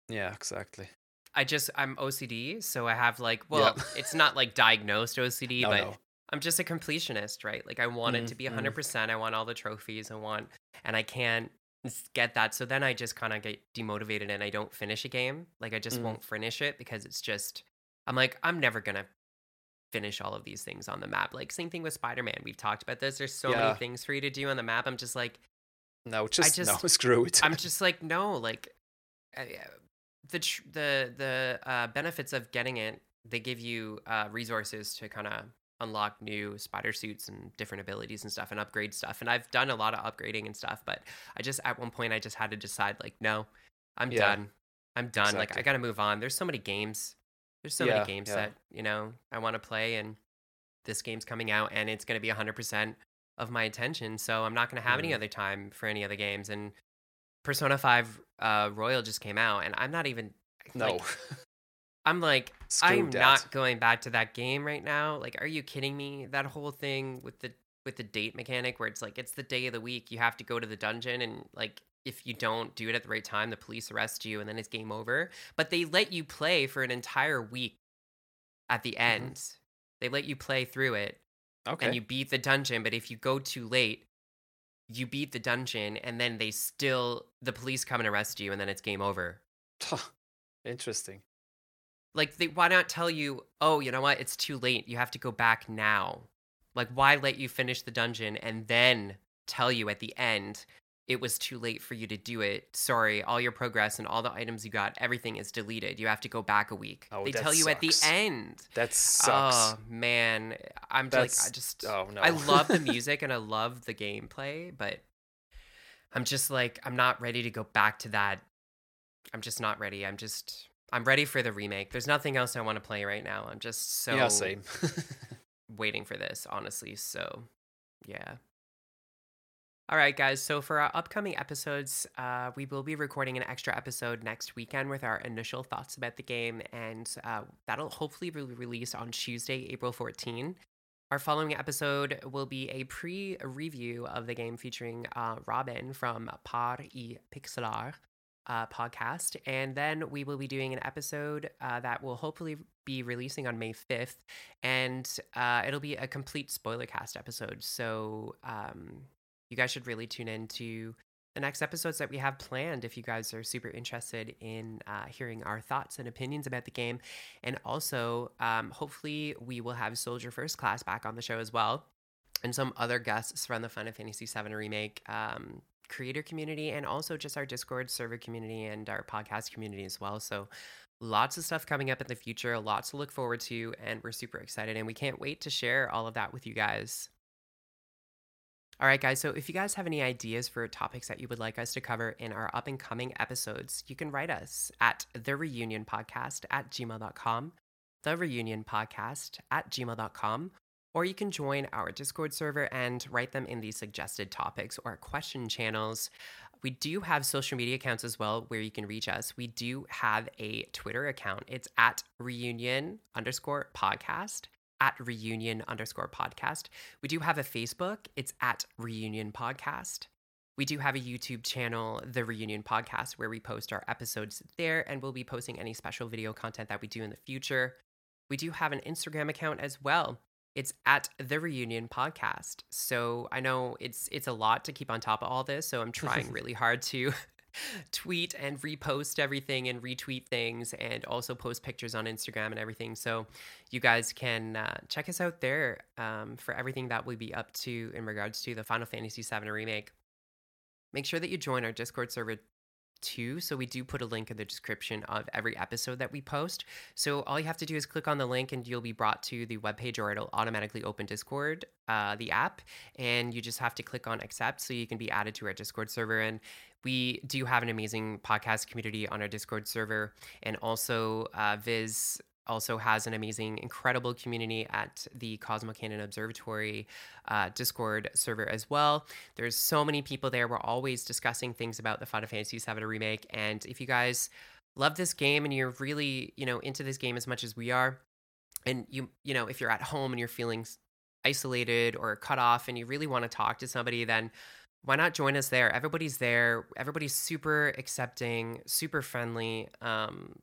Yeah, exactly. I just I'm OCD, so I have like well, it's not like diagnosed OCD, No, but no. I'm just a completionist, right? Like I want mm, it to be 100%. Mm. I want all the trophies. I want, and I can't get that. So then I just kind of get demotivated and I don't finish a game. Like I just mm. won't finish it because it's just, I'm like, I'm never going to finish all of these things on the map. Like same thing with Spider-Man. We've talked about this. There's so yeah. many things for you to do on the map. I'm just like, no, just, just no, screw it. I'm just like, no, like uh, the, the, the uh, benefits of getting it, they give you uh, resources to kind of unlock new spider suits and different abilities and stuff and upgrade stuff. And I've done a lot of upgrading and stuff, but I just at one point I just had to decide like, no, I'm yeah, done. I'm done. Exactly. Like I got to move on. There's so many games. There's so yeah, many games yeah. that, you know, I want to play and this game's coming out and it's going to be 100% of my attention. So I'm not going to have mm. any other time for any other games and Persona 5 uh Royal just came out and I'm not even no. Like, I'm like, I'm not going back to that game right now. Like, are you kidding me? That whole thing with the with the date mechanic where it's like it's the day of the week, you have to go to the dungeon and like if you don't do it at the right time, the police arrest you and then it's game over. But they let you play for an entire week at the mm-hmm. end. Mm-hmm. They let you play through it. Okay. And you beat the dungeon, but if you go too late, you beat the dungeon and then they still the police come and arrest you and then it's game over. Interesting. Like, they, why not tell you, oh, you know what? It's too late. You have to go back now. Like, why let you finish the dungeon and then tell you at the end it was too late for you to do it. Sorry, all your progress and all the items you got, everything is deleted. You have to go back a week. Oh, they tell you at the end. That sucks. Oh man, I'm That's, like I just oh no. I love the music and I love the gameplay, but I'm just like I'm not ready to go back to that. I'm just not ready. I'm just I'm ready for the remake. There's nothing else I want to play right now. I'm just so yeah, same. waiting for this, honestly. So, yeah. All right, guys. So for our upcoming episodes, uh, we will be recording an extra episode next weekend with our initial thoughts about the game, and uh, that'll hopefully be released on Tuesday, April 14. Our following episode will be a pre-review of the game featuring uh, Robin from Par y Pixelar uh, podcast. And then we will be doing an episode uh, that will hopefully be releasing on May 5th. And uh, it'll be a complete spoiler cast episode. So um, you guys should really tune in to the next episodes that we have planned if you guys are super interested in uh, hearing our thoughts and opinions about the game. And also, um, hopefully, we will have Soldier First Class back on the show as well. And some other guests from the Final Fantasy VII Remake um, creator community and also just our Discord server community and our podcast community as well. So lots of stuff coming up in the future, lots to look forward to, and we're super excited and we can't wait to share all of that with you guys. All right, guys. So if you guys have any ideas for topics that you would like us to cover in our up and coming episodes, you can write us at the reunion podcast at gmail.com, the reunion podcast at gmail.com, or you can join our Discord server and write them in the suggested topics or question channels. We do have social media accounts as well where you can reach us. We do have a Twitter account. It's at reunion underscore podcast. At reunion underscore podcast. We do have a Facebook. It's at reunion podcast. We do have a YouTube channel, The Reunion Podcast, where we post our episodes there and we'll be posting any special video content that we do in the future. We do have an Instagram account as well. It's at the Reunion Podcast. So I know it's it's a lot to keep on top of all this. So I'm trying really hard to tweet and repost everything and retweet things and also post pictures on Instagram and everything. So you guys can uh, check us out there um, for everything that we'll be up to in regards to the Final Fantasy VII Remake. Make sure that you join our Discord server too. So we do put a link in the description of every episode that we post. So all you have to do is click on the link and you'll be brought to the webpage or it'll automatically open Discord, uh, the app, and you just have to click on accept so you can be added to our Discord server. And we do have an amazing podcast community on our Discord server. And also, uh, Vyzz also has an amazing, incredible community at the Cosmo Canyon Observatory uh, Discord server as well. There's so many people there. We're always discussing things about the Final Fantasy VII remake. And if you guys love this game and you're really, you know, into this game as much as we are, and you, you know, if you're at home and you're feeling isolated or cut off and you really want to talk to somebody, then why not join us there? Everybody's there. Everybody's super accepting, super friendly. Um,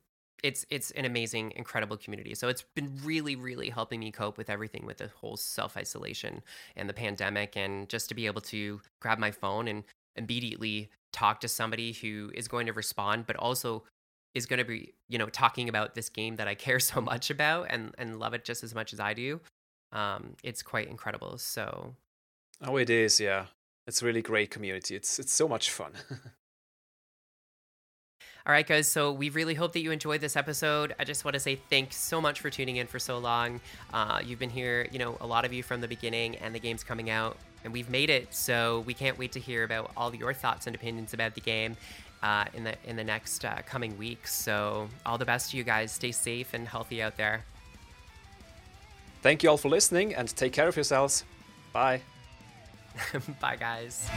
it's it's an amazing, incredible community. So it's been really, really helping me cope with everything with the whole self isolation and the pandemic, and just to be able to grab my phone and immediately talk to somebody who is going to respond, but also is going to be you know talking about this game that I care so much about and and love it just as much as I do. Um, it's quite incredible. So, oh, it is, yeah. It's really great community. It's it's so much fun. All right, guys. So we really hope that you enjoyed this episode. I just want to say thanks so much for tuning in for so long. Uh, you've been here, you know, a lot of you from the beginning, and the game's coming out, and we've made it. So we can't wait to hear about all your thoughts and opinions about the game. Uh, in the in the next uh, coming weeks. So all the best to you guys. Stay safe and healthy out there. Thank you all for listening and take care of yourselves. Bye. Bye, guys.